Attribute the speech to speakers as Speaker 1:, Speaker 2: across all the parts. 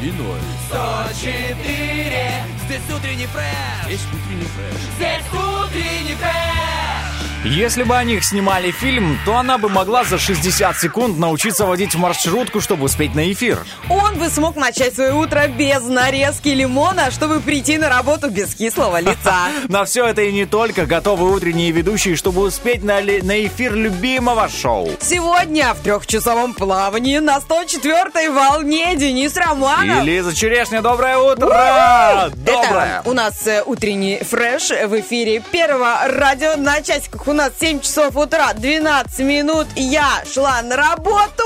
Speaker 1: И ноль.
Speaker 2: 104 Здесь утренний фреш
Speaker 1: Здесь утренний фреш.
Speaker 2: Здесь утренний фреш
Speaker 3: Если бы о них снимали фильм, то она бы могла за 60 секунд научиться водить маршрутку, чтобы успеть на эфир.
Speaker 4: Он бы смог начать свое утро без нарезки лимона, чтобы прийти на работу без кислого лица.
Speaker 3: На все это и не только готовы утренние ведущие, чтобы успеть на, на эфир любимого шоу.
Speaker 4: Сегодня в трехчасовом плавании на 104-й волне Денис Романов.
Speaker 3: И Лиза Черешня, доброе утро! Доброе!
Speaker 4: Это у нас э, утренний фреш в эфире первого радио на часиках. У нас 7 часов утра, 12 минут. Я шла на работу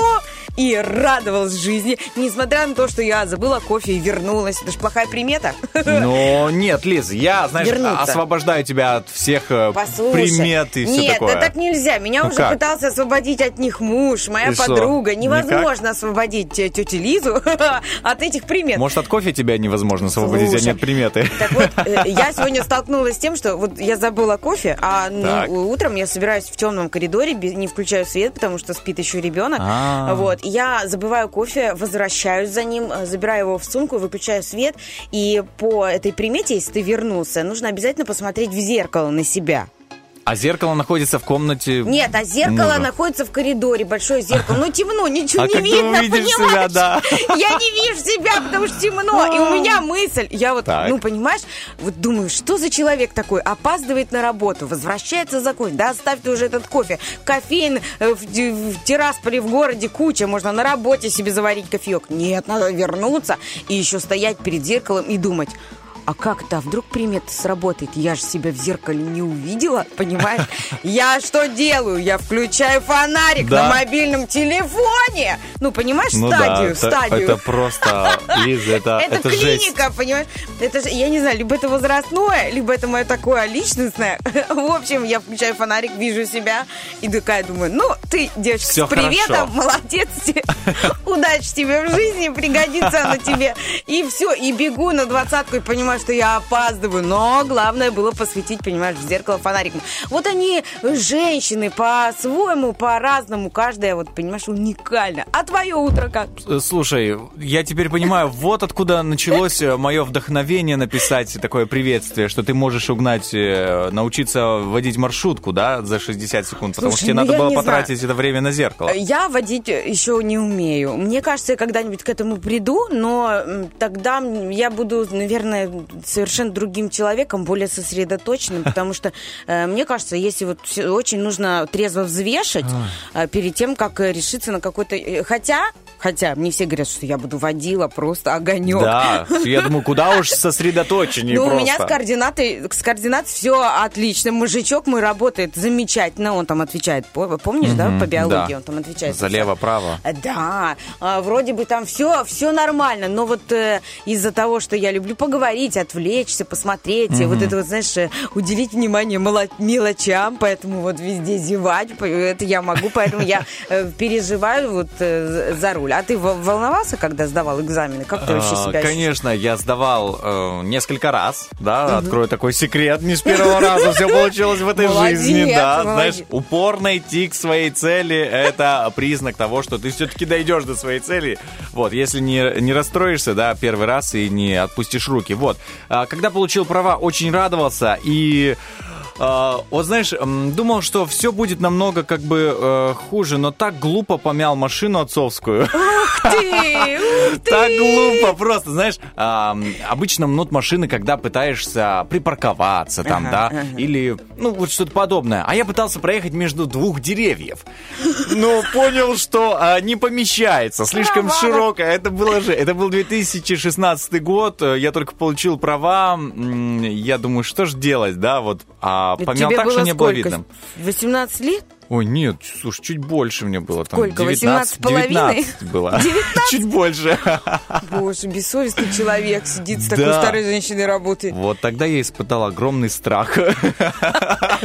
Speaker 4: и радовалась жизни, несмотря на то, что я забыла кофе и вернулась. Это же плохая примета.
Speaker 3: Но нет, Лиз, я, знаешь,
Speaker 4: Вернуться.
Speaker 3: освобождаю тебя от всех э,
Speaker 4: Послушай.
Speaker 3: примет и все
Speaker 4: Нет,
Speaker 3: такое.
Speaker 4: да так нельзя. Меня
Speaker 3: Ну
Speaker 4: уже
Speaker 3: как?
Speaker 4: пытался освободить от них муж, моя
Speaker 3: И что,
Speaker 4: подруга.
Speaker 3: никак?
Speaker 4: Невозможно освободить э, тетю Лизу от этих примет.
Speaker 3: Может, от кофе тебя невозможно освободить, а
Speaker 4: Слушай.
Speaker 3: нет приметы.
Speaker 4: Так вот, э, я сегодня столкнулась с тем, что вот я забыла кофе, а ну, утром я собираюсь в темном коридоре, не включаю свет, потому что спит еще ребенок.
Speaker 3: А.
Speaker 4: Вот, и я забываю кофе, возвращаюсь за ним, э, забираю его в сумку, выключаю свет, и по этой примете, если ты вернулся, нужно обязательно посмотреть в зеркало на себя.
Speaker 3: А зеркало находится в комнате.
Speaker 4: Нет, а зеркало
Speaker 3: мужа.
Speaker 4: находится в коридоре, большое зеркало. Ну, темно, ничего
Speaker 3: А
Speaker 4: не видно,
Speaker 3: увидишь себя,
Speaker 4: понимаешь?
Speaker 3: да.
Speaker 4: Я не вижу себя, потому что темно. И у меня мысль, я вот,
Speaker 3: Так.
Speaker 4: ну, понимаешь, вот думаю, что за человек такой? Опаздывает на работу, возвращается за кофе. Да оставь ты уже этот кофе. Кофеин э, в, в Тирасполе, в городе куча. Можно на работе себе заварить кофеек. Нет, надо вернуться и еще стоять перед зеркалом и думать, а как это, а вдруг примета сработает? Я же себя в зеркале не увидела, понимаешь? Я что делаю? Я включаю фонарик
Speaker 3: Да.
Speaker 4: на мобильном телефоне. Ну, понимаешь,
Speaker 3: Ну
Speaker 4: стадию,
Speaker 3: да, это,
Speaker 4: стадию.
Speaker 3: это просто, Лиза, это,
Speaker 4: Это,
Speaker 3: это жесть.
Speaker 4: клиника, понимаешь? Это же, я не знаю, либо это возрастное, либо это мое такое личностное. В общем, я включаю фонарик, вижу себя и такая думаю, ну, ты, девочка,
Speaker 3: Всё
Speaker 4: с приветом,
Speaker 3: хорошо.
Speaker 4: молодец, удачи тебе в жизни, пригодится она тебе. И все, и бегу на двадцатку и понимаю, что я опаздываю. Но главное было посветить, понимаешь, в зеркало фонариком. Вот они, женщины, по-своему, по-разному, каждая, вот, понимаешь, уникальна. А твое утро как?
Speaker 3: Э, Слушай, я теперь понимаю, вот откуда началось мое вдохновение написать такое приветствие, что ты можешь угнать, э, научиться водить маршрутку, да, за 60 секунд, потому
Speaker 4: Слушай,
Speaker 3: что тебе
Speaker 4: ну
Speaker 3: надо было потратить это время на зеркало.
Speaker 4: Я водить еще не умею. Мне кажется, я когда-нибудь к этому приду, но тогда я буду, наверное, совершенно другим человеком, более сосредоточенным, потому что э, мне кажется, если вот очень нужно трезво взвешать э, перед тем, как э, решиться на какой-то... Хотя, хотя мне все говорят, что я буду водила просто огонек.
Speaker 3: Да, я думаю, куда уж сосредоточеннее
Speaker 4: Ну, у меня с координатой, с координацией все отлично. Мужичок мой работает замечательно. Он там отвечает, по- помнишь, да, по биологии он там отвечает.
Speaker 3: За лево-право.
Speaker 4: Да, а, вроде бы там все, все нормально, но вот э, из-за того, что я люблю поговорить, отвлечься, посмотреть, вот это вот, знаешь, э, уделить внимание мелочам, поэтому вот везде зевать, это я могу, поэтому я э, переживаю вот за руль. А ты волновался, когда сдавал экзамены? Как ты вообще
Speaker 3: А,
Speaker 4: себя
Speaker 3: Конечно, я сдавал э, несколько раз, да, открою такой секрет, не с первого раза все получилось в этой жизни, да, знаешь, упорно идти к своей цели, это признак того, что ты все-таки дойдешь до своей цели, вот, если не, не расстроишься, да, первый раз и не отпустишь руки, вот. А, Когда получил права, очень радовался и... А, вот знаешь, думал, что все будет намного как бы э, хуже, но так глупо помял машину отцовскую.
Speaker 4: Ты, ух ты!
Speaker 3: Так глупо просто, знаешь, ам, обычно мнут машины, когда пытаешься припарковаться там, да, или, ну, вот что-то подобное. А я пытался проехать между двух деревьев. Но понял, что а, не помещается, слишком широкая. Это было же, это был 2016 год, я только получил права, я думаю, что ж делать, да, вот, а
Speaker 4: Тебе
Speaker 3: так, что
Speaker 4: было
Speaker 3: не было
Speaker 4: сколько?
Speaker 3: видно.
Speaker 4: 18 лет?
Speaker 3: Ой, нет, слушай, чуть больше мне было. Там
Speaker 4: Сколько,
Speaker 3: 19,
Speaker 4: 18,5?
Speaker 3: 19 было.
Speaker 4: 19?
Speaker 3: Чуть больше.
Speaker 4: Боже, бессовестный человек сидит с такой
Speaker 3: Да.
Speaker 4: старой женщиной работает.
Speaker 3: Вот тогда я испытал огромный страх.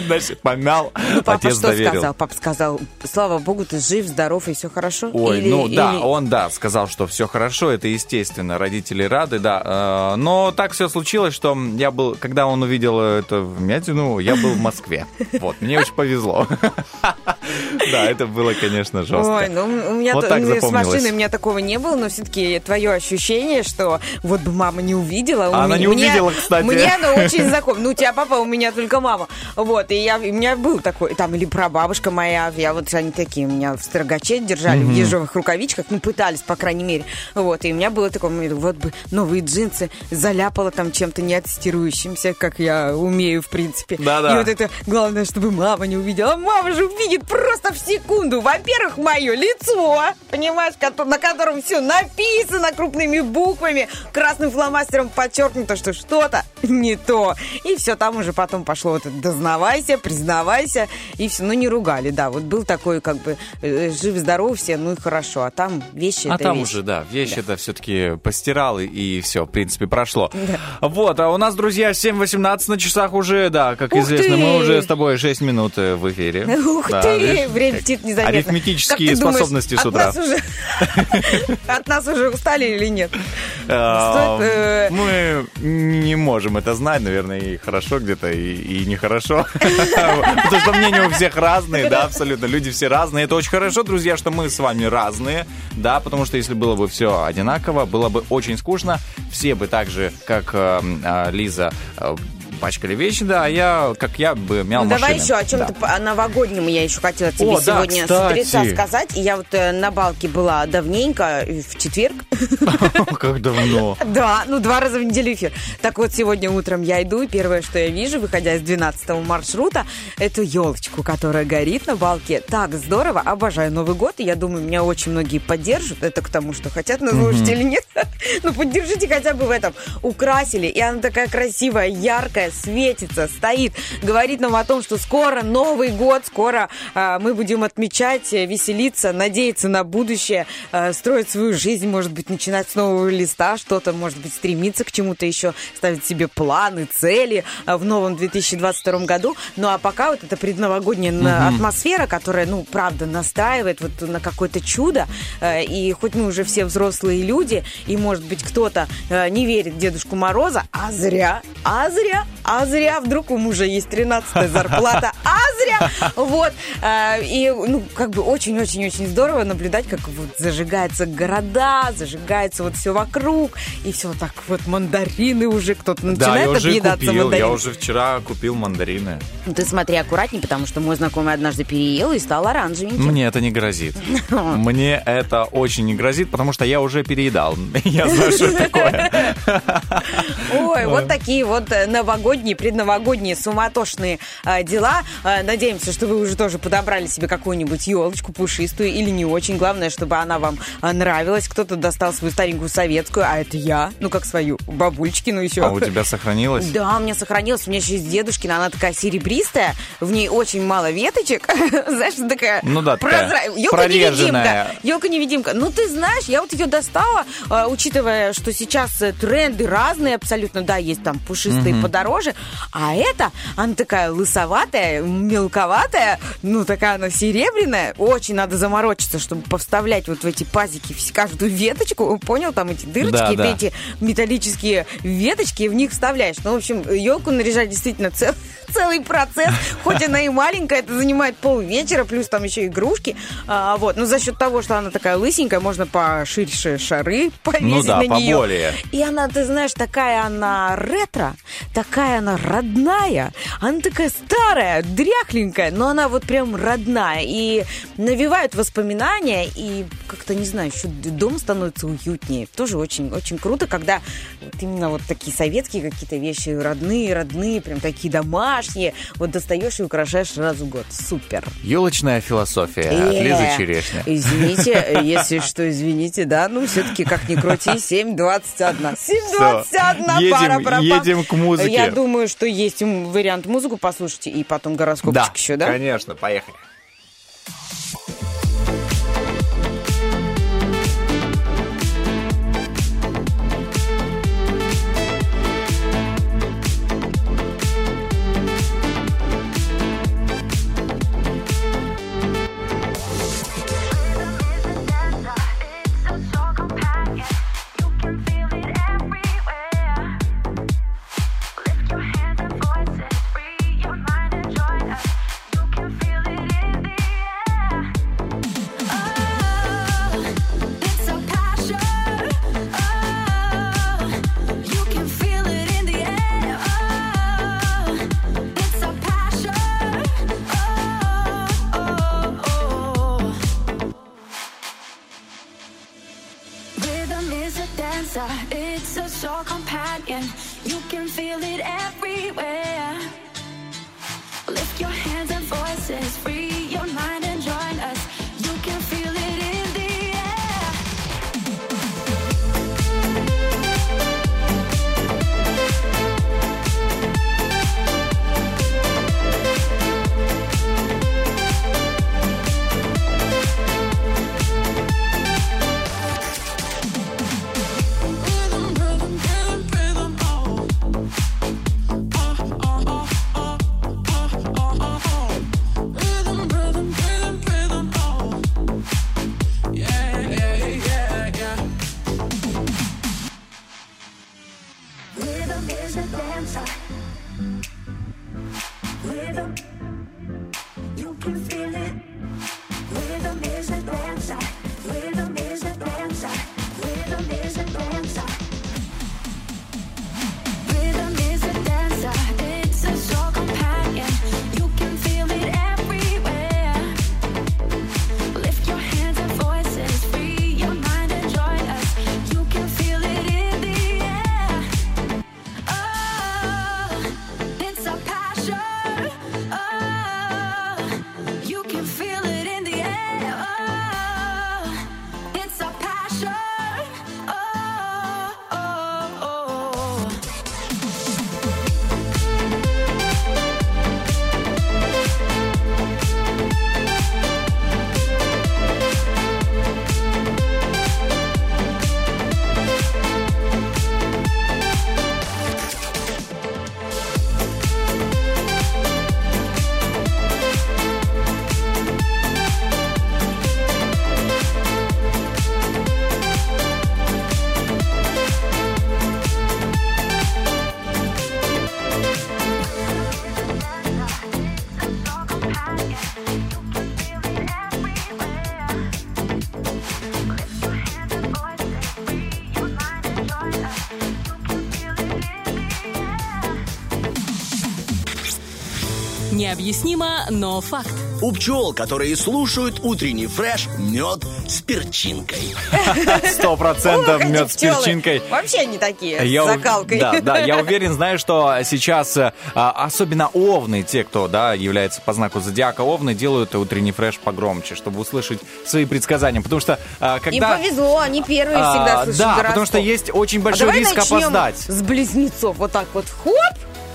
Speaker 3: Значит, помял,
Speaker 4: Ну, папа
Speaker 3: отец
Speaker 4: что
Speaker 3: доверил.
Speaker 4: сказал? Папа сказал, слава богу, ты жив, здоров и все хорошо?
Speaker 3: Ой,
Speaker 4: Или-
Speaker 3: ну да, он да, сказал, что все хорошо, это естественно, родители рады, да. Э, Но так все случилось, что я был, когда он увидел это в Мятину, я был в Москве. Вот, мне очень повезло. Да, это было, конечно, жестко.
Speaker 4: Ой, ну у меня
Speaker 3: Вот так
Speaker 4: с машиной у меня такого не было, но все-таки твое ощущение, что вот бы мама не увидела. у
Speaker 3: Она
Speaker 4: меня-
Speaker 3: не
Speaker 4: мне-
Speaker 3: увидела, кстати.
Speaker 4: Мне она очень знакома. Ну, у тебя папа, у меня только мама. Вот, и я, у меня был такой, там, или прабабушка моя, я вот, они такие, меня в строгаче держали, в ежовых рукавичках, ну, пытались, по крайней мере. Вот, и у меня было такое, вот бы новые джинсы заляпала там чем-то неотстирующимся, как я умею, в принципе.
Speaker 3: Да-да.
Speaker 4: И вот это, главное, чтобы мама не увидела. Мама же увидит просто в секунду. Во-первых, мое лицо, понимаешь, на котором все написано крупными буквами, красным фломастером подчеркнуто, что что-то не то. И все, там уже потом пошло вот это дознавайся, признавайся, и все. Ну, не ругали, да. Вот был такой, как бы, э, жив-здоров все, ну и хорошо. А там вещи
Speaker 3: А там
Speaker 4: вещи.
Speaker 3: уже, да, вещь это все-таки постирал, и, все, в принципе, прошло. Вот, а у нас, друзья, 7.18 на часах уже, да, как
Speaker 4: Ух
Speaker 3: известно,
Speaker 4: ты!
Speaker 3: мы уже с тобой 6 минут э, в эфире.
Speaker 4: Ух
Speaker 3: Да,
Speaker 4: ты,
Speaker 3: видишь?
Speaker 4: время летит незаметно.
Speaker 3: Арифметические
Speaker 4: ты думаешь,
Speaker 3: способности с
Speaker 4: от
Speaker 3: утра.
Speaker 4: Нас уже, от нас уже устали или нет?
Speaker 3: А,
Speaker 4: э,
Speaker 3: Мы не можем это знать, наверное, и хорошо где-то, и, нехорошо. Потому что мнения у всех разные, да, абсолютно. Люди все разные. Это очень хорошо, друзья, что мы с вами разные, да, потому что если было бы все одинаково, было бы очень скучно. Все бы так же, как э, э, Лиза, э, пачкали вещи, да, а я, как я бы мял
Speaker 4: Ну, давай
Speaker 3: машины.
Speaker 4: еще о чем-то
Speaker 3: Да.
Speaker 4: новогоднем я еще хотела тебе
Speaker 3: О, да,
Speaker 4: сегодня с
Speaker 3: кстати.
Speaker 4: утреца сказать. Я вот э, на балке была давненько, э, в четверг.
Speaker 3: Как давно.
Speaker 4: Да, ну два раза в неделю эфир. Так вот, сегодня утром я иду, и первое, что я вижу, выходя из 12 маршрута, эту елочку, которая горит на балке. Так здорово, обожаю Новый год, и я думаю, меня очень многие поддержат. Это к тому, что хотят слушать или нет. Ну, поддержите хотя бы в этом. Украсили, и она такая красивая, яркая, светится, стоит, говорит нам о том, что скоро Новый год, скоро а, мы будем отмечать, э, веселиться, надеяться на будущее, э, строить свою жизнь, может быть, начинать с нового листа, что-то, может быть, стремиться к чему-то еще, ставить себе планы, цели э, в новом 2022 году. Ну, а пока вот эта предновогодняя на- атмосфера, которая, ну, правда, настраивает вот на какое-то чудо, э, и хоть мы уже все взрослые люди, и, может быть, кто-то э, не верит Дедушку Мороза, а зря, а зря, а зря, вдруг у мужа есть 13 зарплата, а зря, вот, Э, и, ну, как бы очень-очень-очень здорово наблюдать, как вот зажигаются города, зажигается вот все вокруг, и все так вот мандарины уже, кто-то
Speaker 3: Да,
Speaker 4: начинает
Speaker 3: я уже
Speaker 4: объедаться
Speaker 3: купил, я уже вчера купил мандарины.
Speaker 4: Ну, Ты смотри аккуратнее, потому что мой знакомый однажды переел и стал оранжевеньким.
Speaker 3: Мне это не грозит. Мне это очень не грозит, потому что я уже переедал. Я знаю, что это такое.
Speaker 4: Ой, вот такие вот э, новогодние, предновогодние суматошные э, дела. Э, надеемся, что вы уже тоже подобрали себе какую-нибудь елочку пушистую или не очень. Главное, чтобы она вам э, нравилась. Кто-то достал свою старенькую советскую, а это я. Ну, как свою бабулечкину еще.
Speaker 3: А у тебя сохранилось?
Speaker 4: Да, у меня сохранилась. У меня еще есть дедушкина. Она такая серебристая. В ней очень мало веточек. Знаешь, такая...
Speaker 3: Ну да, такая прореженная.
Speaker 4: Елка-невидимка. Елка-невидимка. Ну, ты знаешь, я вот ее достала, учитывая, что сейчас э, тренды разные абсолютно. Да, есть там пушистые подороже. А эта, она такая лысоватая, мелковатая. Ну, такая она серебряная. Очень надо заморочиться, чтобы повставлять вот в эти пазики каждую веточку. Понял? Там эти дырочки,
Speaker 3: Да, да.
Speaker 4: эти металлические веточки, и в них вставляешь. Ну, в общем, елку наряжать действительно цел- целый процесс. Хоть она и маленькая, это занимает полвечера, плюс там еще игрушки. А, вот. Но за счет того, что она такая лысенькая, можно поширше шары повесить
Speaker 3: Ну да,
Speaker 4: на нее.
Speaker 3: поболее.
Speaker 4: И она, ты знаешь, такая она ретро, такая она родная, она такая старая, дряхленькая, но она вот прям родная. И навевают воспоминания, и как-то, не знаю, еще дом становится уютнее. Тоже очень, очень круто, когда вот именно вот такие советские какие-то вещи, родные, родные, прям такие домашние, вот достаешь и украшаешь раз в год. Супер.
Speaker 3: Елочная философия от
Speaker 4: Э,
Speaker 3: Лизы Черешня.
Speaker 4: Извините, если что, извините, да, ну все-таки как ни крути, 7.21. 7.21,
Speaker 3: едем-
Speaker 4: пара пара
Speaker 3: едем к музыке.
Speaker 4: Я думаю, что есть вариант музыку послушать и потом гороскопчик
Speaker 3: Да,
Speaker 4: еще, да?
Speaker 3: конечно, поехали.
Speaker 1: Необъяснимо, но факт.
Speaker 5: У пчел, которые слушают утренний фреш, мед с перчинкой.
Speaker 3: Сто процентов мед с перчинкой.
Speaker 4: Вообще они такие,
Speaker 3: Я
Speaker 4: с закалкой.
Speaker 3: Да, да, я уверен, знаю, что сейчас а, особенно овны, те, кто, да, является по знаку зодиака овны, делают утренний фреш погромче, чтобы услышать свои предсказания. Потому что
Speaker 4: Им
Speaker 3: когда...
Speaker 4: повезло, они первые
Speaker 3: а,
Speaker 4: всегда слышат
Speaker 3: Да,
Speaker 4: гороскоп.
Speaker 3: потому что есть очень
Speaker 4: А
Speaker 3: большой
Speaker 4: давай
Speaker 3: риск опоздать.
Speaker 4: с близнецов. Вот так вот, хоп,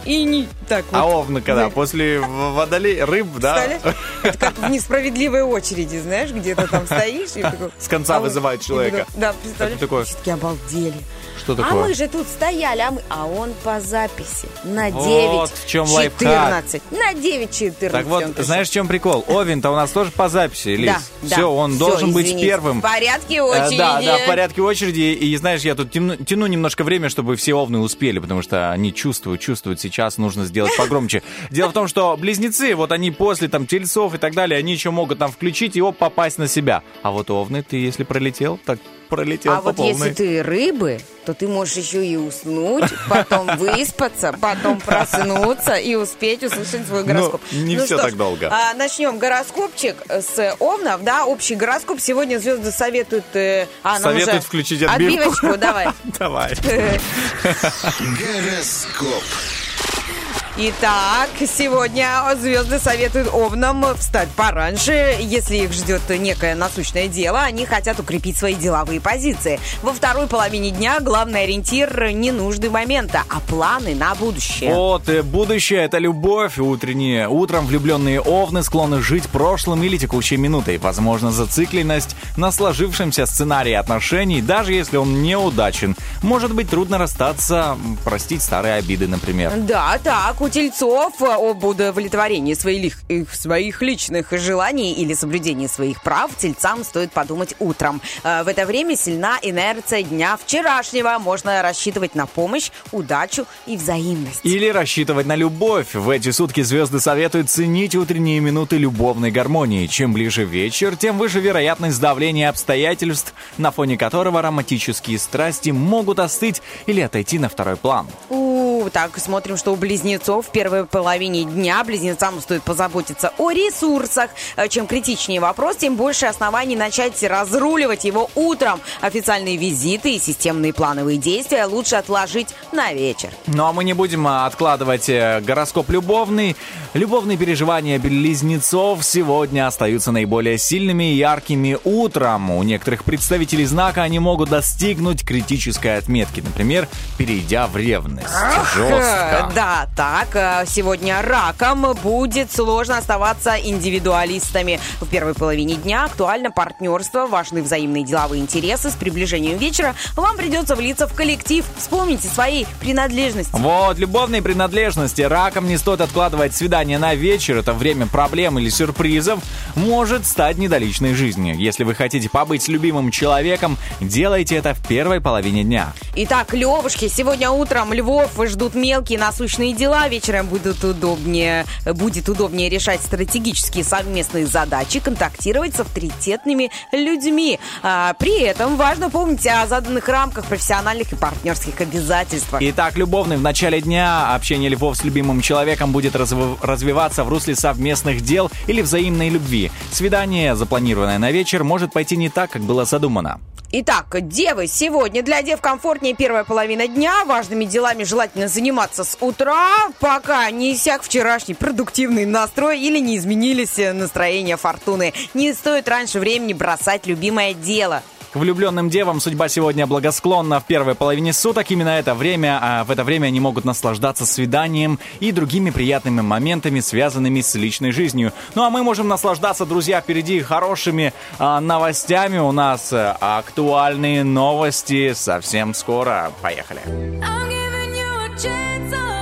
Speaker 4: и не так вот.
Speaker 3: А овны когда? После водолей, рыб, да?
Speaker 4: Это как в несправедливой очереди, знаешь, где-то там стоишь и.
Speaker 3: С конца
Speaker 4: а вы-
Speaker 3: вызывает человека.
Speaker 4: Да, представляешь?
Speaker 3: Такое-
Speaker 4: обалдели.
Speaker 3: Что
Speaker 4: А
Speaker 3: такое?
Speaker 4: мы же тут стояли, а, мы... а он по записи на 9,
Speaker 3: Вот в чем лайфхак.
Speaker 4: 14. На 9, 14.
Speaker 3: Так вот, знаешь, в чем прикол? Овен-то у нас тоже по записи, Лиз.
Speaker 4: Да, да.
Speaker 3: Все, он
Speaker 4: Всё,
Speaker 3: должен быть
Speaker 4: извините.
Speaker 3: первым.
Speaker 4: В порядке
Speaker 3: Э,
Speaker 4: очереди.
Speaker 3: Да, да, в порядке очереди. И знаешь, я тут тяну, тяну немножко время, чтобы все овны успели, потому что они чувствуют, чувствуют, сейчас нужно сделать погромче. Дело в том, что близнецы, вот они после там тельцов и так далее, они еще могут там включить его попасть на себя. А вот овны, ты если пролетел, так пролетел
Speaker 4: А
Speaker 3: по
Speaker 4: вот
Speaker 3: полной.
Speaker 4: если ты рыбы, то ты можешь еще и уснуть, потом выспаться, потом проснуться и успеть услышать свой гороскоп.
Speaker 3: Ну, не всё
Speaker 4: что
Speaker 3: так
Speaker 4: ж,
Speaker 3: долго.
Speaker 4: а, начнем гороскопчик с Овнов, да, общий гороскоп. Сегодня звезды советуют... э, а,
Speaker 3: Советуют
Speaker 4: уже
Speaker 3: включить отбивку.
Speaker 4: Отбивочку, давай.
Speaker 3: Давай.
Speaker 5: Гороскоп.
Speaker 4: Итак, сегодня звезды советуют овнам встать пораньше. Если их ждет некое насущное дело, они хотят укрепить свои деловые позиции. Во второй половине дня главный ориентир не нужды момента, а планы на будущее.
Speaker 3: Вот, э, будущее — это любовь утренняя. Утром влюбленные овны склонны жить прошлым или текущей минутой. Возможно, зацикленность на сложившемся сценарии отношений, даже если он неудачен. Может быть, трудно расстаться, простить старые обиды, например.
Speaker 4: Да, так, у тельцов об удовлетворении своих, их, своих личных желаний или соблюдении своих прав тельцам стоит подумать утром. Э, В это время сильна инерция дня вчерашнего. Можно рассчитывать на помощь, удачу и взаимность.
Speaker 3: Или рассчитывать на любовь. В эти сутки звезды советуют ценить утренние минуты любовной гармонии. Чем ближе вечер, тем выше вероятность давления обстоятельств, на фоне которого романтические страсти могут остыть или отойти на второй план.
Speaker 4: У, так, смотрим, что у близнецов в первой половине дня близнецам стоит позаботиться о ресурсах. Э, Чем критичнее вопрос, тем больше оснований начать разруливать его утром. Официальные визиты и системные плановые действия лучше отложить на вечер.
Speaker 3: Ну а мы не будем а, откладывать э, гороскоп любовный. Любовные переживания близнецов сегодня остаются наиболее сильными и яркими утром. У некоторых представителей знака они могут достигнуть критической отметки, например, перейдя в ревность. Жестко.
Speaker 4: Э, Да, так, э, сегодня раком будет сложно оставаться индивидуалистами. В первой половине дня актуально партнерство, важны взаимные деловые интересы. С приближением вечера вам придется влиться в коллектив. Вспомните свои принадлежности.
Speaker 3: Вот, любовные принадлежности. Раком не стоит откладывать свидание на вечер. Это время проблем или сюрпризов. Может стать не до личной жизни. Если вы хотите побыть с любимым человеком, делайте это в первой половине дня.
Speaker 4: Итак, Левушки, сегодня утром львов ждут мелкие насущные дела, вечером будут удобнее, будет удобнее решать стратегические совместные задачи, контактировать с авторитетными людьми. А, при этом важно помнить о заданных рамках профессиональных и партнерских обязательствах.
Speaker 3: Итак, любовный в начале дня общение львов с любимым человеком будет разв- развиваться в русле совместных дел или взаимной любви. Свидание, запланированное на вечер, может пойти не так, как было задумано.
Speaker 4: Итак, девы, сегодня для дев комфортнее первая половина дня. Важными делами желательно заниматься с утра, пока не иссяк вчерашний продуктивный настрой или не изменились э, настроения фортуны. Не стоит раньше времени бросать любимое дело.
Speaker 3: К влюбленным девам судьба сегодня благосклонна в первой половине суток. Именно это время, а в это время они могут наслаждаться свиданием и другими приятными моментами, связанными с личной жизнью. Ну а мы можем наслаждаться, друзья, впереди хорошими а, новостями. У нас э, актуальные новости совсем скоро. Поехали.
Speaker 6: I'm
Speaker 3: 节奏。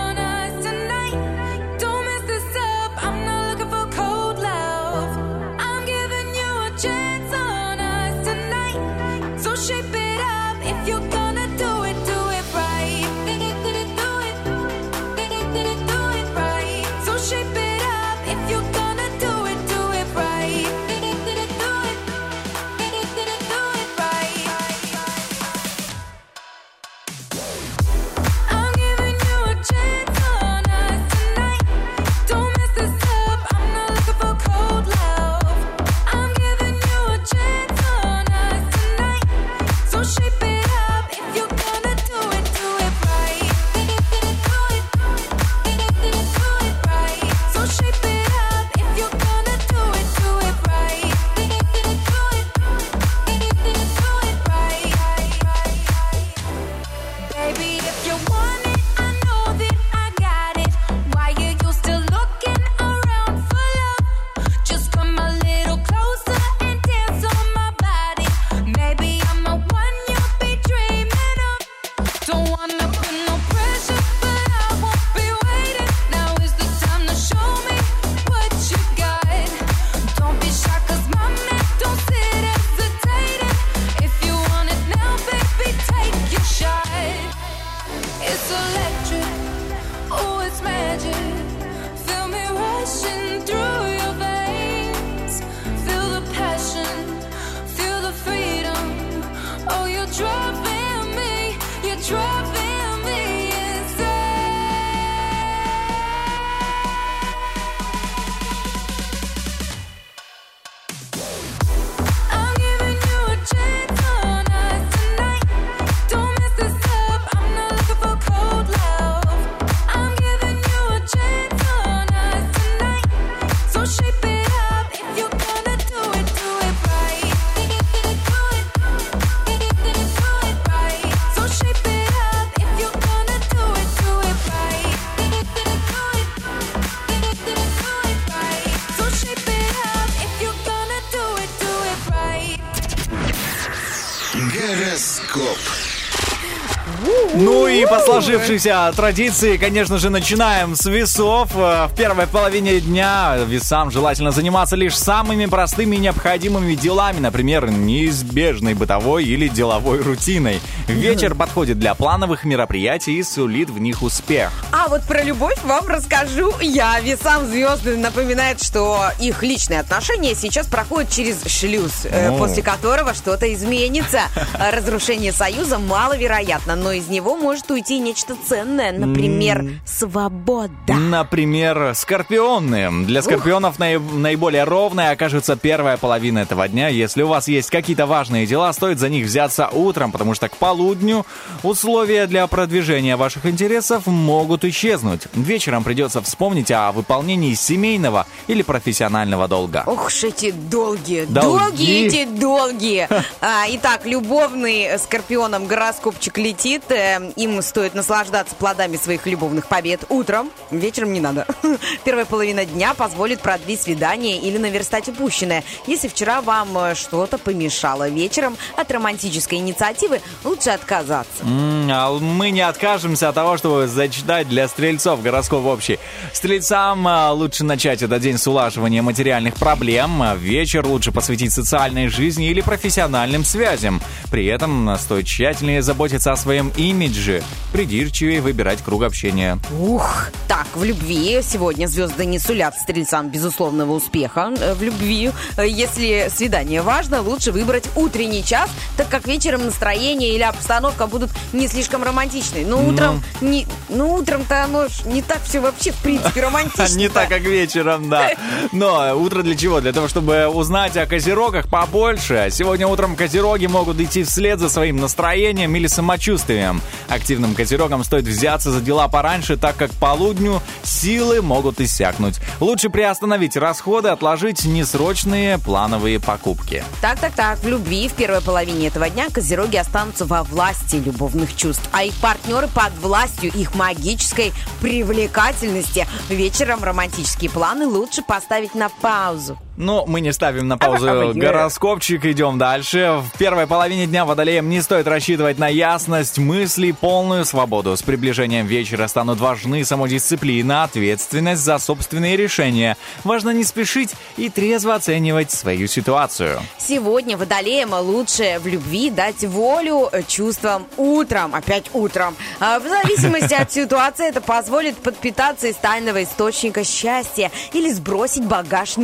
Speaker 3: Сложившейся традиции, конечно же, начинаем с весов. Э, В первой половине дня весам желательно заниматься лишь самыми простыми и необходимыми делами, например, неизбежной бытовой или деловой рутиной. Вечер подходит для плановых мероприятий и сулит в них успех.
Speaker 4: А вот про любовь вам расскажу я. Весам звезды напоминает, что их личные отношения сейчас проходят через шлюз, э, после которого что-то изменится. Разрушение союза маловероятно, но из него может уйти нечто ценное, например, свобода.
Speaker 3: Например, скорпионы. Для скорпионов наиб- наиболее ровной окажется первая половина этого дня. Если у вас есть какие-то важные дела, стоит за них взяться утром, потому что к полудню условия для продвижения ваших интересов могут исчезнуть. Вечером придется вспомнить о выполнении семейного или профессионального долга.
Speaker 4: Ох уж эти долгие,
Speaker 3: Долги.
Speaker 4: долгие эти долгие. А, итак, любовный скорпионом гороскопчик летит. Э, Им стоит наслаждаться плодами своих любовных побед утром, вечером не надо. Первая половина дня позволит продлить свидание или наверстать упущенное. Если вчера вам э, что-то помешало вечером, от романтической инициативы лучше отказаться.
Speaker 3: М, а Мы не откажемся от того, чтобы зачитать для стрельцов гороскоп общий. Стрельцам а, лучше начать этот день с улаживания материальных проблем. а Вечер лучше посвятить социальной жизни или профессиональным связям. При этом стоит тщательнее заботиться о своем имидже, придирчивее выбирать круг общения.
Speaker 4: Ух, так, в любви сегодня звезды не сулят стрельцам безусловного успеха. Э, В любви, э, если свидание важно, лучше выбрать утренний час, так как вечером настроение или обстановка будут не слишком романтичны. Но утром, не, ну утром-то оно ж не так все вообще в принципе романтично.
Speaker 3: Не так, как вечером, да. Но утро для чего? Для того, чтобы узнать о козерогах побольше. Сегодня утром козероги могут идти вслед за своим настроением или самочувствием. Активным козерогам стоит взяться за дела пораньше, так как полудню силы могут иссякнуть. Лучше приостановить расходы, отложить несрочные плановые покупки.
Speaker 4: Так, так, так. В любви в первой половине этого дня козероги останутся во власти любовных чувств, а их партнеры под властью их магической привлекательности. Вечером романтические планы лучше поставить на паузу.
Speaker 3: Но мы не ставим на паузу
Speaker 4: Ага,
Speaker 3: гороскопчик, идем дальше. В первой половине дня водолеям не стоит рассчитывать на ясность мыслей, полную свободу. С приближением вечера станут важны самодисциплина, ответственность за собственные решения. Важно не спешить и трезво оценивать свою ситуацию.
Speaker 4: Сегодня водолеям лучше в любви дать волю чувствам утром, опять утром. А В зависимости от ситуации это позволит подпитаться из тайного источника счастья или сбросить багаж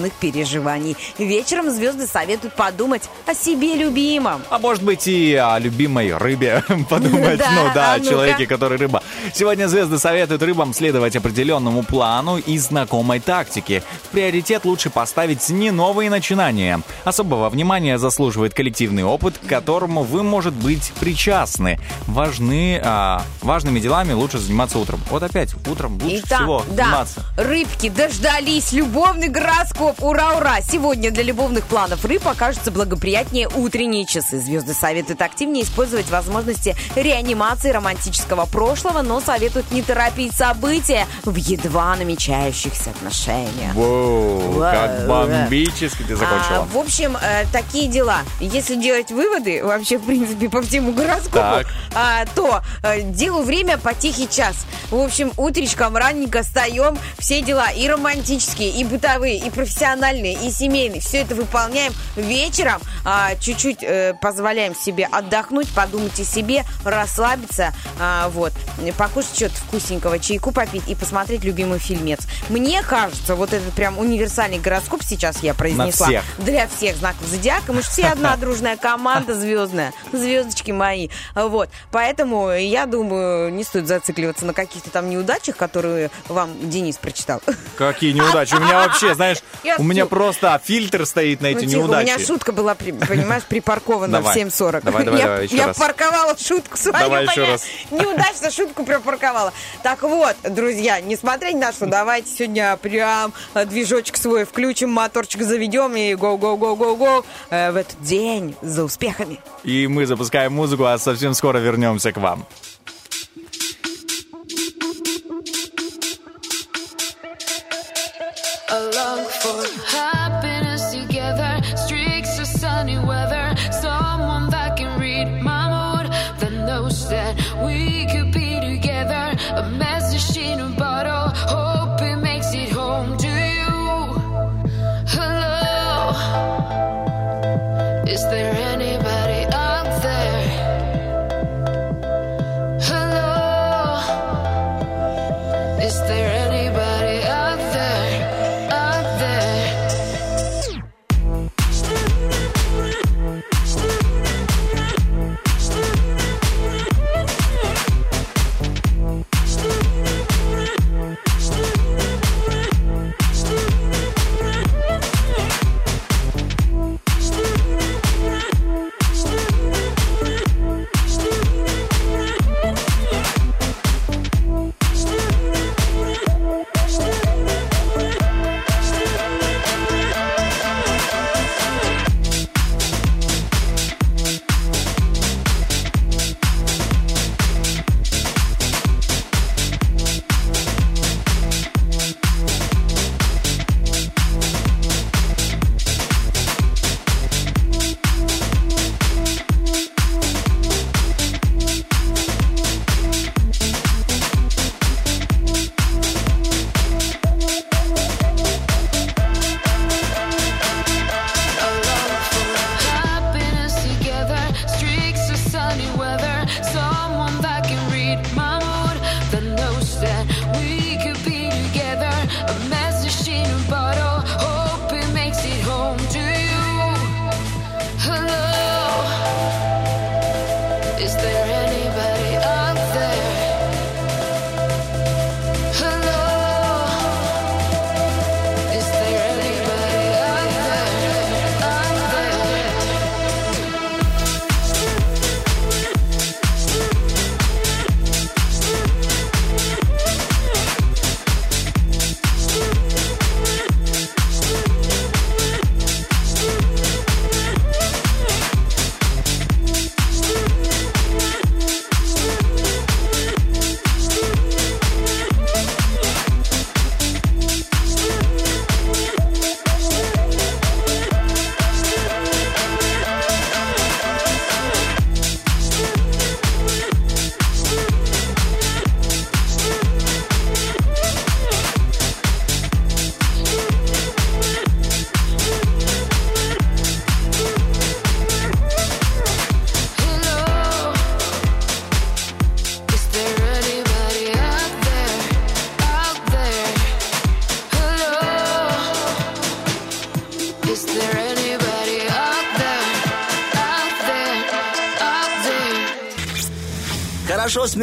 Speaker 4: негативных переживаний. Вечером звезды советуют подумать о себе любимом.
Speaker 3: А может быть и о любимой рыбе подумать.
Speaker 4: Да,
Speaker 3: ну да,
Speaker 4: а
Speaker 3: человеке, который рыба. Сегодня звезды советуют рыбам следовать определенному плану и знакомой тактике. В приоритет лучше поставить не новые начинания. Особого внимания заслуживает коллективный опыт, к которому вы, может быть, причастны. Важны, а, важными делами лучше заниматься утром. Вот опять, утром лучше
Speaker 4: Итак,
Speaker 3: всего
Speaker 4: да,
Speaker 3: заниматься.
Speaker 4: рыбки дождались, любовный гороскоп, ура, ура! Сегодня для любовных планов рыб окажутся благоприятнее утренние часы. Звезды советуют активнее использовать возможности реанимации романтического прошлого, но советуют не торопить события в едва намечающихся отношениях.
Speaker 3: Воу,
Speaker 4: Вау,
Speaker 3: как бомбически ты
Speaker 4: А,
Speaker 3: закончила.
Speaker 4: в общем, э, такие дела. Если делать выводы, вообще, в принципе, по всему гороскопу, а, то э, делу время по тихий час. В общем, утречком ранненько встаем, все дела и романтические, и бытовые, и профессиональные, и семейные. Все это выполняем вечером. а, чуть-чуть э, позволяем себе отдохнуть, подумать о себе, расслабиться, а, вот, покушать что-то вкусненького, чайку попить и посмотреть любимый фильмец. Мне кажется, вот этот прям универсальный гороскоп сейчас я произнесла.
Speaker 3: всех.
Speaker 4: Для всех знаков зодиака. Мы же все одна дружная команда звездная. Звездочки мои. Вот. Поэтому я думаю, не стоит зацикливаться на каких-то там неудачах, которые вам Денис прочитал.
Speaker 3: Какие неудачи. У меня вообще, знаешь,
Speaker 4: Я
Speaker 3: у меня просто фильтр стоит на эти
Speaker 4: Ну, тихо, у
Speaker 3: неудачи.
Speaker 4: меня шутка была, понимаешь, припаркована в 7.40.
Speaker 3: Давай, давай,
Speaker 4: я,
Speaker 3: давай, еще
Speaker 4: я
Speaker 3: раз.
Speaker 4: парковала шутку свою,
Speaker 3: Давай еще раз.
Speaker 4: Неудачно шутку припарковала. Так вот, друзья, несмотря ни на что, давайте сегодня прям э, движочек свой включим, моторчик заведем и go-go-go-go-go э, в этот день за успехами.
Speaker 3: И мы запускаем музыку, а совсем скоро вернемся к вам.
Speaker 5: we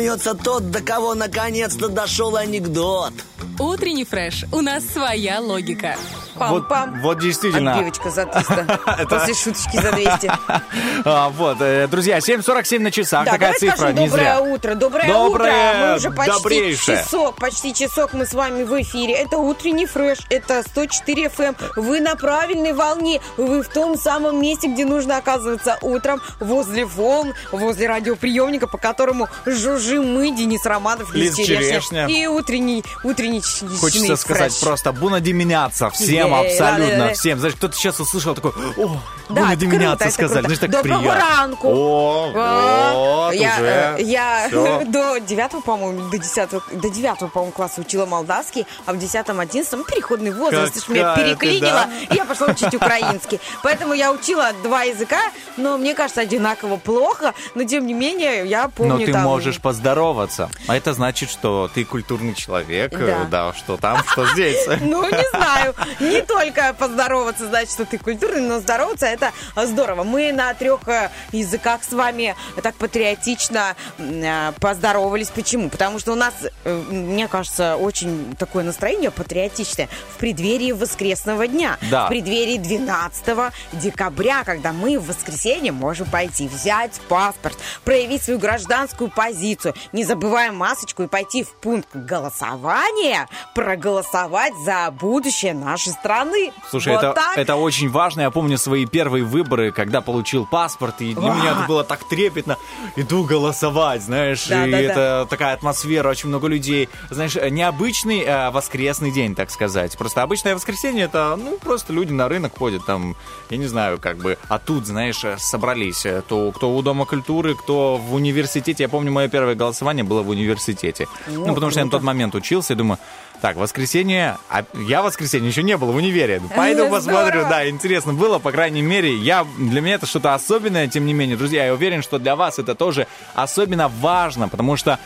Speaker 5: смеется тот, до кого наконец-то дошел анекдот.
Speaker 1: Утренний фреш. У нас своя логика.
Speaker 3: Вот,
Speaker 4: Пам-пам.
Speaker 3: вот действительно.
Speaker 4: Отбивочка за 300. После шуточки за 200.
Speaker 3: А, вот, э, друзья, 7.47 на часах. Такая цифра, не
Speaker 4: доброе
Speaker 3: зря.
Speaker 4: утро. Доброе,
Speaker 3: Доброе,
Speaker 4: утро. Мы уже почти часок, почти часок мы с вами в эфире. Это утренний фреш, это 104 FM. Вы на правильной волне. Вы в том самом месте, где нужно оказываться утром, возле волн, возле радиоприемника, по которому жужжим мы, Денис Романов, Лиз Черешня. И утренний, утренний
Speaker 3: Хочется сказать просто буна деменяться всем,
Speaker 4: Е,
Speaker 3: абсолютно
Speaker 4: да-да-да.
Speaker 3: всем. Знаешь, кто-то сейчас услышал такой, о,
Speaker 4: Да, круто, это
Speaker 3: сказали. Знаешь, так
Speaker 4: Доброго
Speaker 3: приятно.
Speaker 4: ранку.
Speaker 3: О, вот
Speaker 4: я,
Speaker 3: уже.
Speaker 4: э, я до девятого, по-моему, до десятого, до девятого, по-моему, класса учила молдавский, а в десятом, одиннадцатом переходный возраст, меня
Speaker 3: Какая ты,
Speaker 4: переклинило,
Speaker 3: да?
Speaker 4: и я пошла учить украинский. Поэтому я учила два языка, но мне кажется, одинаково плохо, но тем не менее, я помню
Speaker 3: Но ты
Speaker 4: там...
Speaker 3: можешь поздороваться. А это значит, что ты культурный человек,
Speaker 4: Да.
Speaker 3: э, да, что там, что здесь.
Speaker 4: Ну, не знаю. Не только поздороваться, значит, что ты культурный, но здороваться это здорово. Мы на трех э, языках с вами так патриотично э, поздоровались. Почему? Потому что у нас, э, мне кажется, очень такое настроение патриотичное в преддверии воскресного дня.
Speaker 3: Да.
Speaker 4: В преддверии 12 декабря, когда мы в воскресенье можем пойти взять паспорт, проявить свою гражданскую позицию, не забывая масочку и пойти в пункт голосования, проголосовать за будущее нашей страны.
Speaker 3: Слушай,
Speaker 4: Вот
Speaker 3: это,
Speaker 4: так.
Speaker 3: это очень важно. Я помню свои первые выборы, когда получил паспорт, и для меня это было так трепетно. Иду голосовать, знаешь,
Speaker 4: Да,
Speaker 3: и
Speaker 4: да, да.
Speaker 3: это такая атмосфера, очень много людей. Знаешь, необычный э, воскресный день, так сказать. Просто обычное воскресенье это, ну, просто люди на рынок ходят, там, я не знаю, как бы, а тут, знаешь, собрались. э, То, кто у Дома культуры, кто в университете. Я помню, мое первое голосование было в университете. ну, потому что я на тот момент учился, и думаю, так, воскресенье, а я в воскресенье еще не был в универе. Пойду посмотрю, да, интересно было, по крайней мере, я, для меня это что-то особенное, тем не менее, друзья, я уверен, что для вас это тоже особенно важно, потому что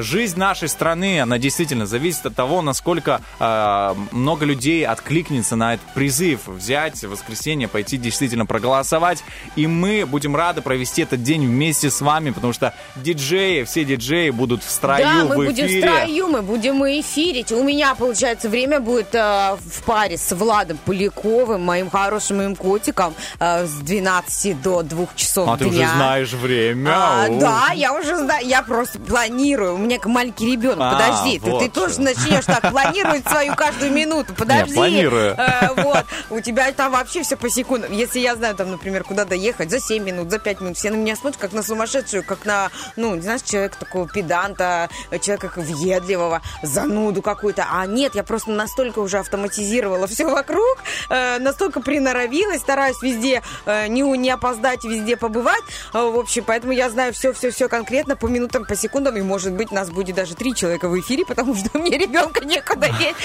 Speaker 3: жизнь нашей страны, она действительно зависит от того, насколько э, много людей откликнется на этот призыв, взять в воскресенье, пойти действительно проголосовать, и мы будем рады провести этот день вместе с вами, потому что диджеи, все диджеи будут в строю,
Speaker 4: Да, мы
Speaker 3: в
Speaker 4: будем в
Speaker 3: эфире.
Speaker 4: строю, мы будем эфирить. У меня, получается, время будет э, в паре с Владом Поляковым, моим хорошим моим котиком, э, с 12 до 2 часов
Speaker 3: А ты
Speaker 4: дня.
Speaker 3: уже знаешь время.
Speaker 4: А, да, я уже знаю, я просто планирую. У меня как маленький ребенок.
Speaker 3: А,
Speaker 4: Подожди, ты,
Speaker 3: вот
Speaker 4: ты тоже начнешь так планировать свою каждую минуту. Подожди.
Speaker 3: планирую.
Speaker 4: Э, вот, у тебя там вообще все по секундам. Если я знаю, там, например, куда доехать за 7 минут, за 5 минут, все на меня смотрят как на сумасшедшую, как на, ну, не знаешь, человека такого педанта, человека как въедливого, зануду какую-то. А нет, я просто настолько уже автоматизировала все вокруг, э, настолько приноровилась, стараюсь везде э, не, не опоздать, везде побывать. Э, в общем, поэтому я знаю все-все-все конкретно по минутам, по секундам, и, может быть, нас будет даже три человека в эфире, потому что мне ребенка некуда деть.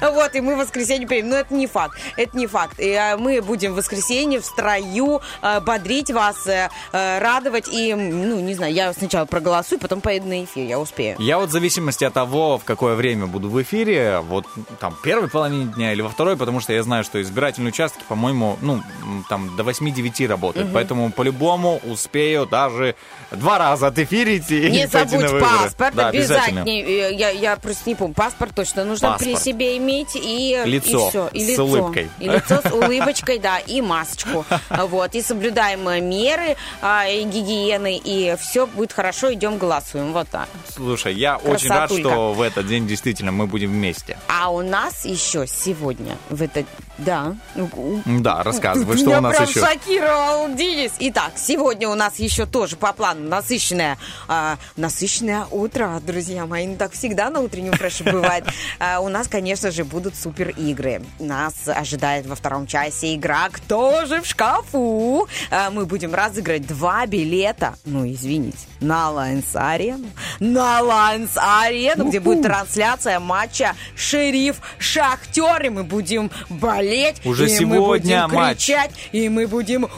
Speaker 4: Вот, и мы в воскресенье приедем. Но это не факт, это не факт. И э, мы будем в воскресенье в строю э, бодрить вас, э, радовать. И, ну, не знаю, я сначала проголосую, потом поеду на эфир, я успею.
Speaker 3: Я вот в зависимости от того, в какое время буду в эфире, вот там первой половине дня или во второй, потому что я знаю, что избирательные участки, по-моему, ну, там до 8-9 работают, поэтому по-любому успею даже два раза отэфирить и
Speaker 4: Не забудь паспорт,
Speaker 3: Да,
Speaker 4: обязательно. Э, Я, я просто не помню. Паспорт точно нужно при
Speaker 3: Паспорт.
Speaker 4: себе иметь. И,
Speaker 3: Лицо
Speaker 4: и всё, и
Speaker 3: с
Speaker 4: лицо.
Speaker 3: улыбкой.
Speaker 4: И лицо с улыбочкой, да, и масочку. Вот, и соблюдаем э, меры а, и гигиены, и все будет хорошо, идем голосуем. Вот так.
Speaker 3: Слушай, я очень рад, что в этот день действительно мы будем вместе.
Speaker 4: А у нас еще сегодня в этот... Да. у-
Speaker 3: Да, рассказывай, что у нас
Speaker 4: прям
Speaker 3: еще.
Speaker 4: шокировал Денис. Итак, сегодня у нас еще тоже по плану насыщенное, а, насыщенное утро, друзья мои. Ну, так всегда на утреннем фреше бывает. А, у нас, конечно же, будут супер игры. Нас ожидает во втором часе игра «Кто же в шкафу?». А, мы будем разыграть два билета, ну, извините, на Лайнс Арену. На Лайнс Арену, где будет трансляция матча «Шериф Шахтер». И мы будем болеть.
Speaker 3: Уже
Speaker 4: и
Speaker 3: сегодня
Speaker 4: мы будем
Speaker 3: матч.
Speaker 4: кричать, и мы будем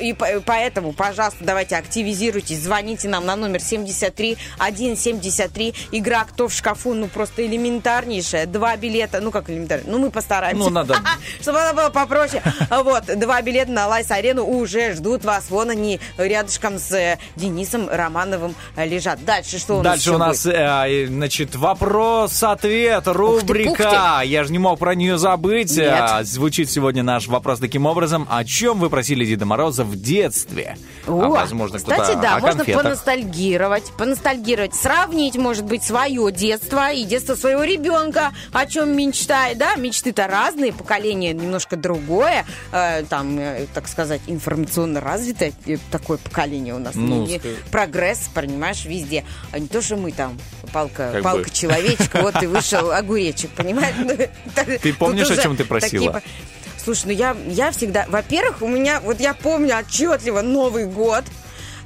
Speaker 4: И по- поэтому, пожалуйста, давайте активизируйтесь, звоните нам на номер 73 173. Игра «Кто в шкафу?» Ну, просто элементарнейшая. Два билета. Ну, как элементарно? Ну, мы постараемся.
Speaker 3: Ну, надо
Speaker 4: чтобы она была попроще. А Вот, два билета на Лайс-арену уже ждут вас. Вон они рядышком с э, Денисом Романовым э, лежат. Дальше что у нас
Speaker 3: Дальше у нас,
Speaker 4: будет?
Speaker 3: Значит, вопрос-ответ, рубрика. Я же не мог про нее забыть.
Speaker 4: Нет.
Speaker 3: А, Звучит сегодня наш вопрос таким образом. О чем вы просили Деда Мороза в детстве? А,
Speaker 4: О,
Speaker 3: возможно,
Speaker 4: кстати, да,
Speaker 3: о
Speaker 4: можно
Speaker 3: конфетах.
Speaker 4: поностальгировать, поностальгировать, сравнить, может быть, свое детство и детство своего ребенка, о чем мечтает, да, мечты-то разные, поколение немножко другое, э, там, э, так сказать, информационно развитое э, такое поколение у нас,
Speaker 3: Ну,
Speaker 4: Не- прогресс, понимаешь, везде, а не то, что мы там палка,
Speaker 3: Как
Speaker 4: палка
Speaker 3: бы.
Speaker 4: человечка, вот и вышел огуречек, понимаешь?
Speaker 3: Ты помнишь, о чем ты просила?
Speaker 4: Слушай, ну я, я всегда... Во-первых, у меня... Вот я помню отчетливо Новый год,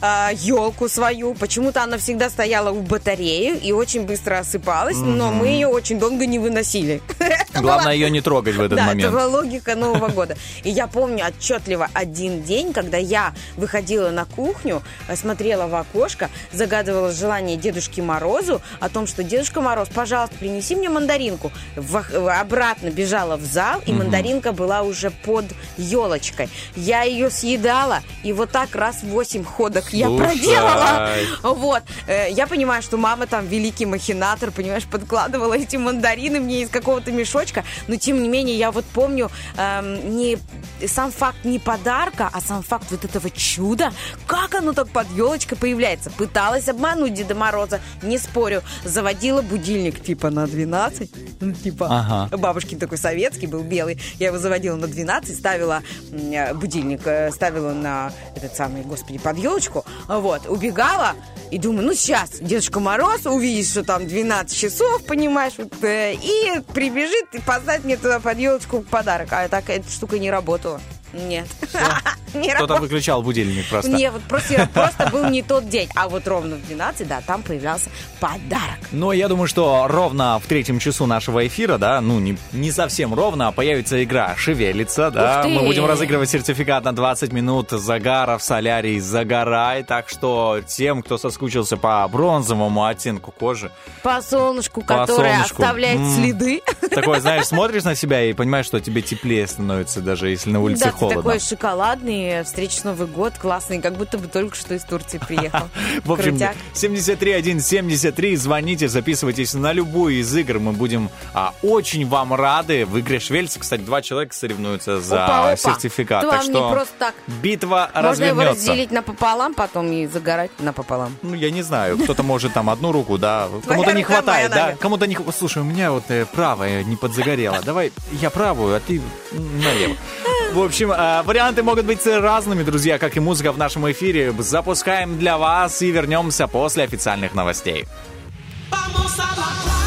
Speaker 4: елку свою. Почему-то она всегда стояла у батареи и очень быстро осыпалась, но мы ее очень долго не выносили.
Speaker 3: Главное ее не трогать в этот
Speaker 4: да,
Speaker 3: момент.
Speaker 4: это была логика Нового года. И я помню отчетливо один день, когда я выходила на кухню, э, смотрела в окошко, загадывала желание Дедушке Морозу о том, что Дедушка Мороз, пожалуйста, принеси мне мандаринку. В- обратно бежала в зал, и мандаринка была уже под елочкой. Я ее съедала, и вот так раз в восемь ходок я
Speaker 3: Слушай.
Speaker 4: проделала. Вот. Э, Я понимаю, что мама там великий махинатор, понимаешь, подкладывала эти мандарины мне из какого-то мешочка. Но, тем не менее, я вот помню эм, не сам факт не подарка, а сам факт вот этого чуда. Как оно так под елочкой появляется? Пыталась обмануть Деда Мороза, не спорю. Заводила будильник типа на 12. Ну, типа,
Speaker 3: Ага.
Speaker 4: бабушкин такой советский был белый. Я его заводила на 12, ставила э, будильник, э, ставила на этот самый, господи, под елочку. Вот, убегала и думаю, ну сейчас Дедушка Мороз увидит, что там 12 часов, понимаешь, вот, э, и прибежит и поставит мне туда под елочку подарок. А так эта штука не работала. Нет. Не
Speaker 3: Кто-то выключал будильник просто.
Speaker 4: Не, вот просто, просто был не тот день. А вот ровно в 12, да, там появлялся подарок.
Speaker 3: Но я думаю, что ровно в третьем часу нашего эфира, да, ну не, не совсем ровно, а появится игра «Шевелится», да. Мы будем разыгрывать сертификат на 20 минут загара в солярии «Загорай». Так что тем, кто соскучился по бронзовому оттенку кожи,
Speaker 4: По солнышку,
Speaker 3: По
Speaker 4: которое
Speaker 3: солнышку.
Speaker 4: оставляет следы.
Speaker 3: такой, знаешь, смотришь на себя и понимаешь, что тебе теплее становится, даже если на улице
Speaker 4: да, ты
Speaker 3: холодно.
Speaker 4: такой шоколадный, встречный Новый год, классный, как будто бы только что из Турции приехал.
Speaker 3: В общем,
Speaker 4: Крутяк.
Speaker 3: 73173, звоните, записывайтесь на любую из игр. Мы будем а, очень вам рады. В игре Швельц, кстати, два человека соревнуются за
Speaker 4: Опа, опа.
Speaker 3: сертификат.
Speaker 4: Это
Speaker 3: так что
Speaker 4: просто так.
Speaker 3: битва
Speaker 4: Можно его
Speaker 3: развернется.
Speaker 4: разделить напополам, потом и загорать напополам.
Speaker 3: Ну, я не знаю, кто-то может там одну руку, да. Кому-то не хватает, да. Кому-то не хватает. Слушай, у меня вот э, правая не подзагорела. Давай я правую, а ты налево. В общем, э, варианты могут быть разными, друзья, как и музыка в нашем эфире. Запускаем для вас и вернемся после официальных новостей.
Speaker 7: Vamos a la playa,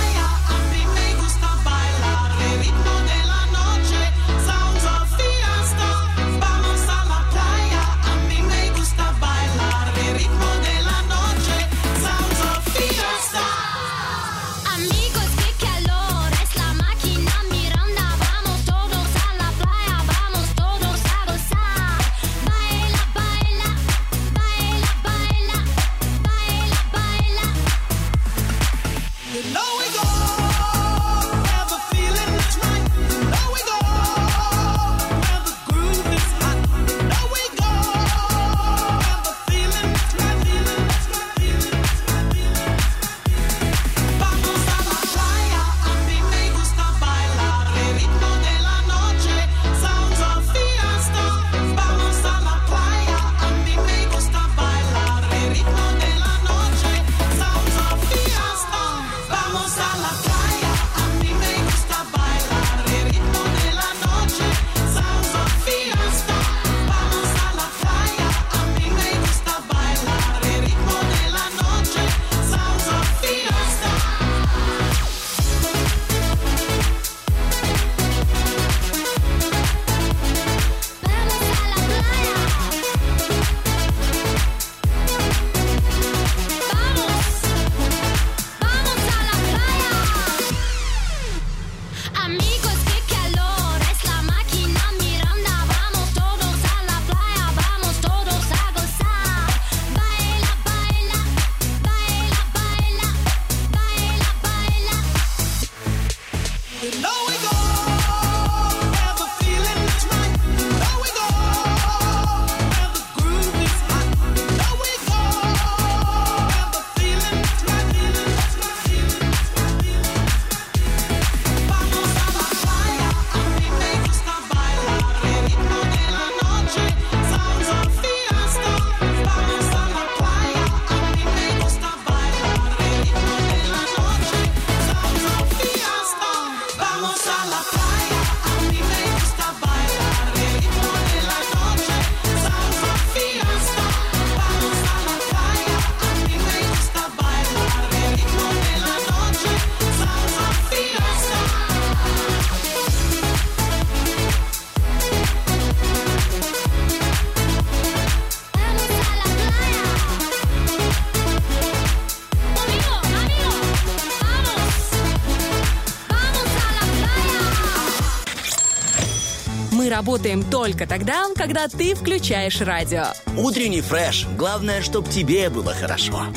Speaker 1: работаем только тогда, когда ты включаешь радио.
Speaker 5: Утренний фреш. Главное, чтобы тебе было хорошо.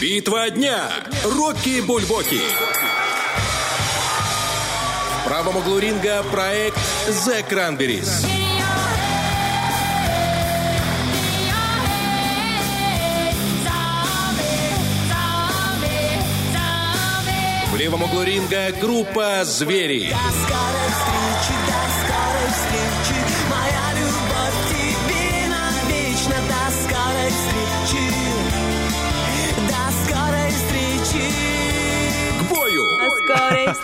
Speaker 8: Битва дня. Рокки Бульбоки. В правом углу ринга проект The Cranberries. Левом углу ринга группа «Звери».
Speaker 7: скорой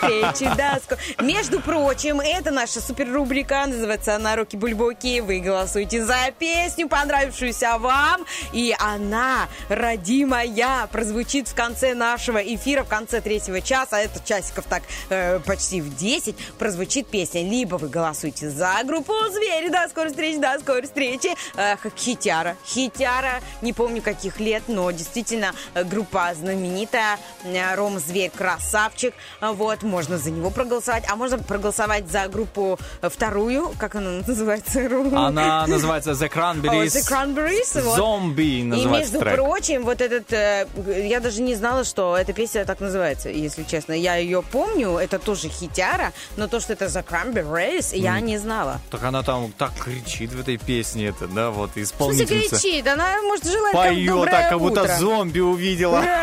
Speaker 4: да. ско- Между прочим, это наша супер рубрика, называется она «Руки Бульбоки». Вы голосуете за песню, понравившуюся вам, и она, родимая, прозвучит в конце нашего эфира, в конце третьего часа, это часиков так э, почти в 10, прозвучит песня. Либо вы голосуете за группу «Звери», до скорой встречи, до скорой встречи, э, Хитяра. Хитяра, не помню каких лет, но действительно э, группа знаменитая, э, Ром Зверь красавчик, вот, можно за него проголосовать, а можно проголосовать за группу э, вторую, как она называется?
Speaker 3: Она называется The Cranberries.
Speaker 4: The Cranberries, вот.
Speaker 3: Зомби
Speaker 4: И
Speaker 3: называется
Speaker 4: между
Speaker 3: трек.
Speaker 4: прочим, вот этот, э, я даже не знала, что эта песня так называется, если честно. Я ее помню, это тоже хитяра, но то, что это The Cranberries, я не знала.
Speaker 3: Так она там так кричит в этой песне, это, да, вот
Speaker 4: В
Speaker 3: исполнительница.
Speaker 4: кричит? Она, может, желает
Speaker 3: Поет так, как будто
Speaker 4: утро.
Speaker 3: зомби увидела.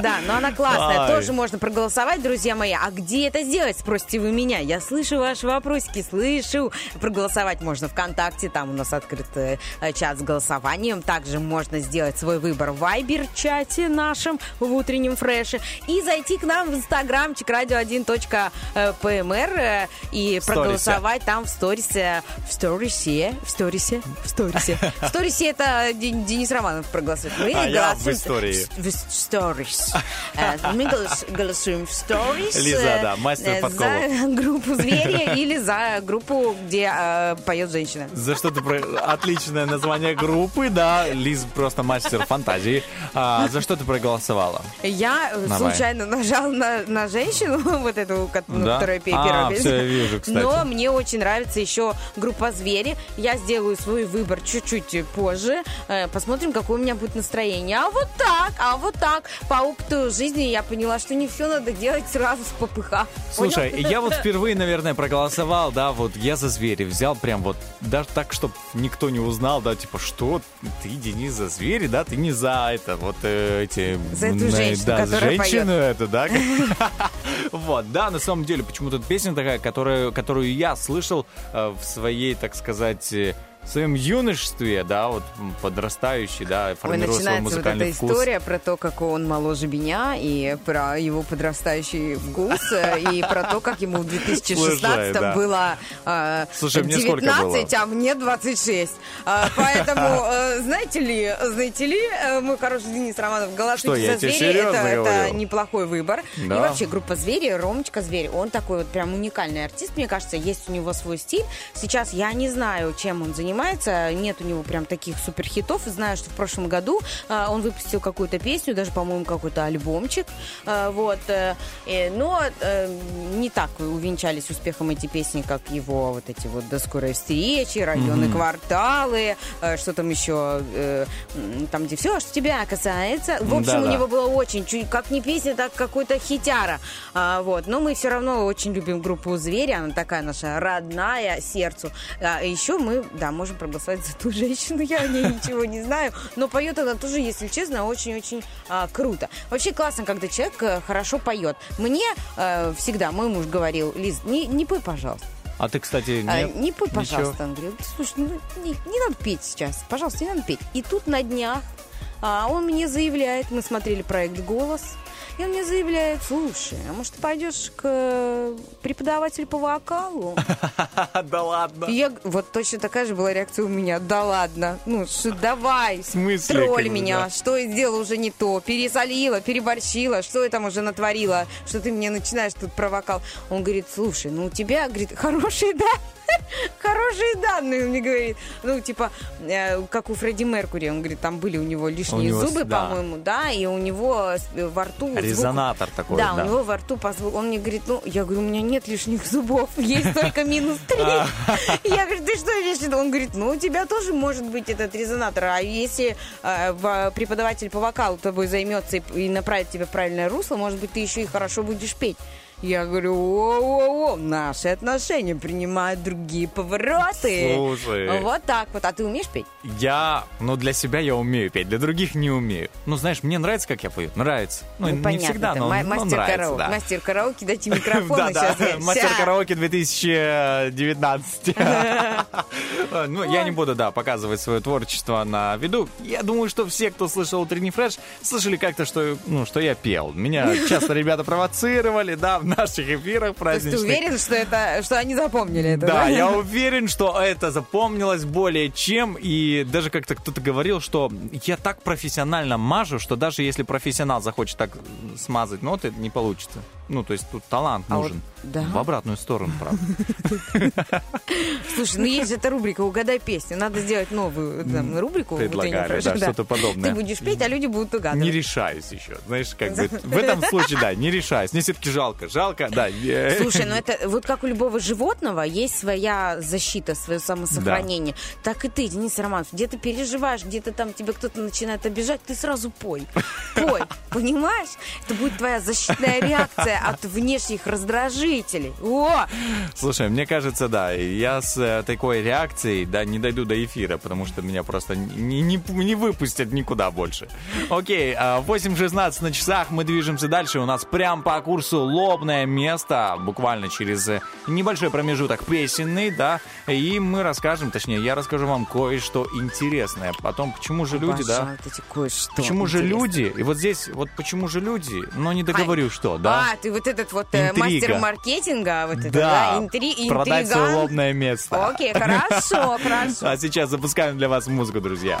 Speaker 4: Да, но она классная. Тоже можно проголосовать, друзья мои. А где это сделать, спросите вы меня? Я слышу ваши вопросики, слышу. Проголосовать можно ВКонтакте, там у нас открыт э, чат с голосованием. Также можно сделать свой выбор в Вайбер-чате нашем в утреннем фреше. И зайти к нам в инстаграмчик radio1.pmr э, и
Speaker 3: сторисе.
Speaker 4: проголосовать там в сторисе. В сторисе? В сторисе? В сторисе. В сторисе это Ден- Денис Романов проголосует. Мы
Speaker 3: А я в
Speaker 4: голосуем
Speaker 3: истории.
Speaker 4: в сторис. Э, Мы голос- голосуем в сторис.
Speaker 3: Лиза,
Speaker 4: э,
Speaker 3: да, мастер
Speaker 4: э,
Speaker 3: подколов.
Speaker 4: За группу «Звери» или за группу, где э, поет женщина.
Speaker 3: За что ты про... Отличное название группы, да. Лиз просто мастер фантазии. А, за что ты проголосовала?
Speaker 4: Я э,
Speaker 3: Давай.
Speaker 4: случайно нажал на, на женщину, вот эту, ну,
Speaker 3: Да?
Speaker 4: которая пе-
Speaker 3: А,
Speaker 4: первая песня.
Speaker 3: я вижу, кстати.
Speaker 4: Но мне очень нравится еще группа «Звери». Я сделаю свой выбор чуть-чуть позже. Посмотрим, какое у меня будет настроение. А вот так, а вот так. По опыту жизни я поняла, что не все надо делать сразу с попыха.
Speaker 3: Слушай,
Speaker 4: Понял?
Speaker 3: я вот впервые, наверное, проголосовал, да, вот я за звери взял прям вот, даже так, чтобы никто не узнал, да, типа, что ты, Денис, за звери, да, ты не за это, вот э, эти...
Speaker 4: За эту
Speaker 3: м,
Speaker 4: женщину,
Speaker 3: да, за женщину это, да. Вот, да, на самом деле, почему-то песня такая, которую, я слышал э, в своей, так сказать, э, в своем юношестве, да, вот подрастающий, да,
Speaker 4: Ой,
Speaker 3: формируя свой
Speaker 4: начинается вот
Speaker 3: музыкальный
Speaker 4: эта
Speaker 3: вкус.
Speaker 4: история про то, как он моложе меня, и про его подрастающий вкус, э, и про то, как ему в 2016
Speaker 3: Слушай, да.
Speaker 4: было э,
Speaker 3: Слушай, мне сколько
Speaker 4: 19, а мне 26. А, Поэтому, э, знаете ли, знаете ли, э, мой хороший Денис Романов, голосуйте за звери, это, неплохой выбор. И вообще группа Звери, Ромочка Зверь, он такой вот прям уникальный артист, мне кажется, есть у него свой стиль. Сейчас я не знаю, чем он занимается, нет у него прям таких суперхитов. Знаю, что в прошлом году э, он выпустил какую-то песню, даже, по-моему, какой-то альбомчик. Э, вот, э, но э, не так увенчались успехом эти песни, как его вот эти вот «До скорой встречи», «Районы, кварталы», э, что там еще, э, там, где все, что тебя касается. В общем, у
Speaker 3: Да-да.
Speaker 4: него было очень, чуть- как не песня, так какой-то хитяра. А, вот. Но мы все равно очень любим группу «Звери», она такая наша родная сердцу. А, еще мы, да, можем проголосовать за ту женщину, я о ней ничего не знаю, но поет она тоже, если честно, очень-очень а, круто. Вообще классно, когда человек э, хорошо поет. Мне э, всегда мой муж говорил, Лиз, не, не пой, пожалуйста.
Speaker 3: А ты, кстати,
Speaker 4: А,
Speaker 3: нет?
Speaker 4: не пой,
Speaker 3: Ничего?
Speaker 4: пожалуйста, он говорит, слушай, ну, не, не надо петь сейчас, пожалуйста, не надо петь. И тут на днях а, он мне заявляет, мы смотрели проект «Голос», и он мне заявляет, слушай, а может, ты пойдешь к э, преподавателю по вокалу?
Speaker 3: Да ладно.
Speaker 4: Я, вот точно такая же была реакция у меня. Да ладно, ну давай, тролль меня. Что я сделала уже не то? Пересолила, переборщила, что я там уже натворила? Что ты мне начинаешь тут про вокал? Он говорит, слушай, ну у тебя, говорит, хороший, да? Хорошие данные, он мне говорит. Ну, типа, э, как у Фредди Меркури, он говорит, там были у него лишние
Speaker 3: него с-
Speaker 4: зубы,
Speaker 3: да.
Speaker 4: по-моему, да, и у него э, во рту... звук-
Speaker 3: Резонатор такой,
Speaker 4: Да,
Speaker 3: да.
Speaker 4: у него во рту по звуку. Он мне говорит, ну, я говорю, у меня нет лишних зубов, есть только минус три. Я говорю, ты что имеешь в виду? Он говорит, ну, у тебя тоже может быть этот резонатор. А если э, преподаватель по вокалу тобой займется и, и направит тебя в правильное русло, может быть, ты еще и хорошо будешь петь. Я говорю, о-о-о, наши отношения принимают другие повороты.
Speaker 3: Слушай.
Speaker 4: Вот так вот. А ты умеешь петь?
Speaker 3: Я, ну, для себя я умею петь, для других не умею. Ну, знаешь, мне нравится, как я пою. Нравится. Ну, не
Speaker 4: понятно,
Speaker 3: всегда, но,
Speaker 4: ма-
Speaker 3: но
Speaker 4: мастер
Speaker 3: нравится,
Speaker 4: караоке.
Speaker 3: да.
Speaker 4: Мастер караоке, дайте микрофон
Speaker 3: Да,
Speaker 4: и
Speaker 3: да,
Speaker 4: сейчас.
Speaker 3: мастер караоке 2019. Ну, я не буду, да, показывать свое творчество на виду. Я думаю, что все, кто слышал утренний фреш, слышали как-то, что, ну, что я пел. Меня часто ребята провоцировали, да, наших эфирах
Speaker 4: есть ты
Speaker 3: праздничных.
Speaker 4: уверен, что это, что они запомнили это?
Speaker 3: Да, я уверен, что это запомнилось более чем. И даже как-то кто-то говорил, что я так профессионально мажу, что даже если профессионал захочет так смазать ноты, не получится. Ну, то есть тут талант
Speaker 4: А вот-
Speaker 3: нужен.
Speaker 4: да?
Speaker 3: В обратную сторону, правда.
Speaker 4: Слушай, ну есть же эта рубрика «Угадай песню». Надо сделать новую там, рубрику.
Speaker 3: Предлагали, да, что-то подобное.
Speaker 4: Ты будешь петь, а люди будут угадывать.
Speaker 3: Не решаюсь еще. Знаешь, как бы в этом случае, да, не решаюсь. Мне все-таки жалко. Жалко, да. э,
Speaker 4: Слушай, ну это вот как у любого животного есть своя защита, свое самосохранение. Так и ты, Денис Романов, где ты переживаешь, где-то там тебе кто-то начинает обижать, ты сразу пой. Пой, понимаешь? Это будет твоя защитная реакция от внешних раздражителей. О!
Speaker 3: Слушай, мне кажется, да, я с э, такой реакцией, да, не дойду до эфира, потому что меня просто не, не, не выпустят никуда больше. Окей, а, 8.16 на часах, мы движемся дальше, у нас прям по курсу лобное место, буквально через э, небольшой промежуток песенный, да, и мы расскажем, точнее, я расскажу вам кое-что интересное, потом, почему же люди, да,
Speaker 4: Обожаю вот эти кое-что
Speaker 3: почему же люди, и вот здесь, вот почему же люди, но не договорю, что, да.
Speaker 4: А, ты вот этот вот э,
Speaker 3: Интрига.
Speaker 4: мастер маркетинга, вот это,
Speaker 3: Да,
Speaker 4: да, интри-
Speaker 3: продать свое лобное место.
Speaker 4: Окей, хорошо, хорошо.
Speaker 3: А сейчас запускаем для вас музыку, друзья.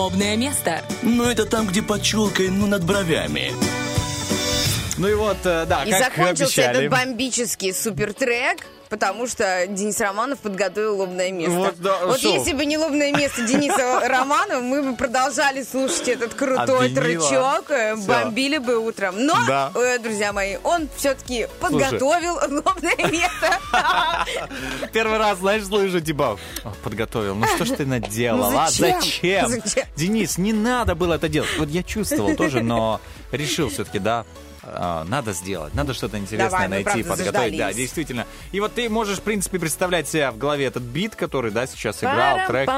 Speaker 1: Лобное место.
Speaker 5: Ну, это там, где под челкой, ну, над бровями.
Speaker 3: Ну и вот, э, да,
Speaker 4: И
Speaker 3: как
Speaker 4: закончился
Speaker 3: обещали.
Speaker 4: этот бомбический супертрек, потому что Денис Романов подготовил лобное место.
Speaker 3: Вот, да,
Speaker 4: Вот
Speaker 3: шо?
Speaker 4: если бы не лобное место Дениса Романова, мы бы продолжали слушать этот крутой
Speaker 3: Обвинила.
Speaker 4: тречок, э, бомбили бы утром. Но,
Speaker 3: Да.
Speaker 4: э, друзья мои, он все-таки подготовил лобное место.
Speaker 3: Первый раз, знаешь, слышу, типа, «О, подготовил. Ну что ж ты наделал,
Speaker 4: Ну
Speaker 3: а?
Speaker 4: зачем?
Speaker 3: Зачем?
Speaker 4: Зачем?
Speaker 3: Денис, не надо было это делать. Вот я чувствовал тоже, но решил все-таки, да, надо сделать, надо что-то интересное
Speaker 4: Давай,
Speaker 3: найти,
Speaker 4: правда,
Speaker 3: подготовить. Да, действительно. И вот ты можешь, в принципе, представлять себя в голове этот бит, который, да, сейчас играл, трек.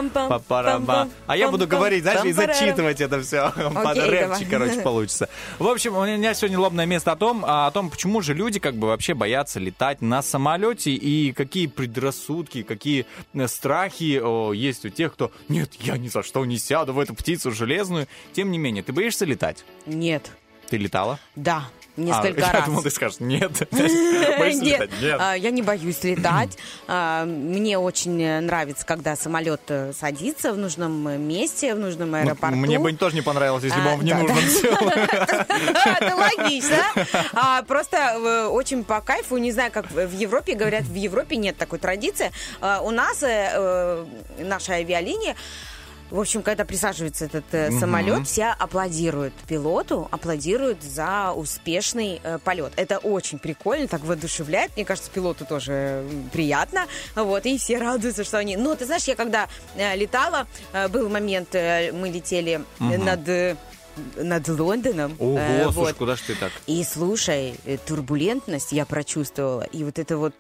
Speaker 3: А я буду говорить, знаешь, и зачитывать это все. Под рэпчик, короче, получится. В общем, у меня сегодня лобное место о том, а, о том, почему же люди как бы вообще боятся летать на самолете и какие предрассудки, какие э, страхи о, есть у тех, кто «Нет, я ни за что не сяду в эту птицу железную». Тем не менее, ты боишься летать?
Speaker 4: Нет.
Speaker 3: Ты летала?
Speaker 4: Да, несколько
Speaker 3: а, Я
Speaker 4: раз.
Speaker 3: думал, ты скажешь «Нет».
Speaker 4: Нет, а, я не боюсь летать. А, Мне очень нравится, когда самолет э, садится в нужном э, месте, в нужном
Speaker 3: Ну,
Speaker 4: аэропорту.
Speaker 3: Мне бы тоже не понравилось, если бы
Speaker 4: А,
Speaker 3: он в ненужном сел.
Speaker 4: Это логично. Просто э, очень по кайфу. Не знаю, как в Европе. Говорят, в Европе нет такой традиции. У нас наша авиалиния в общем, когда присаживается этот э,
Speaker 3: Мгм.
Speaker 4: самолет, все аплодируют пилоту, аплодируют за успешный э, полет. Это очень прикольно, так воодушевляет. Мне кажется, пилоту тоже приятно. Вот, и все радуются, что они... Ну, ты знаешь, я когда э, летала, э, был момент, э, мы летели
Speaker 3: Мгм.
Speaker 4: над... над Лондоном.
Speaker 3: Ого,
Speaker 4: Э,
Speaker 3: слушай, куда ж ты так?
Speaker 4: И слушай, э, турбулентность я прочувствовала, и вот это вот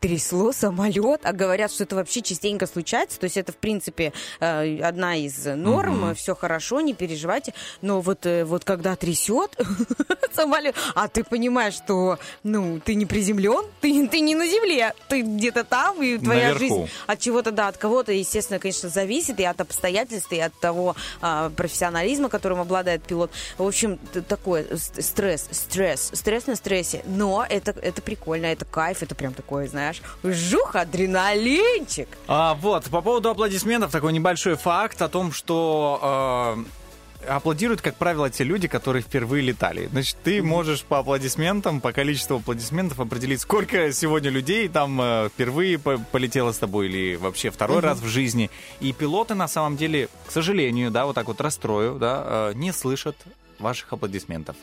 Speaker 4: трясло самолет, а говорят, что это вообще частенько случается, то есть это, в принципе, э, одна из норм, все хорошо, не переживайте, но вот, э, вот когда трясет самолет, а ты понимаешь, что, ну, ты не приземлен, ты, ты не на земле, ты где-то там, и твоя
Speaker 3: Наверху.
Speaker 4: жизнь от чего-то, да, от кого-то, естественно, конечно, зависит, и от обстоятельств, и от того а, профессионализма, которым обладает пилот. В общем, такой стресс, стресс, стресс на стрессе. Но это, это прикольно, это кайф, это прям такое, знаешь, жух, адреналинчик.
Speaker 3: А, вот, по поводу аплодисментов, такой небольшой факт о том, что э, аплодируют, как правило, те люди, которые впервые летали. Значит, ты можешь по аплодисментам, по количеству аплодисментов определить, сколько сегодня людей там э, впервые по- полетело с тобой или вообще второй раз в жизни. И пилоты, на самом деле, к сожалению, да, вот так вот расстрою, да, э, не слышат ваших аплодисментов.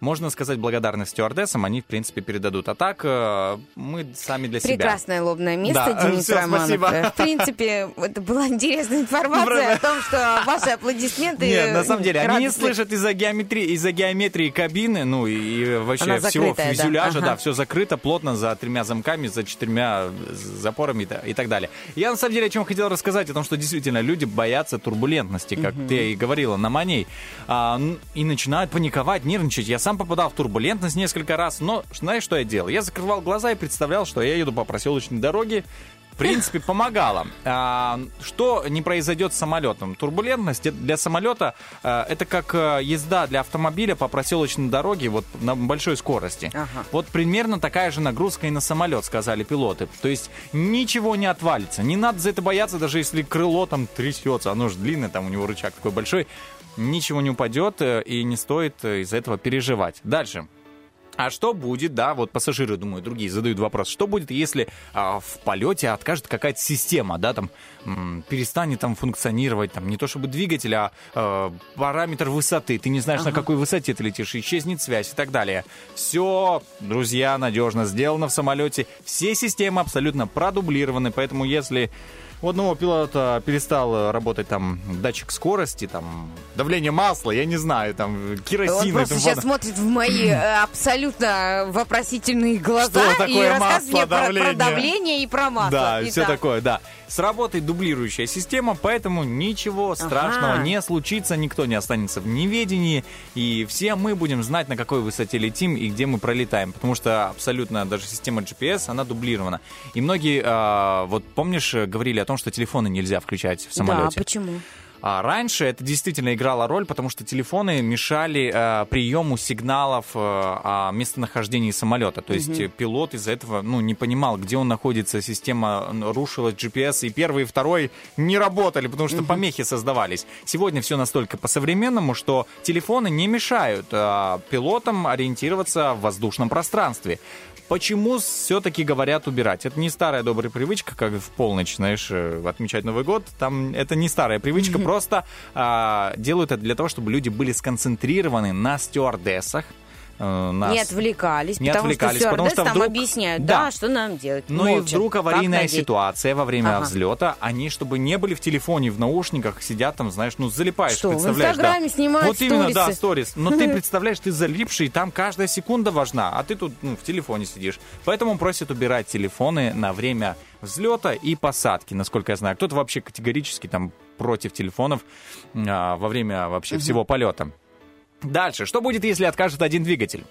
Speaker 3: Можно сказать благодарность стюардессам, они, в принципе, передадут. А так, э, мы сами для себя.
Speaker 4: Прекрасное лобное место,
Speaker 3: Да,
Speaker 4: Денис
Speaker 3: всё,
Speaker 4: Романов.
Speaker 3: спасибо.
Speaker 4: Э, В принципе, это была интересная информация о том, что ваши аплодисменты...
Speaker 3: Нет, на самом деле, они не слышат из-за геометрии, из-за геометрии кабины, ну и, вообще всего
Speaker 4: да.
Speaker 3: фюзеляжа, да, все закрыто плотно за тремя замками, за четырьмя запорами и та- и так далее. Я на самом деле о чем хотел рассказать, о том, что действительно люди боятся турбулентности, как ты и говорила, на маней, А, и начинают паниковать, нервничать. Я сам попадал в турбулентность несколько раз, но знаешь, что я делал? Я закрывал глаза и представлял, что я еду по проселочной дороге, в принципе, помогало. А, что не произойдет с самолетом? Турбулентность для самолета а, это как а, езда для автомобиля по проселочной дороге вот на большой скорости.
Speaker 4: Ага.
Speaker 3: Вот примерно такая же нагрузка и на самолет, сказали пилоты. То есть ничего не отвалится. Не надо за это бояться, даже если крыло там трясется. Оно же длинное, там у него рычаг такой большой. Ничего не упадет э, и не стоит э, из-за этого переживать. Дальше. А что будет, да, вот пассажиры, думаю, другие задают вопрос, что будет, если а, в полете откажет какая-то система, да, там, м, перестанет там функционировать, там, не то чтобы двигатель, а э, параметр высоты, ты не знаешь, на
Speaker 9: Ага.
Speaker 3: какой высоте ты летишь, исчезнет связь и так далее. Все, друзья, надежно сделано в самолете, все системы абсолютно продублированы, поэтому если у одного пилота перестал работать там датчик скорости, там давление масла, я не знаю, там керосин
Speaker 4: Он просто сейчас смотрит в мои э, абсолютно вопросительные глаза и рассказывает мне про,
Speaker 3: давление?
Speaker 4: и про масло.
Speaker 3: Да,
Speaker 4: И
Speaker 3: все
Speaker 4: так.
Speaker 3: такое, да. Сработает дублирующая система, поэтому ничего страшного
Speaker 4: Ага.
Speaker 3: не случится, никто не останется в неведении, и все мы будем знать, на какой высоте летим и где мы пролетаем, потому что абсолютно даже система GPS, она дублирована. И многие, а, вот помнишь, э, говорили о том, что телефоны нельзя включать в самолете?
Speaker 4: Да, почему?
Speaker 3: А раньше это действительно играло роль, потому что телефоны мешали э, приему сигналов э, о местонахождении самолета. То есть э, пилот из-за этого ну, не понимал, где он находится, система рушилась, GPS, и первый и второй не работали, потому что помехи создавались. Сегодня все настолько по-современному, что телефоны не мешают э, пилотам ориентироваться в воздушном пространстве. Почему все-таки говорят убирать? Это не старая добрая привычка, как в полночь, знаешь, э, отмечать Новый год. Там это не старая привычка, просто а, делают это для того, чтобы люди были сконцентрированы на стюардессах. Э, на
Speaker 4: Не отвлекались,
Speaker 3: Не
Speaker 4: потому
Speaker 3: отвлекались,
Speaker 4: что
Speaker 3: потому что
Speaker 4: там
Speaker 3: вдруг-
Speaker 4: объясняют,
Speaker 3: Да.
Speaker 4: да, что нам делать.
Speaker 3: Ну и вдруг аварийная ситуация во время
Speaker 4: Ага.
Speaker 3: взлета, они, чтобы не были в телефоне, в наушниках, сидят там, знаешь, ну залипаешь,
Speaker 4: Что, в
Speaker 3: представляешь, да.
Speaker 4: Инстаграме снимают
Speaker 3: Вот именно, да,
Speaker 4: сторисы.
Speaker 3: сторис. Но ты представляешь, ты залипший, там каждая секунда важна, а ты тут ну, в телефоне сидишь. Поэтому просят убирать телефоны на время взлета и посадки, насколько я знаю. Кто-то вообще категорически там против телефонов а, во время вообще всего полета. Дальше. Что будет, если откажет один двигатель?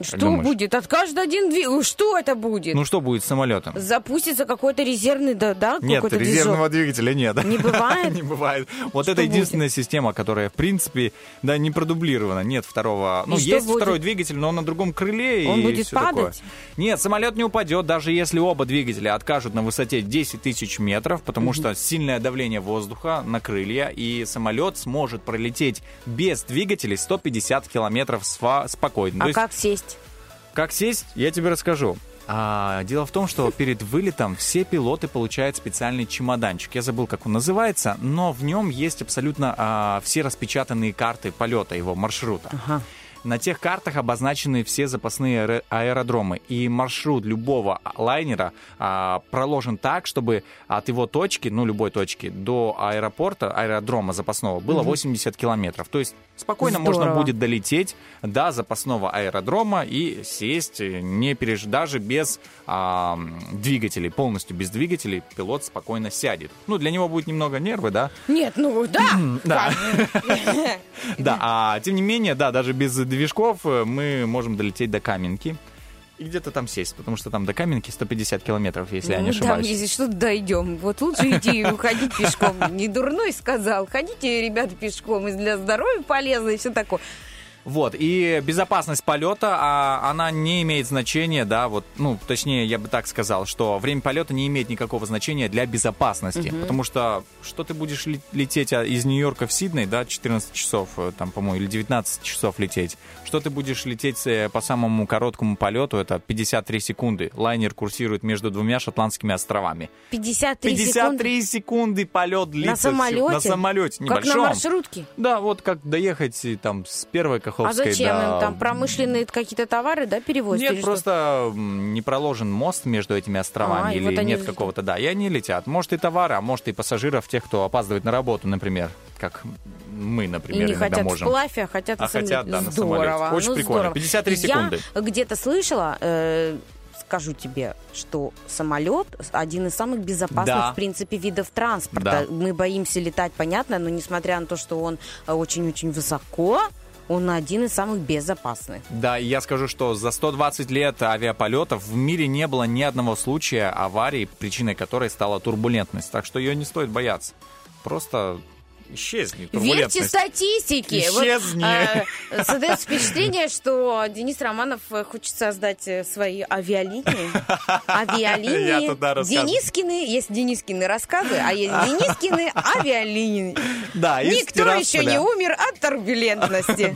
Speaker 4: Что
Speaker 3: думаешь?
Speaker 4: будет? Откажет один двиг. Что это будет?
Speaker 3: Ну что будет с самолетом?
Speaker 4: Запустится какой-то резервный, да, да
Speaker 3: Нет, резервного
Speaker 4: движок?
Speaker 3: двигателя нет.
Speaker 4: Не бывает?
Speaker 3: Не бывает. Вот
Speaker 4: Что
Speaker 3: это единственная система, которая, в принципе, да, не продублирована. Нет второго. Ну, есть
Speaker 4: будет?
Speaker 3: второй двигатель, но он на другом крыле.
Speaker 4: Он
Speaker 3: и
Speaker 4: будет
Speaker 3: всё такое.
Speaker 4: падать?
Speaker 3: Нет, самолет не упадет, даже если оба двигателя откажут на высоте 10 тысяч метров, потому что сильное давление воздуха на крылья, и самолет сможет пролететь без двигателей 150 километров спокойно.
Speaker 4: А
Speaker 3: есть
Speaker 4: как сесть?
Speaker 3: Как сесть, я тебе расскажу. А, дело в том, что перед вылетом все пилоты получают специальный чемоданчик. Я забыл, как он называется, но в нем есть абсолютно а, все распечатанные карты полета, его маршрута. На тех картах обозначены все запасные аэро- аэродромы, и маршрут любого лайнера а, проложен так, чтобы от его точки, ну любой точки, до аэропорта, аэродрома запасного было 80 километров. То есть спокойно можно
Speaker 4: Здорово.
Speaker 3: будет долететь до запасного аэродрома и сесть, э, не переж... даже без а, двигателей, полностью без двигателей, пилот спокойно сядет. Ну, для него будет немного нервы, да?
Speaker 4: Нет, ну да.
Speaker 3: Да. Да, а тем не менее, да, даже без движков э, мы можем долететь до Каменки и где-то там сесть, потому что там до Каменки 150 километров, если я не
Speaker 4: Ну, Там,
Speaker 3: ошибаюсь.
Speaker 4: если что, дойдем. Вот лучше идти ходить пешком. Не дурной сказал. Ходите, ребята, пешком. И для здоровья полезно, и все такое.
Speaker 3: Вот, и безопасность полета, а, она не имеет значения, да, вот, ну, точнее, я бы так сказал, что время полета не имеет никакого значения для безопасности, потому что что ты будешь ле- лететь а, из Нью-Йорка в Сидней, да, 14 часов, э, там, по-моему, или 19 часов лететь, что ты будешь лететь э, по самому короткому полету, это 53 секунды, лайнер курсирует между двумя шотландскими островами.
Speaker 4: 53, секунды
Speaker 3: 53 секунды полет длится.
Speaker 4: на самолете?
Speaker 3: На самолете
Speaker 4: Как на
Speaker 3: небольшом.
Speaker 4: маршрутке?
Speaker 3: Да, вот как доехать там с первой
Speaker 4: А
Speaker 3: Каховской
Speaker 4: зачем
Speaker 3: до...
Speaker 4: им там промышленные какие-то товары, да, перевозят?
Speaker 3: Нет,
Speaker 4: что?
Speaker 3: просто м, не проложен мост между этими островами
Speaker 4: А, и
Speaker 3: или
Speaker 4: вот
Speaker 3: нет какого-то, да, и они летят. Может и товары, а может и пассажиров, тех, кто опаздывает на работу, например, как мы,
Speaker 4: И
Speaker 3: например,
Speaker 4: не
Speaker 3: иногда
Speaker 4: хотят
Speaker 3: можем.
Speaker 4: вплавь, а хотят на
Speaker 3: А
Speaker 4: самолете.
Speaker 3: хотят, да, на
Speaker 4: Здорово.
Speaker 3: самолете. Очень
Speaker 4: ну,
Speaker 3: прикольно.
Speaker 4: здорово.
Speaker 3: 53
Speaker 4: Я
Speaker 3: секунды.
Speaker 4: где-то слышала, э, скажу тебе, что самолет один из самых безопасных,
Speaker 3: Да.
Speaker 4: в принципе, видов транспорта.
Speaker 3: Да.
Speaker 4: Мы боимся летать, понятно, но несмотря на то, что он э, очень-очень высоко, он один из самых безопасных.
Speaker 3: Да, я скажу, что за 120 лет авиаполетов в мире не было ни одного случая аварии, причиной которой стала турбулентность. Так что ее не стоит бояться. Просто исчезни
Speaker 4: Верьте статистике. Вот,
Speaker 3: Исчезни.
Speaker 4: э, создается впечатление, что Денис Романов э, хочет создать э, свои авиалинии. Авиалинии.
Speaker 3: Я туда.
Speaker 4: Денискины, есть Денискины рассказы, а есть Денискины авиалинии.
Speaker 3: Да,
Speaker 4: Никто еще не умер от турбулентности.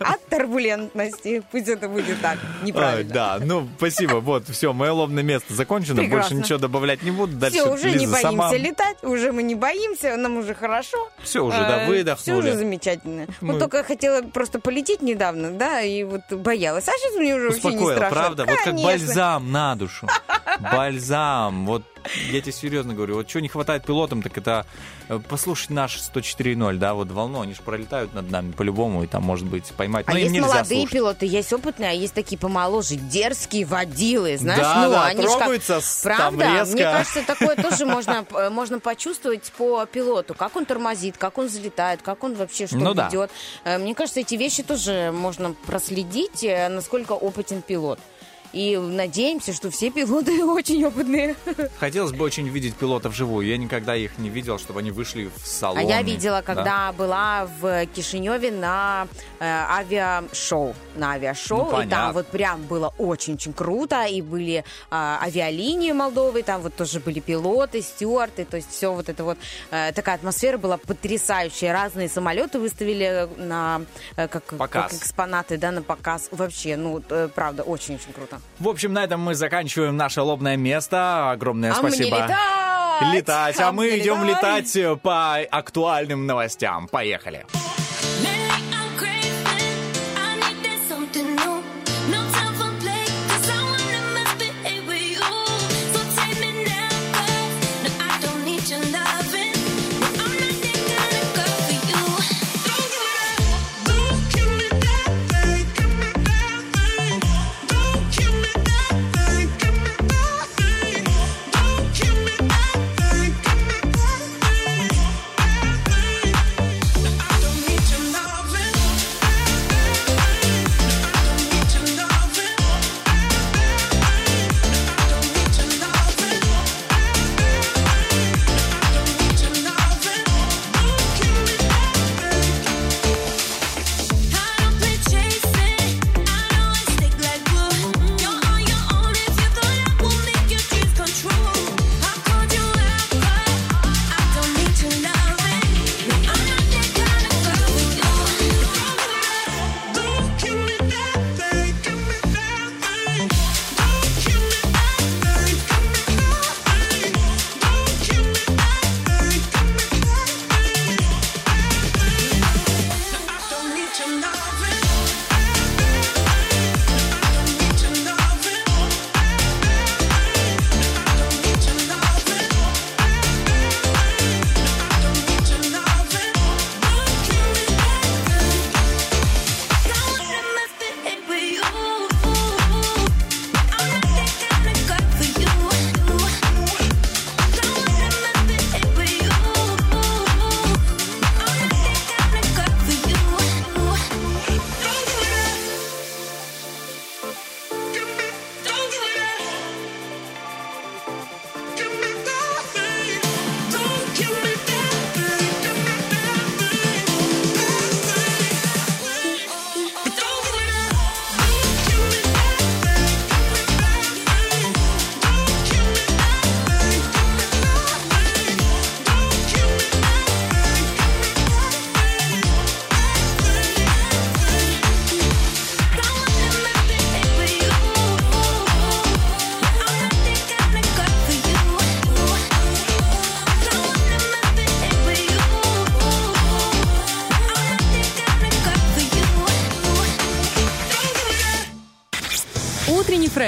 Speaker 4: От турбулентности. Пусть это будет так, неправильно.
Speaker 3: да, ну спасибо. Вот, все, мое лобное место закончено. Больше ничего добавлять не буду. Дальше
Speaker 4: Все, уже не боимся летать, уже мы не боимся, нам уже хорошо.
Speaker 3: Всё, уже, да,
Speaker 4: Все
Speaker 3: выдохнули.
Speaker 4: уже замечательно.
Speaker 3: Мы-
Speaker 4: Вот только хотела просто полететь недавно, да, и вот боялась. А сейчас мне уже вообще не
Speaker 3: Успокоил,
Speaker 4: страшно.
Speaker 3: правда? Вот как
Speaker 4: Конечно.
Speaker 3: бальзам на душу. Бальзам. Вот я тебе серьезно говорю, вот чего не хватает пилотам, так это э, послушать наш 104.0, да, вот волну, они же пролетают над нами по-любому, и там, может быть, поймать.
Speaker 4: А
Speaker 3: Но
Speaker 4: есть молодые
Speaker 3: слушать.
Speaker 4: пилоты, есть опытные, а есть такие помоложе, дерзкие водилы, знаешь,
Speaker 3: Да,
Speaker 4: ну,
Speaker 3: да,
Speaker 4: они как-
Speaker 3: трогаются там
Speaker 4: Правда?
Speaker 3: резко.
Speaker 4: Мне кажется, такое тоже можно, э, можно почувствовать по пилоту, как он тормозит, как он взлетает, как он вообще что
Speaker 3: Ну да.
Speaker 4: ведет. Э, Мне кажется, эти вещи тоже можно проследить, насколько опытен пилот. И надеемся, что все пилоты очень опытные.
Speaker 3: Хотелось бы очень видеть пилотов вживую. Я никогда их не видел, чтобы они вышли в салон.
Speaker 4: А я видела,
Speaker 3: Да.
Speaker 4: когда была в Кишиневе на э, авиашоу. На авиашоу.
Speaker 3: Ну,
Speaker 4: и там вот прям было очень-очень круто. И были а, авиалинии Молдовы, там вот тоже были пилоты, стюарты. То есть все вот это вот э, такая атмосфера была потрясающая. Разные самолеты выставили на э, как,
Speaker 3: Показ.
Speaker 4: как экспонаты, да, на показ. Вообще, ну, э, правда, очень-очень круто.
Speaker 3: В общем, на этом мы заканчиваем наше лобное место. Огромное
Speaker 4: А мне
Speaker 3: спасибо.
Speaker 4: летать!
Speaker 3: Летать. А
Speaker 4: А
Speaker 3: мы
Speaker 4: мне
Speaker 3: идем
Speaker 4: летать!
Speaker 3: летать по актуальным новостям. Поехали.
Speaker 10: Lately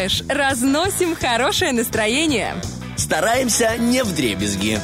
Speaker 1: Фреш. Разносим хорошее настроение.
Speaker 5: Стараемся не в дребезги.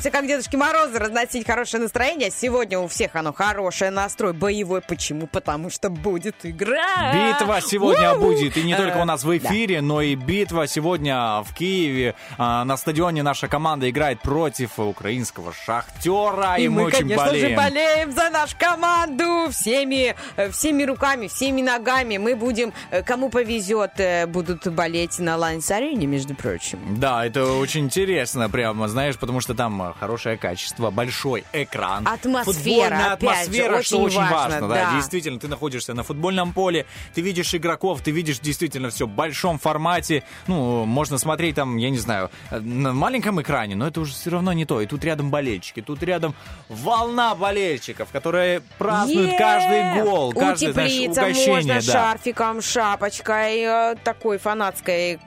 Speaker 4: Стараемся, как Дедушки Морозы, разносить хорошее настроение. Сегодня у всех оно хорошее, настрой боевой. Почему? Потому что будет игра.
Speaker 3: Битва сегодня
Speaker 4: У-у-у.
Speaker 3: будет. И не только у нас в
Speaker 4: Э,
Speaker 3: эфире, но и битва сегодня в Киеве. А, На стадионе наша команда играет против украинского шахтера. И,
Speaker 4: И мы,
Speaker 3: очень
Speaker 4: конечно
Speaker 3: болеем.
Speaker 4: же, болеем за нашу команду всеми, э, всеми руками, всеми ногами. Мы будем, э, кому повезет, э, будут болеть на Лайнс-арене, между прочим.
Speaker 3: Да, это очень интересно, прямо, знаешь, потому что там э, хорошее качество, большой экран.
Speaker 4: Атмосфера,
Speaker 3: Футбольная
Speaker 4: опять
Speaker 3: атмосфера, что
Speaker 4: очень важно,
Speaker 3: важно. да.
Speaker 4: да.
Speaker 3: Действительно, ты находишься на футбольном поле, ты видишь игроков, ты видишь действительно все в большом формате. Ну, можно смотреть там, я не знаю, на маленьком экране, но это уже все равно не то. И тут рядом болельщики, тут рядом волна болельщиков, которые празднуют
Speaker 4: Е!
Speaker 3: каждый гол, каждый, знаешь, угощение.
Speaker 4: можно
Speaker 3: да.
Speaker 4: шарфиком, шапочкой, э, такой фанатской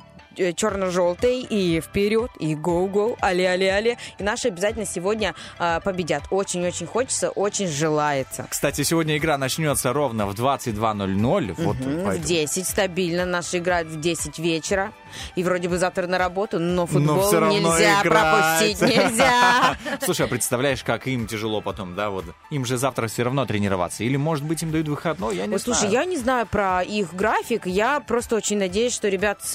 Speaker 4: черно-желтой и вперед, и гоу-гоу, але-але-але. И наши обязательно сегодня э, победят. Очень-очень хочется, очень желается.
Speaker 3: Кстати, сегодня игра начнется ровно в 22.00. Вот
Speaker 4: В
Speaker 3: поэтому-
Speaker 4: 10 стабильно. Наши играют в 10 вечера. И вроде бы завтра на работу, но футбол
Speaker 3: Но
Speaker 4: нельзя
Speaker 3: играть.
Speaker 4: пропустить. Нельзя.
Speaker 3: Слушай, а представляешь, как им тяжело потом, да, вот. Им же завтра все равно тренироваться. Или, может быть, им дают выходной, я не
Speaker 4: Ой,
Speaker 3: знаю.
Speaker 4: слушай, я не знаю про их график. Я просто очень надеюсь, что ребята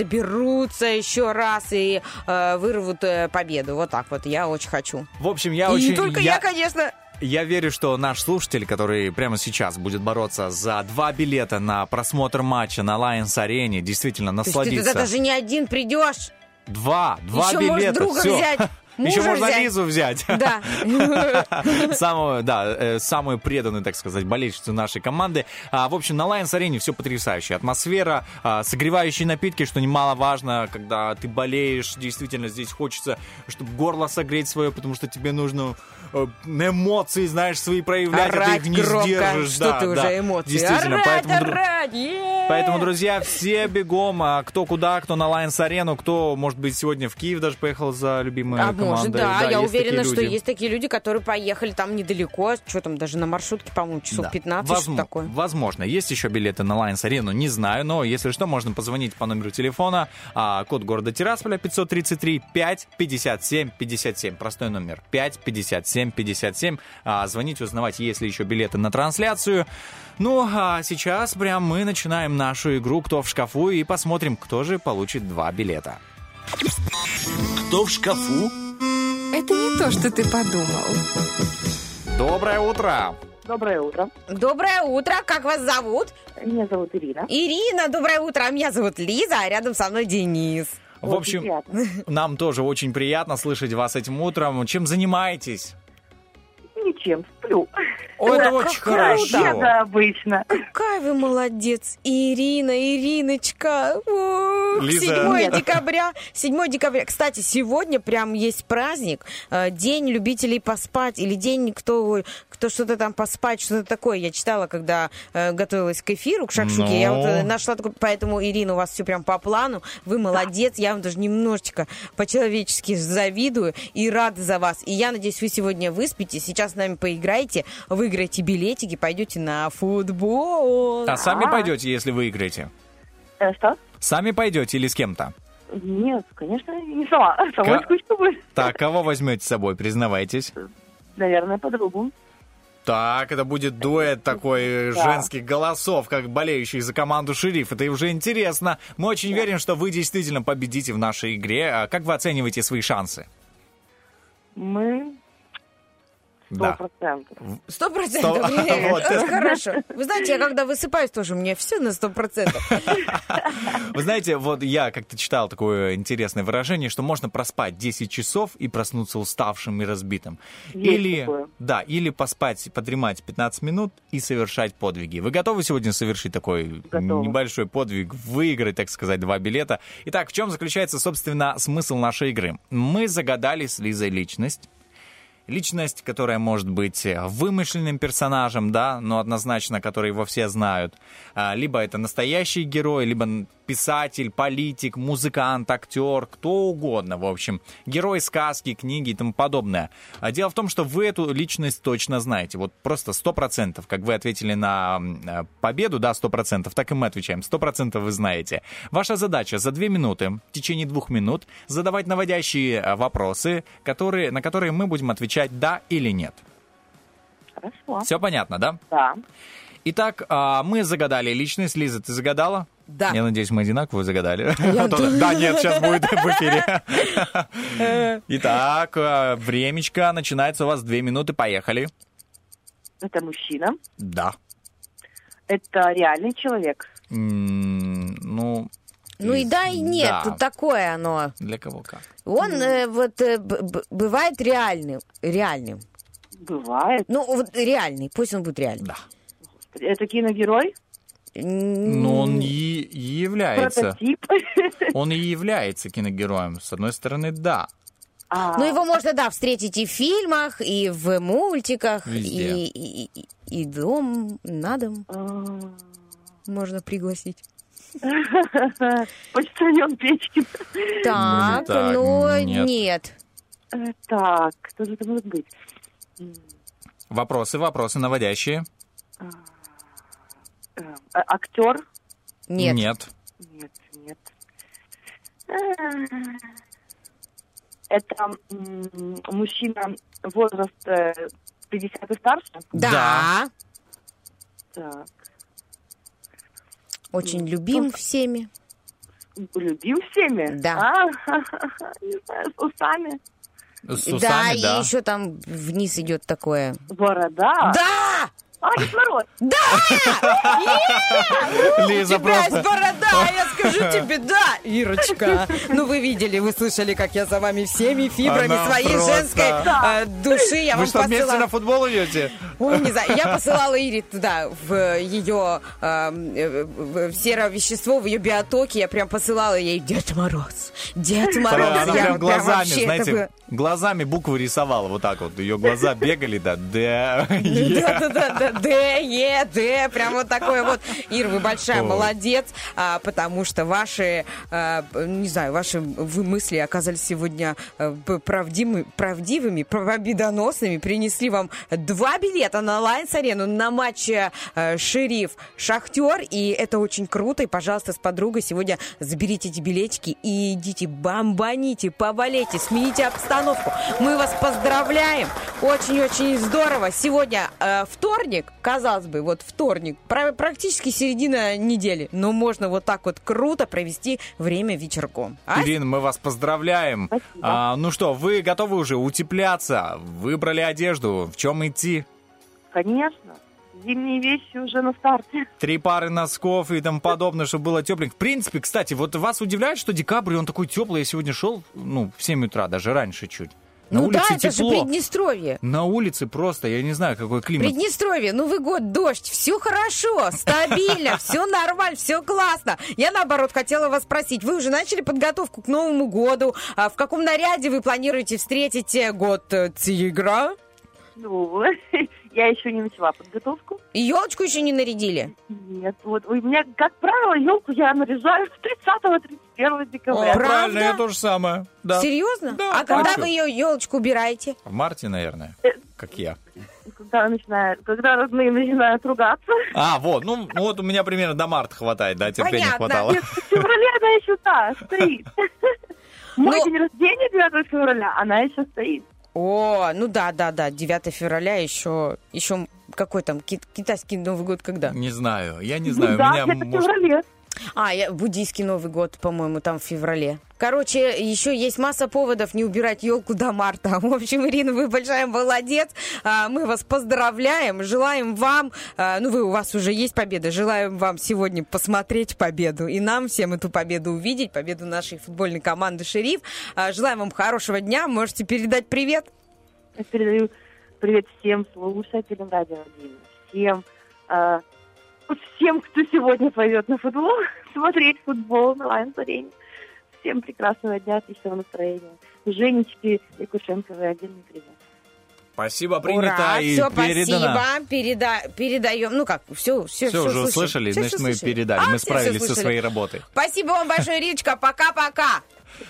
Speaker 4: соберутся еще раз и э, вырвут э, победу. Вот так вот. Я очень хочу.
Speaker 3: В общем, я
Speaker 4: и
Speaker 3: очень...
Speaker 4: не только я, конечно.
Speaker 3: Я верю, что наш слушатель, который прямо сейчас будет бороться за два билета на просмотр матча на Lions Арене, действительно
Speaker 4: То есть ты
Speaker 3: насладится.
Speaker 4: туда даже не один придешь.
Speaker 3: Два, два
Speaker 4: Еще можешь
Speaker 3: билета,
Speaker 4: друга
Speaker 3: всё.
Speaker 4: взять,
Speaker 3: Еще можно
Speaker 4: взять.
Speaker 3: Лизу взять.
Speaker 4: Да.
Speaker 3: Самую, да, э, самую преданную, так сказать, болельщицу нашей команды. А, в общем, на Lions арене все потрясающе. Атмосфера, а, согревающие напитки, что немаловажно, когда ты болеешь. Действительно, здесь хочется, чтобы горло согреть свое, потому что тебе нужно э, эмоции, знаешь, свои проявлять, а ты
Speaker 4: Орать
Speaker 3: их не
Speaker 4: громко.
Speaker 3: сдержишь.
Speaker 4: Что
Speaker 3: Да,
Speaker 4: ты
Speaker 3: да.
Speaker 4: уже эмоции?
Speaker 3: Действительно,
Speaker 4: орать,
Speaker 3: поэтому...
Speaker 4: орать, е!
Speaker 3: Поэтому, друзья, все бегом, а, кто куда, кто на Lions арену, кто, может быть, сегодня в Киев даже поехал за любимой
Speaker 4: А
Speaker 3: командой.
Speaker 4: может, да, я
Speaker 3: есть
Speaker 4: уверена, что есть такие люди, которые поехали там недалеко, что там, даже на маршрутке, по-моему, часов
Speaker 3: Да.
Speaker 4: 15,
Speaker 3: Возм-
Speaker 4: что такое.
Speaker 3: Возможно. Есть еще билеты на Lions Арену, не знаю, но если что, можно позвонить по номеру телефона, а, код города Тирасполя 533 5 57 57. Простой номер 5 57 57. А, звоните, узнавать, есть ли еще билеты на трансляцию. Ну, а сейчас прям мы начинаем нашу игру «Кто в шкафу» и посмотрим, кто же получит два билета.
Speaker 5: Кто в шкафу?
Speaker 1: Это не то, что ты подумал.
Speaker 3: Доброе утро!
Speaker 9: Доброе утро.
Speaker 4: Доброе утро, как вас зовут?
Speaker 9: Меня зовут Ирина.
Speaker 4: Ирина, доброе утро, а меня зовут Лиза, а рядом со мной Денис.
Speaker 3: В общем, нам тоже очень приятно слышать вас этим утром. Чем занимаетесь?
Speaker 9: Ничем, сплю.
Speaker 3: О, это
Speaker 9: Да,
Speaker 3: очень хорошо.
Speaker 9: еда обычно.
Speaker 4: Какая вы молодец, Ирина, Ириночка.
Speaker 3: Лиза.
Speaker 4: 7
Speaker 9: Нет.
Speaker 4: декабря. 7 декабря. Кстати, сегодня прям есть праздник. э, День любителей поспать. Или день, кто, кто что-то там поспать, что-то такое. Я читала, когда э, готовилась к эфиру, к шакшуке. Я вот э, нашла такой... Поэтому, Ирина, у вас все прям по плану. Вы молодец. Я вам даже немножечко по-человечески завидую и рада за вас. И я надеюсь, вы сегодня выспитесь. Сейчас с нами поиграете, выиграете билетики, пойдете на футбол.
Speaker 3: А сами пойдете, если выиграете?
Speaker 9: Э, Что?
Speaker 3: Сами пойдете или с кем-то?
Speaker 9: Нет, конечно, не сама. Самой
Speaker 3: Ка-
Speaker 9: скучно будет.
Speaker 3: Так, кого возьмете с собой, признавайтесь?
Speaker 9: Наверное, подругу.
Speaker 3: Так, это будет дуэт такой э,
Speaker 9: Да.
Speaker 3: женских голосов, как болеющих за команду «Шериф». Это уже интересно. Мы очень верим, что вы действительно победите в нашей игре. А Как вы оцениваете свои шансы?
Speaker 9: Мы сто процентов.
Speaker 4: Сто процентов.
Speaker 3: Вот.
Speaker 4: Хорошо. Вы знаете, я когда высыпаюсь тоже, меня все на сто процентов.
Speaker 3: Вы знаете, вот я как-то читал такое интересное выражение, что можно проспать 10 часов и проснуться уставшим и разбитым.
Speaker 9: Есть
Speaker 3: или,
Speaker 9: такое.
Speaker 3: да, или поспать, подремать 15 минут и совершать подвиги. Вы готовы сегодня совершить такой
Speaker 9: Готова.
Speaker 3: небольшой подвиг, выиграть, так сказать, два билета? Итак, в чем заключается, собственно, смысл нашей игры? Мы загадали с Лизой личность, Личность, которая может быть э, вымышленным персонажем, да, но однозначно, который его все знают. А, Либо это настоящий герой, либо писатель, политик, музыкант, актер, кто угодно, в общем. Герой сказки, книги и тому подобное. А Дело в том, что вы эту личность точно знаете. Вот просто 100%, как вы ответили на э, победу, да, 100%, так и мы отвечаем. 100% вы знаете. Ваша задача за две минуты, в течение двух минут, задавать наводящие э, вопросы, которые, на которые мы будем отвечать да или нет.
Speaker 9: Хорошо.
Speaker 3: Все понятно, да?
Speaker 9: Да.
Speaker 3: Итак, а, мы загадали личность. Лиза, ты загадала?
Speaker 4: Да.
Speaker 3: Я надеюсь, мы одинаково загадали. А то- Да, нет, сейчас будет в эфире. Итак, а, времечко начинается у вас две минуты. Поехали.
Speaker 9: Это мужчина.
Speaker 3: Да.
Speaker 9: Это реальный человек.
Speaker 3: Ну,
Speaker 4: Ну и да, и нет,
Speaker 3: Да.
Speaker 4: тут такое оно.
Speaker 3: для кого как?
Speaker 4: Он э, вот э, бывает реальным. Реальным.
Speaker 9: Бывает.
Speaker 4: Ну, вот реальный, пусть он будет реальный.
Speaker 3: Да.
Speaker 9: Это киногерой.
Speaker 3: Ну, он и и является.
Speaker 9: Прототип.
Speaker 3: Он и является киногероем. С одной стороны, да.
Speaker 9: А,
Speaker 4: Ну, его можно, да, встретить и в фильмах, и в мультиках,
Speaker 3: Везде.
Speaker 4: и, и, и- и дом, на дом
Speaker 9: а,
Speaker 4: можно пригласить.
Speaker 9: Почтальон Печкин.
Speaker 4: Так,
Speaker 3: так,
Speaker 4: ну,
Speaker 3: нет.
Speaker 4: нет.
Speaker 9: Э, Так, кто же это может быть?
Speaker 3: Вопросы, вопросы наводящие?
Speaker 9: А- Актер?
Speaker 4: Нет.
Speaker 3: Нет.
Speaker 9: Нет, нет. Э, Это мужчина возраст э, 50 и старше?
Speaker 4: Да.
Speaker 3: Да.
Speaker 9: Так.
Speaker 4: Очень любим всеми.
Speaker 9: Любим всеми?
Speaker 4: Да.
Speaker 9: А, не знаю, с усами.
Speaker 3: С
Speaker 4: да,
Speaker 3: усами, да.
Speaker 4: и еще там вниз идет такое.
Speaker 9: Борода.
Speaker 4: Да!
Speaker 9: А, Дед Мороз.
Speaker 4: Да!
Speaker 3: Лиза
Speaker 4: У тебя есть
Speaker 3: просто...
Speaker 4: борода, я скажу тебе, да, Ирочка. Ну, вы видели, вы слышали, как я за вами всеми фибрами
Speaker 3: Она
Speaker 4: своей
Speaker 3: просто-
Speaker 4: женской э, души я
Speaker 3: Вы
Speaker 4: вам
Speaker 3: что, вместе
Speaker 4: посылала.
Speaker 3: на футбол идете?
Speaker 4: Ой, не знаю, я посылала Ире туда, в ее э, э, в серовещество, в ее биотоке, я прям посылала ей Дед Мороз, Дед Мороз.
Speaker 3: Она
Speaker 4: Я
Speaker 3: прям глазами, знаете, глазами буквы рисовала вот так вот. Ее глаза бегали, да, да, е.
Speaker 4: Да-да-да, Д, Е, Д, прям вот такое вот. Ир, вы большая молодец, а, потому что ваши, а, не знаю, ваши вы мысли оказались сегодня п- правдивыми, правдивыми, победоносными, принесли вам два билета на Лайнс-арену на матч а, Шериф Шахтер, и это очень круто, и, пожалуйста, с подругой сегодня заберите эти билетики и идите, бомбаните, поболейте, смените обстановку. Мы вас поздравляем, очень-очень здорово. Сегодня э, вторник, казалось бы, вот вторник, пра- практически середина недели, но можно вот так вот круто провести время вечерком. А?
Speaker 3: Ирина, мы вас поздравляем. А, ну что, вы готовы уже утепляться? Выбрали одежду? В чем идти?
Speaker 9: Конечно. Зимние вещи уже на старте.
Speaker 3: Три пары носков и тому подобное, чтобы было тепленько. В принципе, кстати, вот вас удивляет, что декабрь, он такой теплый. Я сегодня шел, ну, в 7 утра, даже раньше чуть. На
Speaker 4: ну да,
Speaker 3: улице
Speaker 4: это же
Speaker 3: тепло.
Speaker 4: Приднестровье.
Speaker 3: На улице просто, я не знаю, какой климат.
Speaker 4: Приднестровье, Новый год, дождь, все хорошо, стабильно, все нормально, все классно. Я, наоборот, хотела вас спросить, вы уже начали подготовку к Новому году? А в каком наряде вы планируете встретить э, год э, тигра?
Speaker 9: Ну, я еще не начала подготовку.
Speaker 4: И елочку еще не нарядили?
Speaker 9: Нет, вот у меня, как правило, елку я наряжаю с 30-31 декабря.
Speaker 3: О, правильно, я тоже самое. Да.
Speaker 4: Серьезно?
Speaker 3: Да,
Speaker 4: а когда вы ее елочку убираете?
Speaker 3: В марте, наверное,
Speaker 9: Э.
Speaker 3: как я.
Speaker 9: Когда, начинают, когда родные начинают ругаться.
Speaker 3: А, вот, ну, ну вот у меня примерно до марта хватает, да, терпения
Speaker 4: Понятно.
Speaker 3: хватало.
Speaker 9: Нет, в феврале она еще, да, стоит. Мой
Speaker 4: Ну-
Speaker 9: день рождения 9 февраля, она еще стоит.
Speaker 4: О, ну да, да, да, 9 февраля еще, еще какой там ки- китайский Новый год когда?
Speaker 3: Не знаю, я не знаю,
Speaker 9: да,
Speaker 3: меня
Speaker 9: где-то в
Speaker 3: может...
Speaker 9: феврале.
Speaker 4: А, я, буддийский Новый год, по-моему, там в феврале. Короче, еще есть масса поводов не убирать елку до марта. В общем, Ирина, вы большая молодец. А, Мы вас поздравляем, желаем вам, а, ну вы у вас уже есть победа, желаем вам сегодня посмотреть победу и нам всем эту победу увидеть, победу нашей футбольной команды «Шериф». А, Желаем вам хорошего дня, можете передать привет.
Speaker 9: Я передаю привет всем слушателям радио 1, всем, всем, кто сегодня пойдет на футбол, смотреть футбол на Лайнс-арене. Всем прекрасного дня, отличного настроения. Женечке Якушенковой отдельный привет.
Speaker 3: Спасибо, принято
Speaker 4: Ура,
Speaker 3: и
Speaker 4: все,
Speaker 3: передано.
Speaker 4: спасибо, переда... передаем. Ну как, все, все,
Speaker 3: Все, уже услышали, значит, мы передали, мы справились со своей работой.
Speaker 4: Спасибо вам большое, Ричка, пока-пока.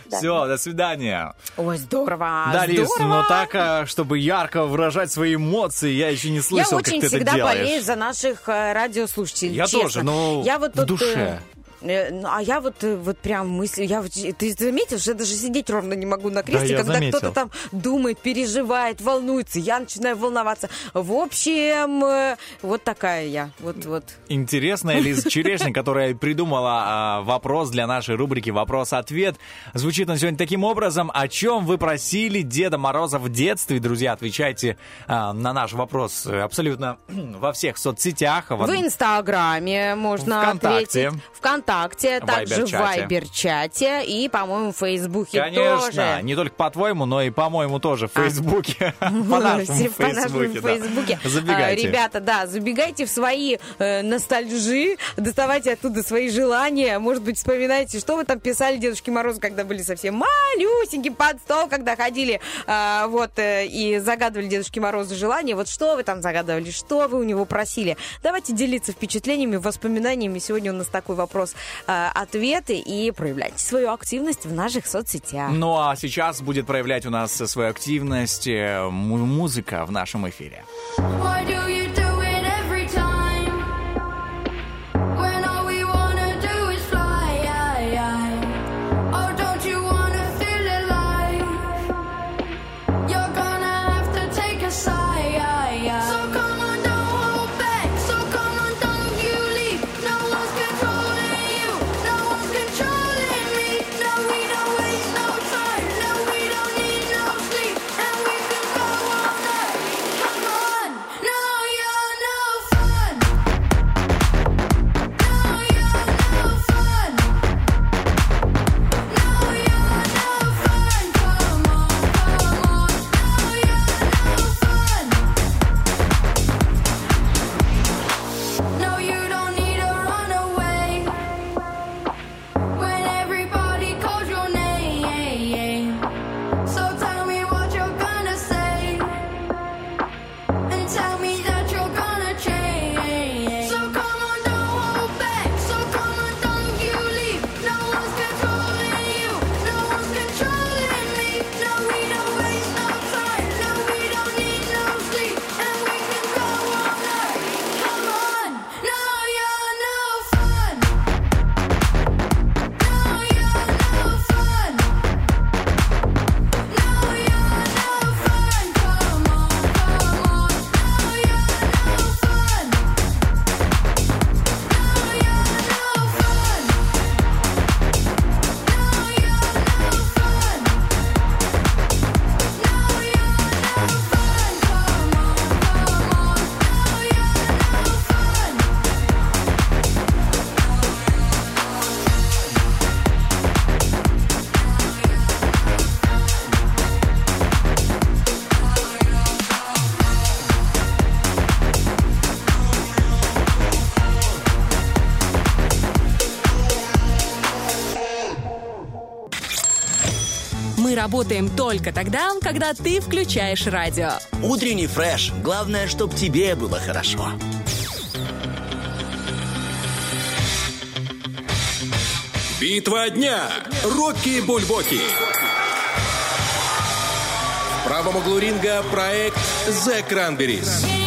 Speaker 3: Все, до свидания.
Speaker 4: Ой, здорово,
Speaker 3: да, Лиз,
Speaker 4: здорово.
Speaker 3: но так, а, чтобы ярко выражать свои эмоции, я еще не
Speaker 4: Я
Speaker 3: слышал, как
Speaker 4: очень
Speaker 3: ты это
Speaker 4: всегда
Speaker 3: делаешь.
Speaker 4: болею за наших э, радиослушателей.
Speaker 3: Я
Speaker 4: честно.
Speaker 3: тоже, но
Speaker 4: я вот
Speaker 3: в
Speaker 4: тут,
Speaker 3: душе.
Speaker 4: э, э, ну, а я вот, э, вот прям мыслю, я ты заметил, что я даже сидеть ровно не могу на кресле,
Speaker 3: я
Speaker 4: когда кто-то там думает, переживает, волнуется, я начинаю волноваться. В общем, э, вот такая я, вот, вот.
Speaker 3: Интересная Лиза Черешня, которая придумала а, вопрос для нашей рубрики «Вопрос-ответ». Звучит он сегодня таким образом. О чем вы просили Деда Мороза в детстве? Друзья, отвечайте а, на наш вопрос э, абсолютно во всех соцсетях.
Speaker 4: В Инстаграме можно
Speaker 3: ВКонтакте.
Speaker 4: ответить. ВКонтакте, также в
Speaker 3: Вайбер-чате.
Speaker 4: И, по-моему, в Фейсбуке
Speaker 3: Конечно,
Speaker 4: тоже.
Speaker 3: не только по-твоему, но и, по-моему, тоже в Фейсбуке. По нашему. Фейсбуке.
Speaker 4: А,
Speaker 3: Забегайте.
Speaker 4: Ребята, да, забегайте в свои э, ностальжи, доставайте оттуда свои желания. Может быть, вспоминайте, что вы там писали Дедушке Морозу, когда были совсем малюсеньким под стол, когда ходили а, вот э, и загадывали Дедушке Морозу желания. Вот что вы там загадывали, что вы у него просили. Давайте делиться впечатлениями, воспоминаниями. Сегодня у нас такой вопрос а, ответы и проявляйте свою активность в наших соцсетях.
Speaker 3: Ну а сейчас будет проявлять у нас свою активность э, му- музыка в нашем эфире.
Speaker 10: Why do you do
Speaker 1: работаем только тогда, когда ты включаешь радио.
Speaker 5: Утренний фреш. Главное, чтобы тебе было хорошо.
Speaker 8: Битва дня. Рокки Бульбоки. В правом углу ринга проект The Cranberries.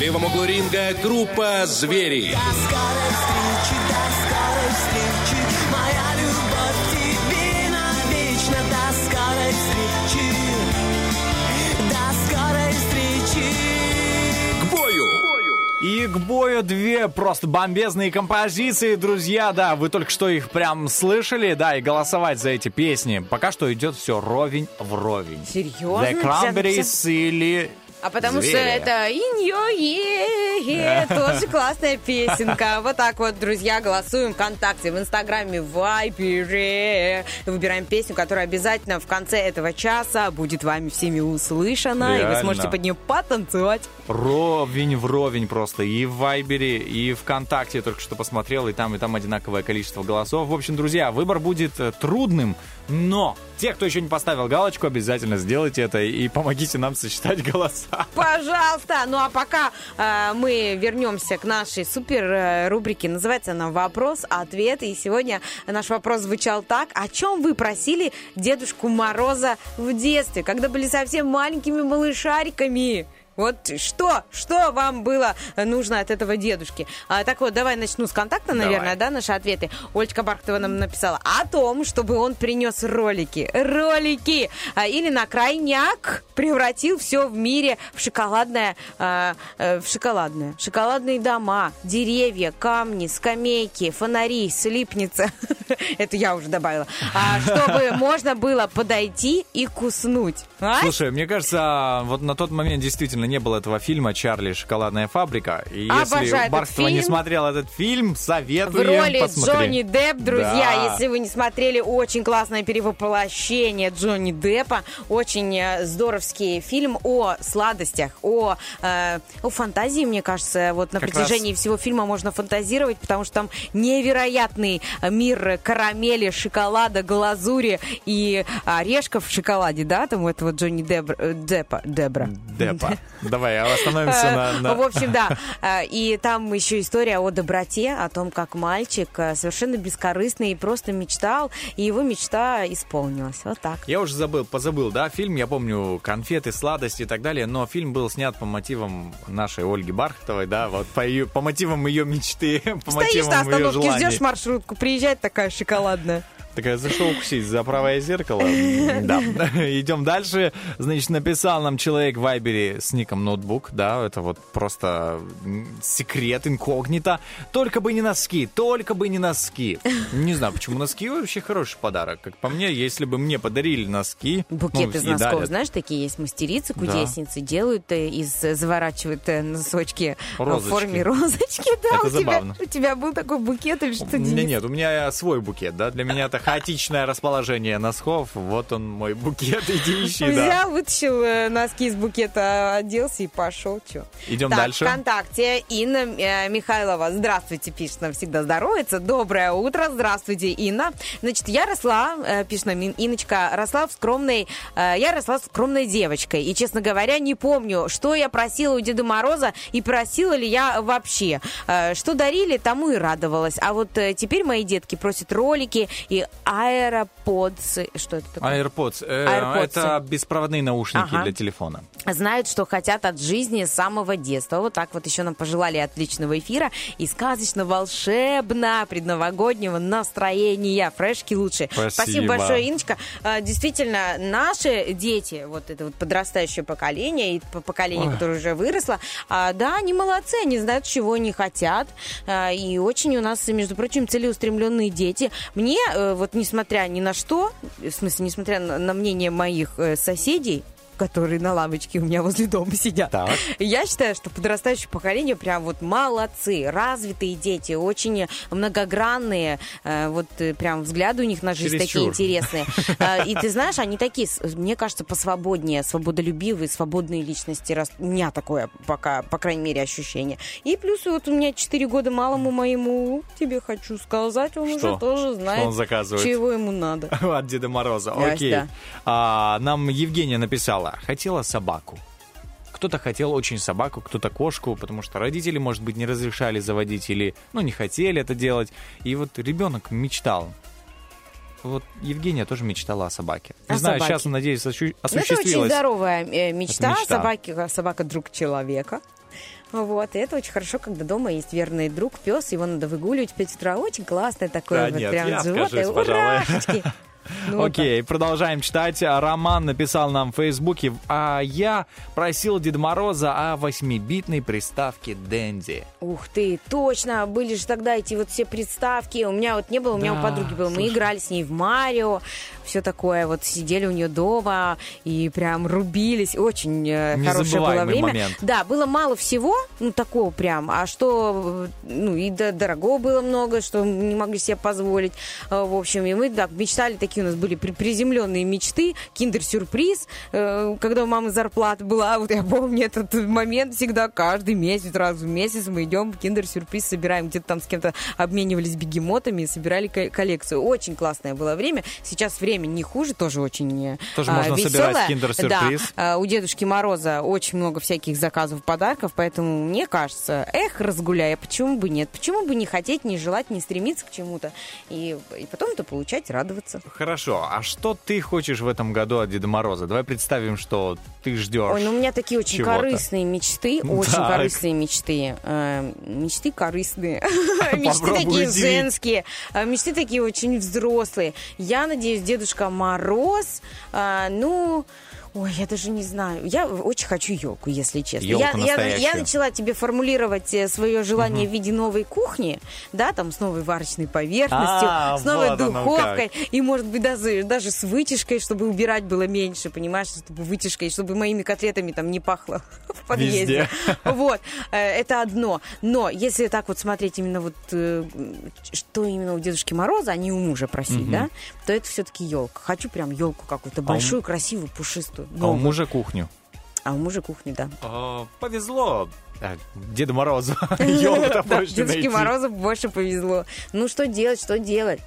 Speaker 8: В левом углу ринга группа «Звери».
Speaker 7: скорой встречи, до скорой встречи Моя любовь к тебе навечно До скорой встречи До скорой встречи
Speaker 8: К бою!
Speaker 3: И к бою две просто бомбезные композиции, друзья, да, вы только что их прям слышали, да, и голосовать за эти песни. Пока что идет все ровень в ровень.
Speaker 4: Серьезно?
Speaker 3: The Cranberries или
Speaker 4: А потому что
Speaker 3: Звери.
Speaker 4: это «Иньо-е-е», тоже классная песенка. Вот так вот, друзья, голосуем ВКонтакте, в Инстаграме, в Вайбере. Выбираем песню, которая обязательно в конце этого часа будет вами всеми услышана, и вы
Speaker 3: Реально.
Speaker 4: сможете под нее потанцевать.
Speaker 3: Ровень в ровень просто. И в Вайбере, и ВКонтакте я только что посмотрел, и там, и там одинаковое количество голосов. В общем, друзья, выбор будет э, трудным, но те, кто еще не поставил галочку, обязательно сделайте это и помогите нам сосчитать голоса.
Speaker 4: Пожалуйста. Ну а пока э, мы вернемся к нашей супер э, рубрике, называется она «Вопрос-ответ». И сегодня наш вопрос звучал так. О чем вы просили Дедушку Мороза в детстве, когда были совсем маленькими малышариками? Вот что, что вам было нужно от этого дедушки? А, так вот, давай начну с контакта, наверное,
Speaker 3: Давай.
Speaker 4: да, наши ответы. Олечка Бархтова нам написала о том, чтобы он принес ролики. Ролики! А, или на крайняк превратил все в мире в шоколадное, а, э, в шоколадное. Шоколадные дома, деревья, камни, скамейки, фонари, слипница. Это я уже добавила. А, чтобы можно было подойти и куснуть. А?
Speaker 3: Слушай, мне кажется, вот на тот момент действительно не было этого фильма «Чарли. Шоколадная фабрика». И если
Speaker 4: Обожаю этот
Speaker 3: Бархтова не смотрел этот фильм,
Speaker 4: В
Speaker 3: советую
Speaker 4: роли
Speaker 3: посмотреть.
Speaker 4: Джонни Депп, друзья,
Speaker 3: Да.
Speaker 4: если вы не смотрели, очень классное перевоплощение Джонни Деппа, очень э, здоровский фильм о сладостях, о, э, о фантазии, мне кажется, вот на
Speaker 3: Как
Speaker 4: протяжении всего фильма можно фантазировать, потому что там невероятный мир карамели, шоколада, глазури и орешков в шоколаде, да, там у этого Джонни Дебр- э, Деппа, Дебра.
Speaker 3: Деппа. Давай, остановимся на... на-
Speaker 4: В общем, да. Э, И там еще история о доброте, о том, как мальчик э, совершенно бескорыстный и просто мечтал, и его мечта исполнилась. Вот так.
Speaker 3: Я уже забыл, позабыл, да, фильм, я помню, конфеты, сладости и так далее, но фильм был снят по мотивам нашей Ольги Бархтовой, да, вот по, ее, по мотивам ее мечты, по
Speaker 4: Стоишь
Speaker 3: мотивам
Speaker 4: на остановке, ждешь маршрутку, приезжает такая шоколадная.
Speaker 3: Такая, зашел укусить за правое зеркало. Да. Идем дальше. Значит, написал нам человек в Вайбере с ником ноутбук, да, это вот просто секрет, инкогнито. Только бы не носки, только бы не носки. Не знаю, почему носки вообще хороший подарок. Как по мне, если бы мне подарили носки...
Speaker 4: Букет
Speaker 3: ну,
Speaker 4: из носков,
Speaker 3: дарят.
Speaker 4: знаешь, такие есть мастерицы,
Speaker 3: Да.
Speaker 4: кудесницы, делают э, из, заворачивают э, носочки э, в
Speaker 3: Розочки.
Speaker 4: форме розочки. Да,
Speaker 3: Это
Speaker 4: у тебя,
Speaker 3: забавно.
Speaker 4: у тебя был такой букет или что,
Speaker 3: меня
Speaker 4: Денис?
Speaker 3: нет, у меня свой букет, да. Для меня это хаотичное расположение носков. Вот он мой букет, иди ищи, да.
Speaker 4: Взял, вытащил э, носки из букета, оделся и пошел. Чё?
Speaker 3: Идем
Speaker 4: так,
Speaker 3: дальше.
Speaker 4: ВКонтакте Инна э, Михайлова. Здравствуйте, пишет нам всегда здоровается. Доброе утро, здравствуйте, Инна. Значит, я росла, э, пишет нам Ин- Инночка, росла в скромной, я росла скромной девочкой. И, честно говоря, не помню, что я просила у Деда Мороза и просила ли я вообще. Что дарили, тому и радовалась. А вот теперь мои детки просят ролики и аэроподсы. Что это такое?
Speaker 3: AirPods. э,
Speaker 4: AirPods.
Speaker 3: Это беспроводные наушники
Speaker 4: Ага.
Speaker 3: для телефона.
Speaker 4: знают, что хотят от жизни с самого детства. Вот так вот еще нам пожелали отличного эфира и сказочно-волшебно предновогоднего настроения. Фрешки лучше.
Speaker 3: Спасибо.
Speaker 4: большое, Иночка. А, Действительно, наши дети, вот это вот подрастающее поколение и поколение,
Speaker 3: Ой.
Speaker 4: которое уже выросло, а, да, они молодцы, они знают, чего они хотят. А, И очень у нас, между прочим, целеустремленные дети. Мне, э, вот несмотря ни на что, в смысле, несмотря на мнение моих э, соседей, которые на лавочке у меня возле дома сидят.
Speaker 3: Так.
Speaker 4: Я считаю, что подрастающее поколение прям вот молодцы, развитые дети, очень многогранные, э, вот э, прям взгляды у них на жизнь такие
Speaker 3: Чересчур.
Speaker 4: интересные. Э, И ты знаешь, они такие, мне кажется, посвободнее, свободолюбивые, свободные личности. У меня такое пока, по крайней мере, ощущение. И плюс вот у меня 4 года малому моему, тебе хочу сказать, он
Speaker 3: Что?
Speaker 4: уже тоже знает,
Speaker 3: Что он заказывает?
Speaker 4: чего ему надо.
Speaker 3: От Деда Мороза. Окей.
Speaker 4: да.
Speaker 3: А, нам Евгения написала, хотела собаку. Кто-то хотел очень собаку, кто-то кошку, потому что родители, может быть, не разрешали заводить или, ну, не хотели это делать. И вот ребенок мечтал. Вот Евгения тоже мечтала о собаке. Не
Speaker 4: О
Speaker 3: знаю,
Speaker 4: собаке.
Speaker 3: сейчас, надеюсь, осу-
Speaker 4: Ну, это очень здоровая э, мечта.
Speaker 3: Это мечта.
Speaker 4: Собаки, собака друг человека. Вот, и это очень хорошо, когда дома есть верный друг, пес, его надо выгуливать в 5 утра. Очень классное такое
Speaker 3: Да
Speaker 4: вот
Speaker 3: нет,
Speaker 4: прям животное. Урашечки. Ну,
Speaker 3: Окей, продолжаем читать. Роман написал нам в Фейсбуке, а я просил Деда Мороза о 8-битной приставке Дэнди.
Speaker 4: Ух ты, точно, были же тогда эти вот все приставки. У меня вот не было, у меня
Speaker 3: Да,
Speaker 4: у подруги было. Мы
Speaker 3: слушай.
Speaker 4: играли с ней в Марио, все такое. Вот сидели у нее дома и прям рубились. Очень э, хорошее было время.
Speaker 3: момент.
Speaker 4: Да, было мало всего, ну такого прям. А что, ну и до- дорого было много, что не могли себе позволить. Э, В общем, и мы так мечтали, такие у нас были при- приземленные мечты, киндер-сюрприз, э, когда у мамы зарплата была. Вот я помню этот момент всегда, каждый месяц, раз в месяц мы идем киндер-сюрприз собираем. Где-то там с кем-то обменивались бегемотами и собирали ко- коллекцию. Очень классное было время. Сейчас время не хуже, тоже очень э,
Speaker 3: Тоже
Speaker 4: а,
Speaker 3: можно
Speaker 4: веселое.
Speaker 3: собирать киндер-сюрприз.
Speaker 4: Да, а, у Дедушки Мороза очень много всяких заказов, подарков, поэтому мне кажется, эх, разгуляй, а почему бы нет? Почему бы не хотеть, не желать, не стремиться к чему-то и, и потом это получать, радоваться.
Speaker 3: Хорошо, а что ты хочешь в этом году от Деда Мороза? Давай представим, что ты ждешь.
Speaker 4: Ой, ну у меня такие очень
Speaker 3: чего-то.
Speaker 4: корыстные мечты, очень
Speaker 3: Так.
Speaker 4: корыстные мечты. Э, мечты корыстные. Мечты такие женские, э, мечты такие очень взрослые. Я надеюсь, Дедушка Мороз, э, ну... Ой, я даже не знаю. Я очень хочу елку, если честно. Я, я, я начала тебе формулировать э, свое желание в виде новой кухни, да, там с новой варочной поверхностью,
Speaker 3: А,
Speaker 4: с новой
Speaker 3: вот
Speaker 4: духовкой, и, может быть, даже, даже с вытяжкой, чтобы убирать было меньше, понимаешь, чтобы вытяжкой, чтобы моими котлетами там не пахло в подъезде.
Speaker 3: Везде.
Speaker 4: Вот, э, это одно. Но если так вот смотреть именно вот, э, что именно у Дедушки Мороза, а не у мужа просить, да, то это все-таки елка. Хочу прям елку какую-то большую, красивую, пушистую.
Speaker 3: А у
Speaker 4: новую.
Speaker 3: мужа кухню.
Speaker 4: А у мужа кухни, да.
Speaker 3: А, повезло а, Деду Морозу.
Speaker 4: Дедушке. Морозу больше повезло. Ну, что делать, что делать?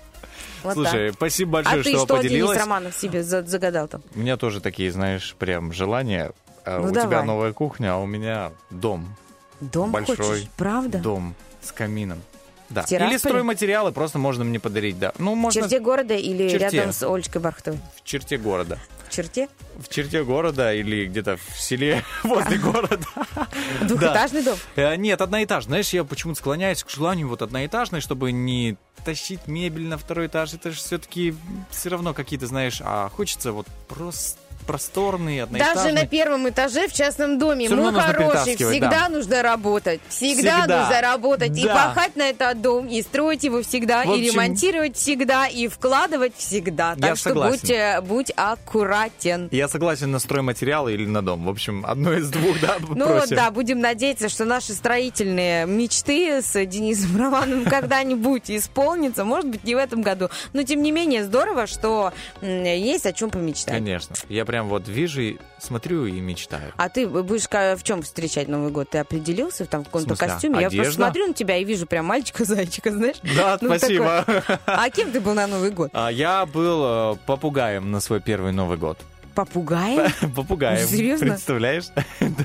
Speaker 4: Вот
Speaker 3: Слушай,
Speaker 4: так.
Speaker 3: спасибо большое,
Speaker 4: а ты
Speaker 3: что
Speaker 4: что, Денис
Speaker 3: поделилась.
Speaker 4: Романов, себе за- загадал там?
Speaker 3: У меня тоже такие, знаешь, прям желания. А
Speaker 4: Ну,
Speaker 3: у тебя
Speaker 4: давай.
Speaker 3: новая кухня, а у меня дом.
Speaker 4: Дом
Speaker 3: Большой
Speaker 4: хочешь? Правда?
Speaker 3: Дом с камином. Да.
Speaker 4: В?
Speaker 3: Или стройматериалы просто можно мне подарить, да. Ну,
Speaker 4: В
Speaker 3: можно
Speaker 4: черте города или
Speaker 3: В черте.
Speaker 4: рядом с Олечкой Бархтовой?
Speaker 3: в черте города.
Speaker 4: В черте?
Speaker 3: В черте города или где-то в селе возле города.
Speaker 4: Двухэтажный дом?
Speaker 3: Э, Нет, одноэтажный. Знаешь, я почему-то склоняюсь к желанию вот одноэтажный, чтобы не тащить мебель на второй этаж. Это же все-таки все равно какие-то, знаешь, а хочется вот просто просторный, одноэтажный.
Speaker 4: Даже на первом этаже в частном доме.
Speaker 3: Нужно
Speaker 4: хороший,
Speaker 3: притаскивать,
Speaker 4: всегда
Speaker 3: да.
Speaker 4: нужно работать. Всегда,
Speaker 3: Всегда.
Speaker 4: нужно работать. И
Speaker 3: Да.
Speaker 4: пахать на этот дом, и строить его всегда,
Speaker 3: В общем-
Speaker 4: и ремонтировать всегда, и вкладывать всегда. Так
Speaker 3: Я
Speaker 4: что
Speaker 3: согласен.
Speaker 4: будь, будь аккуратен.
Speaker 3: Я согласен на стройматериалы или на дом. В общем, одно из двух, да,
Speaker 4: Ну
Speaker 3: просим.
Speaker 4: да, будем надеяться, что наши строительные мечты с Денисом Романовым когда-нибудь исполнятся. Может быть, не в этом году. Но тем не менее, здорово, что есть о чем помечтать.
Speaker 3: Конечно. Я прям вот вижу, и смотрю и мечтаю.
Speaker 4: А ты будешь в чем встречать Новый год? Ты определился там в каком-то костюме? Я просто
Speaker 3: одежда?
Speaker 4: смотрю на тебя и вижу прям мальчика-зайчика, знаешь?
Speaker 3: Да,
Speaker 4: Ну,
Speaker 3: спасибо.
Speaker 4: такой. А кем ты был на Новый год?
Speaker 3: А, Я был э, попугаем на свой первый Новый год.
Speaker 4: Попугаем?
Speaker 3: Попугаем.
Speaker 4: Серьезно?
Speaker 3: Представляешь?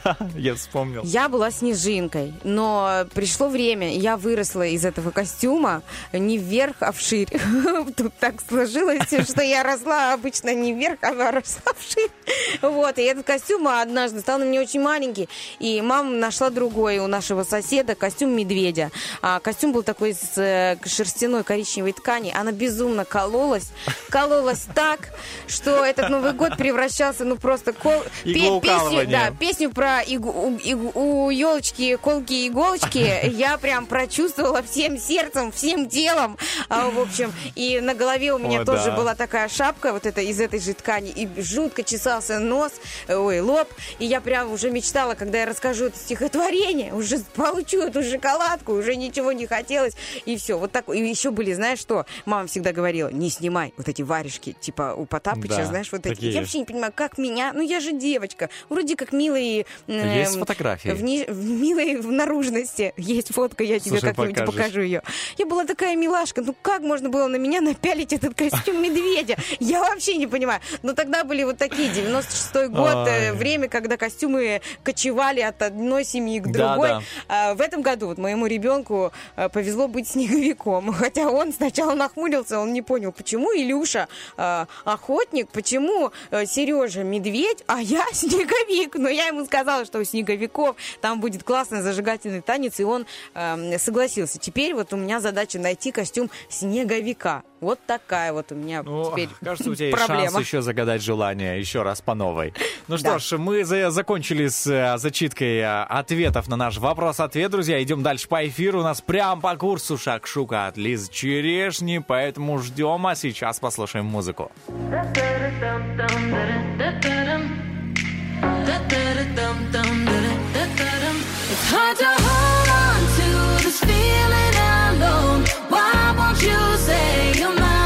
Speaker 3: Да, я вспомнил.
Speaker 4: Я была снежинкой, но пришло время, я выросла из этого костюма не вверх, а вширь. Тут так сложилось, что я росла обычно не вверх, а росла вширь. Вот, и этот костюм однажды стал на мне очень маленький, и мама нашла другой у нашего соседа, костюм медведя. А костюм был такой из э, шерстяной коричневой ткани, она безумно кололась, кололась так, что этот Новый год превратился превращался, ну просто кол... пе- песню, да, песню про игу- игу- у елочки колки и иголочки я прям прочувствовала всем сердцем, всем телом, А, в общем, и на голове у меня
Speaker 3: О,
Speaker 4: тоже
Speaker 3: да.
Speaker 4: была такая шапка вот эта из этой же ткани, и жутко чесался нос, ой, лоб, и я прям уже мечтала, когда я расскажу это стихотворение, уже получу эту шоколадку, уже ничего не хотелось, и все, вот так, и еще были, знаешь что, мама всегда говорила, не снимай вот эти варежки, типа у Потапыча,
Speaker 3: Да,
Speaker 4: знаешь, вот эти,
Speaker 3: такие.
Speaker 4: я вообще понимаю, как меня, ну я же девочка, вроде как милые... э,
Speaker 3: Есть фотографии.
Speaker 4: В, ни- в милой в наружности. Есть фотка, я тебе
Speaker 3: Слушай,
Speaker 4: как-нибудь
Speaker 3: покажешь.
Speaker 4: покажу ее. Я была такая милашка. Ну как можно было на меня напялить этот костюм медведя? Я вообще не понимаю. Но тогда были вот такие, 96-й год, э,
Speaker 3: Ой.
Speaker 4: время, когда костюмы кочевали от одной семьи к
Speaker 3: Да,
Speaker 4: другой.
Speaker 3: да.
Speaker 4: А в этом году вот моему ребенку э, повезло быть снеговиком. Хотя он сначала нахмурился, он не понял, почему Илюша э, охотник, почему Сережа медведь, а я снеговик. Но я ему сказала, что у снеговиков там будет классный зажигательный танец, и он эм, согласился. Теперь вот у меня задача найти костюм снеговика. Вот такая вот у меня
Speaker 3: Ну,
Speaker 4: теперь
Speaker 3: кажется, у тебя есть
Speaker 4: проблема.
Speaker 3: шанс еще загадать желание еще раз по новой. Ну что
Speaker 4: Да.
Speaker 3: ж, мы за- закончили с э, зачиткой э, ответов на наш вопрос-ответ, друзья. Идем дальше по эфиру. У нас прям по курсу шакшука от Лизы Черешни, поэтому ждем, а сейчас послушаем музыку.
Speaker 10: It's hard to hold on to this feeling alone. Why won't you say you're mine?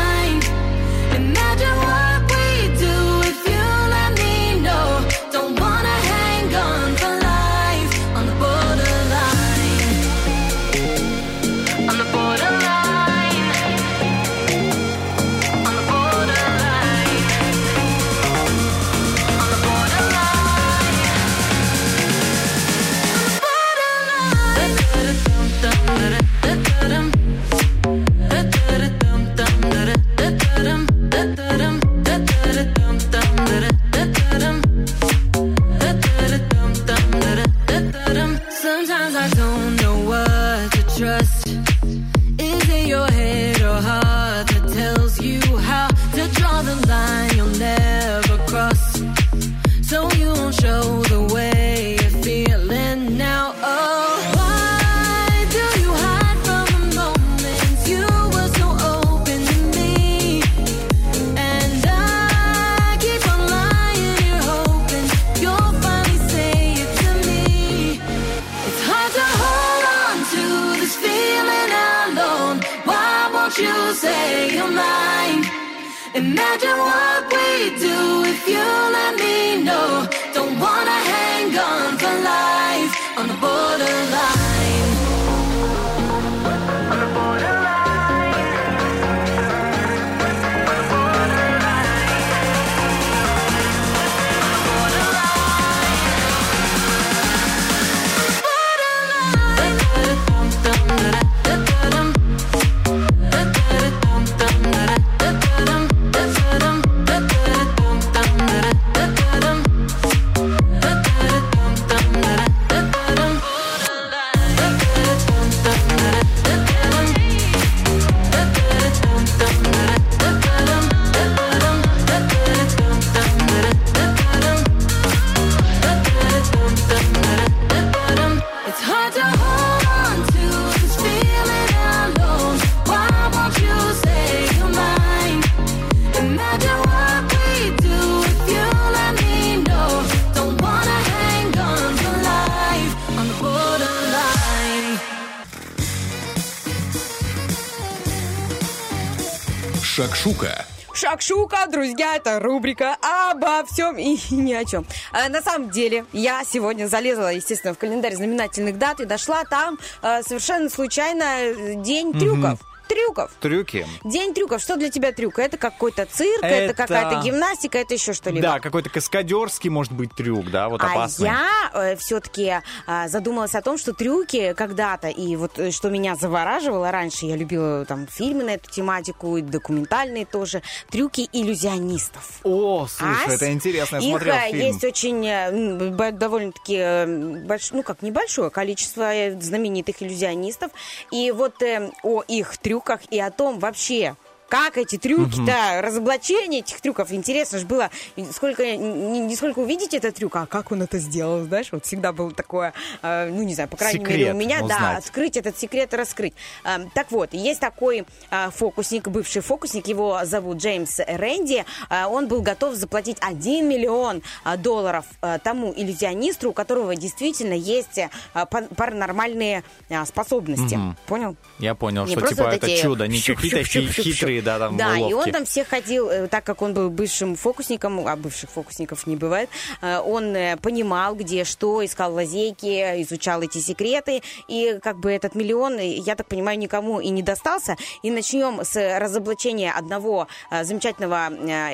Speaker 4: Это рубрика обо всем и ни о чем. А, на самом деле, я сегодня залезла, естественно, в календарь знаменательных дат и дошла там а, совершенно случайно э, день трюков. Трюков.
Speaker 3: Трюки.
Speaker 4: День трюков. Что для тебя трюк? Это какой-то цирк, это,
Speaker 3: Это-
Speaker 4: какая-то гимнастика, это еще что-либо?
Speaker 3: Да, какой-то каскадерский, может быть, трюк, да, вот опасный.
Speaker 4: А я все-таки задумалась о том, что трюки когда-то, и вот э, что меня завораживало раньше, я любила там фильмы на эту тематику, и документальные тоже, трюки иллюзионистов.
Speaker 3: О, слушай,
Speaker 4: Ас.
Speaker 3: это интересно, я смотрел
Speaker 4: э,
Speaker 3: фильм.
Speaker 4: есть очень э, довольно-таки э, больш- ну как небольшое количество э, знаменитых иллюзионистов, и вот э, о их трюках и о том вообще как эти трюки-то, разоблачение этих трюков. Интересно же было, сколько, не, не сколько увидеть этот трюк, а как он это сделал, знаешь, вот всегда было такое, э, ну, не знаю, по крайней мере,
Speaker 3: Секрет
Speaker 4: у меня, да,
Speaker 3: узнать.
Speaker 4: открыть этот секрет и раскрыть. Эм, Так вот, есть такой э, фокусник, бывший фокусник, его зовут Джеймс Рэнди. Э, Он был готов заплатить 1 миллион э, долларов э, тому иллюзионисту, у которого действительно есть э, пар- паранормальные э, способности.
Speaker 3: Мгм.
Speaker 4: Понял?
Speaker 3: Я понял,
Speaker 4: Не
Speaker 3: что типа
Speaker 4: вот
Speaker 3: это чудо, не какие-то хитрые, да, там
Speaker 4: Да, и он
Speaker 3: уловки.
Speaker 4: там всех ходил, э, так как он был бывшим фокусником, а бывших фокусников не бывает, э, он э, понимал, где что, искал лазейки, изучал эти секреты, и как бы этот миллион, я так понимаю, никому и не достался. И начнем с разоблачения одного замечательного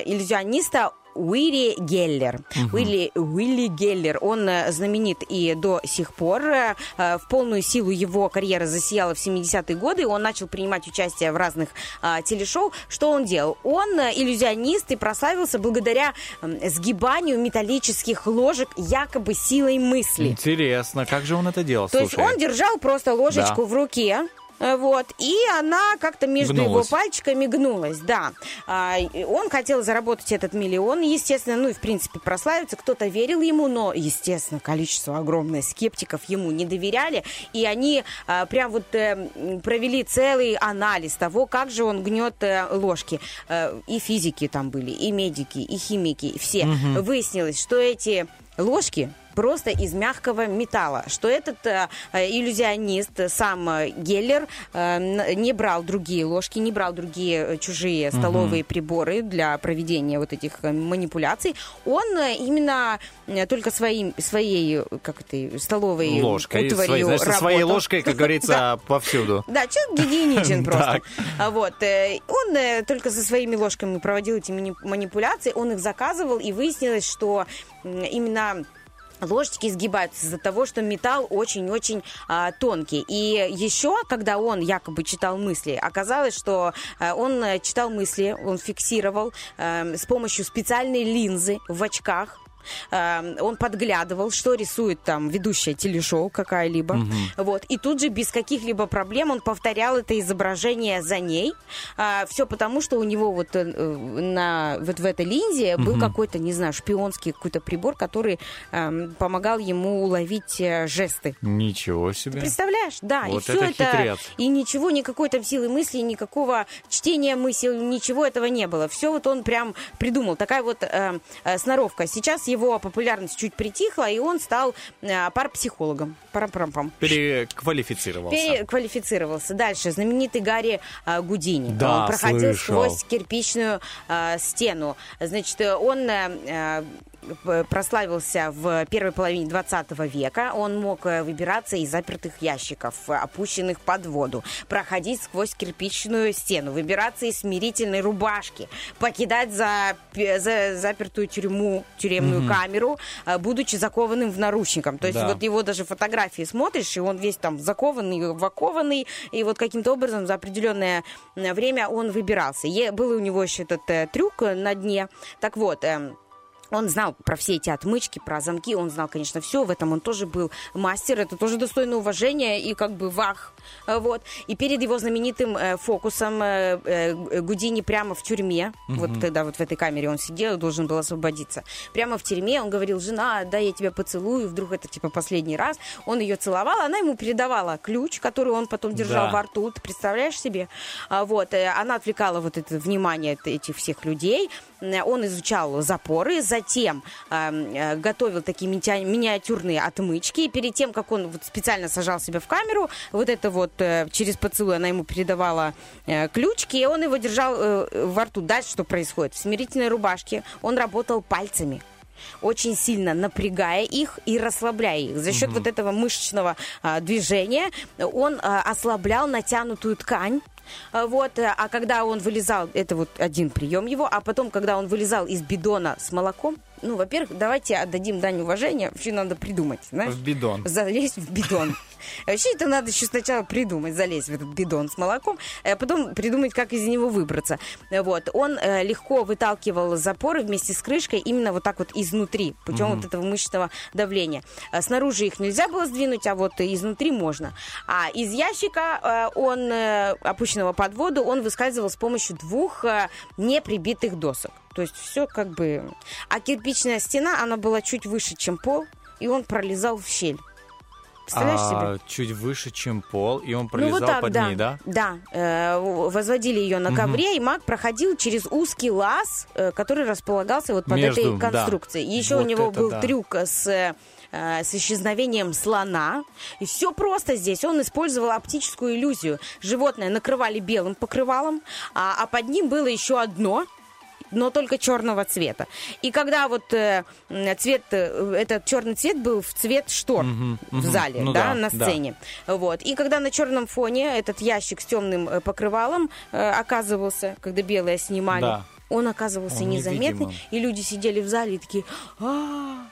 Speaker 4: иллюзиониста, Уилли Геллер.
Speaker 11: Мгм.
Speaker 4: Уилли, Уилли Геллер, он э, знаменит и до сих пор. Э, э, В полную силу его карьера засияла в 70-е годы. Он начал принимать участие в разных а, телешоу. Что он делал? Он иллюзионист и прославился благодаря сгибанию металлических ложек якобы силой мысли.
Speaker 3: Интересно, как же он это делал?
Speaker 4: То есть
Speaker 3: Слушай.
Speaker 4: он держал просто ложечку
Speaker 3: Да.
Speaker 4: в руке. Э, Вот, и она как-то между
Speaker 3: Гнулась.
Speaker 4: его пальчиками гнулась, да. А, он хотел заработать этот миллион, естественно, ну и в принципе прославиться. Кто-то верил ему, но, естественно, количество огромное скептиков ему не доверяли. И они а, прям вот э, провели целый анализ того, как же он гнет э, ложки. И физики там были, и медики, и химики, и все.
Speaker 11: Мгм.
Speaker 4: Выяснилось, что эти ложки просто из мягкого металла, что этот э, иллюзионист, э, сам э, Геллер, не брал другие ложки, не брал другие чужие столовые приборы для проведения вот этих манипуляций. Он именно только своим, своей, как это, столовой
Speaker 3: ложкой, своей, со своей ложкой, как говорится, повсюду.
Speaker 4: Да, человек гигиеничен просто. А Вот. Он только со своими ложками проводил эти мани- манипуляции, он их заказывал, и выяснилось, что именно ложечки изгибаются из-за того, что металл очень-очень а, тонкий. И еще, когда он якобы читал мысли, оказалось, что а, он э, читал мысли, он фиксировал э, с помощью специальной линзы в очках. Э, Он подглядывал, что рисует там ведущая телешоу какая-либо.
Speaker 11: Мгм.
Speaker 4: Вот. И тут же без каких-либо проблем он повторял это изображение за ней. все потому, что у него вот э, на, вот в этой линзе был
Speaker 3: Мгм.
Speaker 4: какой-то, не знаю, шпионский какой-то прибор, который эм, помогал ему уловить э, жесты.
Speaker 3: Ничего себе.
Speaker 4: Представляешь? Да, и
Speaker 3: Вот
Speaker 4: все
Speaker 3: это
Speaker 4: это, и ничего, никакой там силы мысли, никакого чтения мысли, ничего этого не было. Все вот он прям придумал. Такая вот э, э, сноровка. Сейчас его популярность чуть притихла, и он стал э, парапсихологом. Парам-парам-пам.
Speaker 3: Переквалифицировался.
Speaker 4: Переквалифицировался. Дальше. Знаменитый Гарри э, Гудини.
Speaker 3: Да,
Speaker 4: он проходил
Speaker 3: слышал.
Speaker 4: сквозь кирпичную э, стену. Значит, он прославился в первой половине 20 века. Он мог э, выбираться из запертых ящиков, э, опущенных под воду, проходить сквозь кирпичную стену, выбираться из смирительной рубашки, покидать за, пе- за запертую тюрьму, тюремную
Speaker 11: Мгм.
Speaker 4: камеру, э, будучи закованным в наручником. То есть
Speaker 11: Да.
Speaker 4: вот его даже фотографии смотришь, и он весь там закованный, вакованный, и вот каким-то образом за определенное э, время он выбирался. Е- был у него еще этот э, трюк э, на дне. Так вот, эм, он знал про все эти отмычки, про замки, он знал, конечно, все. В этом он тоже был мастер. Это тоже достойно уважения и как бы вах. Э, Вот. И перед его знаменитым э, фокусом э, э, Гудини прямо в тюрьме,
Speaker 11: Мгм.
Speaker 4: вот когда вот в этой камере он сидел должен был освободиться, прямо в тюрьме он говорил, жена, да, я тебя поцелую, вдруг это типа последний раз. Он ее целовал, она ему передавала ключ, который он потом держал
Speaker 11: Да.
Speaker 4: во рту. Ты представляешь себе? А, Вот. Она отвлекала вот это внимание эт- этих всех людей. Он изучал запоры, затем э, э, готовил такие минти- миниатюрные отмычки. И перед тем, как он вот специально сажал себя в камеру, вот это вот э, через поцелуй она ему передавала э, ключики, и он его держал э, во рту. Дальше что происходит? В смирительной рубашке он работал пальцами очень сильно напрягая их и расслабляя их. За счет
Speaker 11: Мгм.
Speaker 4: вот этого мышечного а, движения он а, ослаблял натянутую ткань. А, Вот, а когда он вылезал, это вот один прием его, а потом, когда он вылезал из бидона с молоком, ну, во-первых, давайте отдадим дань уважения, вообще надо придумать, знаешь?
Speaker 3: В бидон.
Speaker 4: Залезть в бидон. Вообще это надо еще сначала придумать, залезть в этот бидон с молоком, а потом придумать, как из него выбраться. Вот. Он э, легко выталкивал запоры вместе с крышкой именно вот так вот изнутри, путем
Speaker 11: Мгм.
Speaker 4: вот этого мышечного давления. А Снаружи их нельзя было сдвинуть, а вот изнутри можно. А из ящика э, он, э, опущенного под воду, он выскальзывал с помощью двух э, неприбитых досок. То есть все как бы... А кирпичная стена, она была чуть выше, чем пол, и он пролезал в щель. Представляешь себе?
Speaker 3: А, чуть выше, чем пол, и он
Speaker 4: Ну,
Speaker 3: пролезал
Speaker 4: вот так,
Speaker 3: под
Speaker 4: да.
Speaker 3: ней, да?
Speaker 4: Да. Э, возводили ее на ковре, и маг проходил через узкий лаз, э, который располагался вот под
Speaker 3: Между,
Speaker 4: этой
Speaker 3: да.
Speaker 4: конструкцией. И еще
Speaker 3: Вот
Speaker 4: у него был
Speaker 3: да.
Speaker 4: трюк с э, с исчезновением слона. И все просто здесь. Он использовал оптическую иллюзию. Животное накрывали белым покрывалом, а, а под ним было еще одно, но только черного цвета. И когда вот э, цвет, э, этот черный цвет был в цвет штор
Speaker 11: Мгм,
Speaker 4: в
Speaker 11: мгм.
Speaker 4: зале,
Speaker 11: Ну
Speaker 4: да,
Speaker 11: да,
Speaker 4: на
Speaker 11: да.
Speaker 4: сцене. Вот. И когда на черном фоне этот ящик с темным э, покрывалом э, оказывался, когда белое снимали,
Speaker 11: Да.
Speaker 4: он оказывался
Speaker 3: Он
Speaker 4: незаметный,
Speaker 3: невидимым.
Speaker 4: и люди сидели в зале и такие, «А,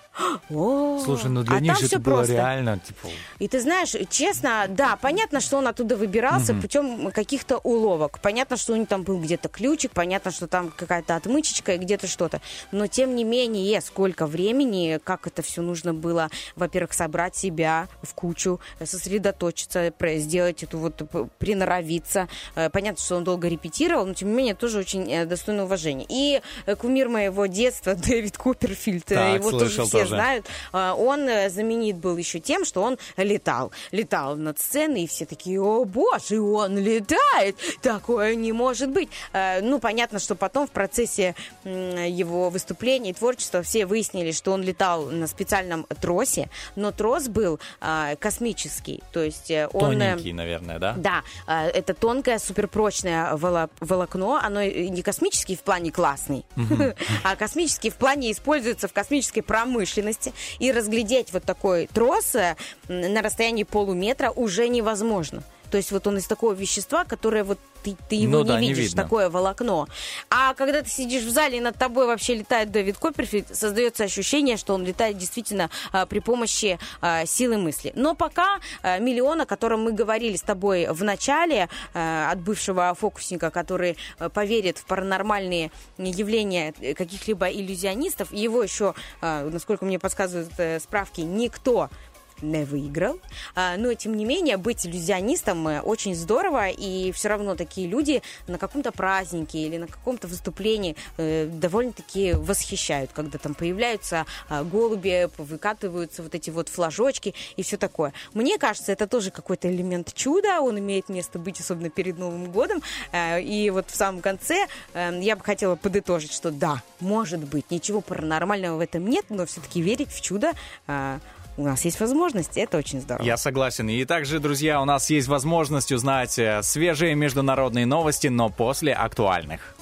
Speaker 4: о,
Speaker 3: Слушай, ну для
Speaker 4: а
Speaker 3: них же это было
Speaker 4: просто.
Speaker 3: реально, типа...
Speaker 4: И ты знаешь, честно, да, понятно, что он оттуда выбирался
Speaker 3: Мгм.
Speaker 4: путем каких-то уловок. Понятно, что у него там был где-то ключик, понятно, что там какая-то отмычечка и где-то что-то. Но тем не менее, сколько времени, как это все нужно было, во-первых, собрать себя в кучу, сосредоточиться, сделать эту вот, приноровиться. Э, Понятно, что он долго репетировал, но тем не менее тоже очень э, достойно уважения. И э, кумир моего детства Дэвид Куперфильд,
Speaker 3: Так,
Speaker 4: его тоже все. Знают, а, он э, знаменит был еще тем, что он летал. Летал над сценой, и все такие, о боже, он летает! Такое не может быть! Э, Ну, понятно, что потом в процессе его выступления и творчества все выяснили, что он летал на специальном тросе, но трос был а, космический, то есть э, он... э,
Speaker 3: Тоненький, наверное, да?
Speaker 4: да, это тонкое, суперпрочное воло- волокно. Оно не космический в плане классный, а космический в плане используется в космической промышленности. И разглядеть вот такой трос э, на расстоянии полуметра уже невозможно. То есть вот он из такого вещества, которое вот ты, ты его
Speaker 3: Ну
Speaker 4: не
Speaker 3: да, не
Speaker 4: видишь,
Speaker 3: видно.
Speaker 4: такое волокно. А когда ты сидишь в зале и над тобой вообще летает Дэвид Копперфильд, создается ощущение, что он летает действительно а, при помощи а, силы мысли. Но пока а, миллион, о котором мы говорили с тобой в начале, а, от бывшего фокусника, который а, поверит в паранормальные явления каких-либо иллюзионистов, его еще, а, насколько мне подсказывают э, справки, никто не выиграл. А, Но, тем не менее, быть иллюзионистом э, очень здорово, и все равно такие люди на каком-то празднике или на каком-то выступлении э, довольно-таки восхищают, когда там появляются а, голуби, выкатываются вот эти вот флажочки и все такое. Мне кажется, это тоже какой-то элемент чуда, он имеет место быть, особенно перед Новым годом. Э, И вот в самом конце я бы хотела подытожить, что да, может быть, ничего паранормального в этом нет, но все-таки верить в чудо у нас есть возможность, это очень здорово.
Speaker 3: Я согласен. И также, друзья, у нас есть возможность узнать э, свежие международные новости, но после актуальных.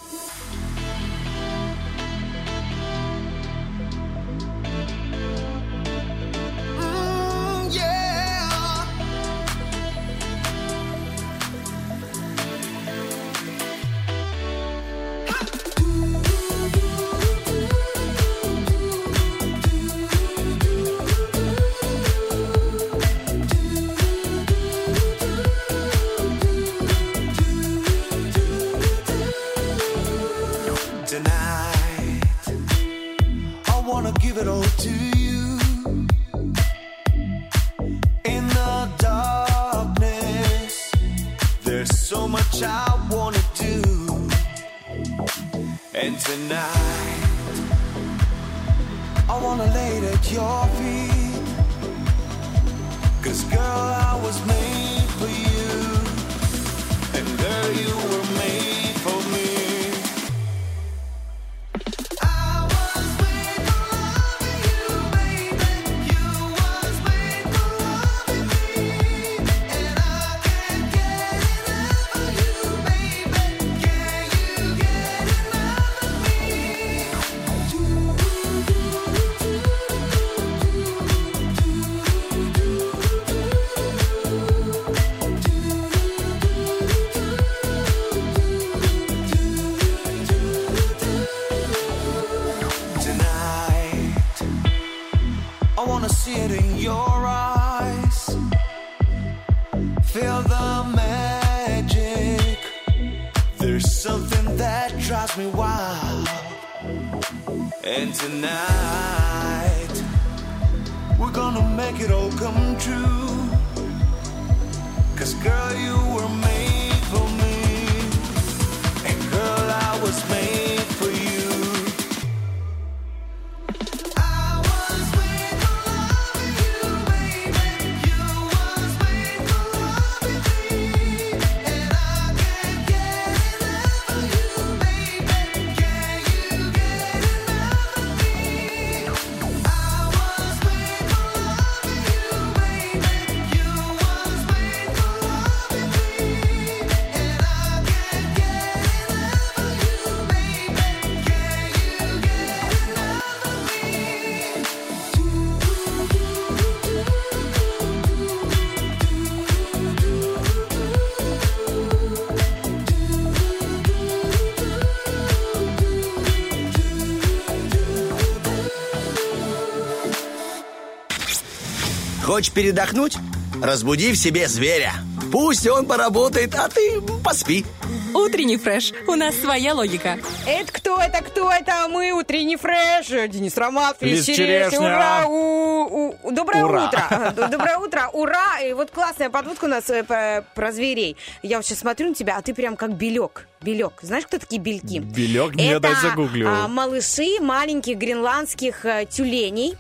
Speaker 5: Хочешь передохнуть? Разбуди в себе зверя. Пусть он поработает, а ты поспи.
Speaker 1: Утренний фреш. У нас своя логика.
Speaker 4: Это кто это, кто это? Мы утренний фреш. Денис Романов,
Speaker 3: Лиз
Speaker 4: Черешня.
Speaker 3: Черешня.
Speaker 4: Ура! У- у- Доброе
Speaker 3: Ура.
Speaker 4: утро. Доброе утро. Ура! И вот классная подводка у нас э, про зверей. Я вот сейчас смотрю на тебя, а ты прям как белек. Белек. Знаешь, кто такие бельки?
Speaker 3: Белек?
Speaker 4: Это
Speaker 3: дай загуглю.
Speaker 4: а, малыши маленьких гренландских э, тюленей.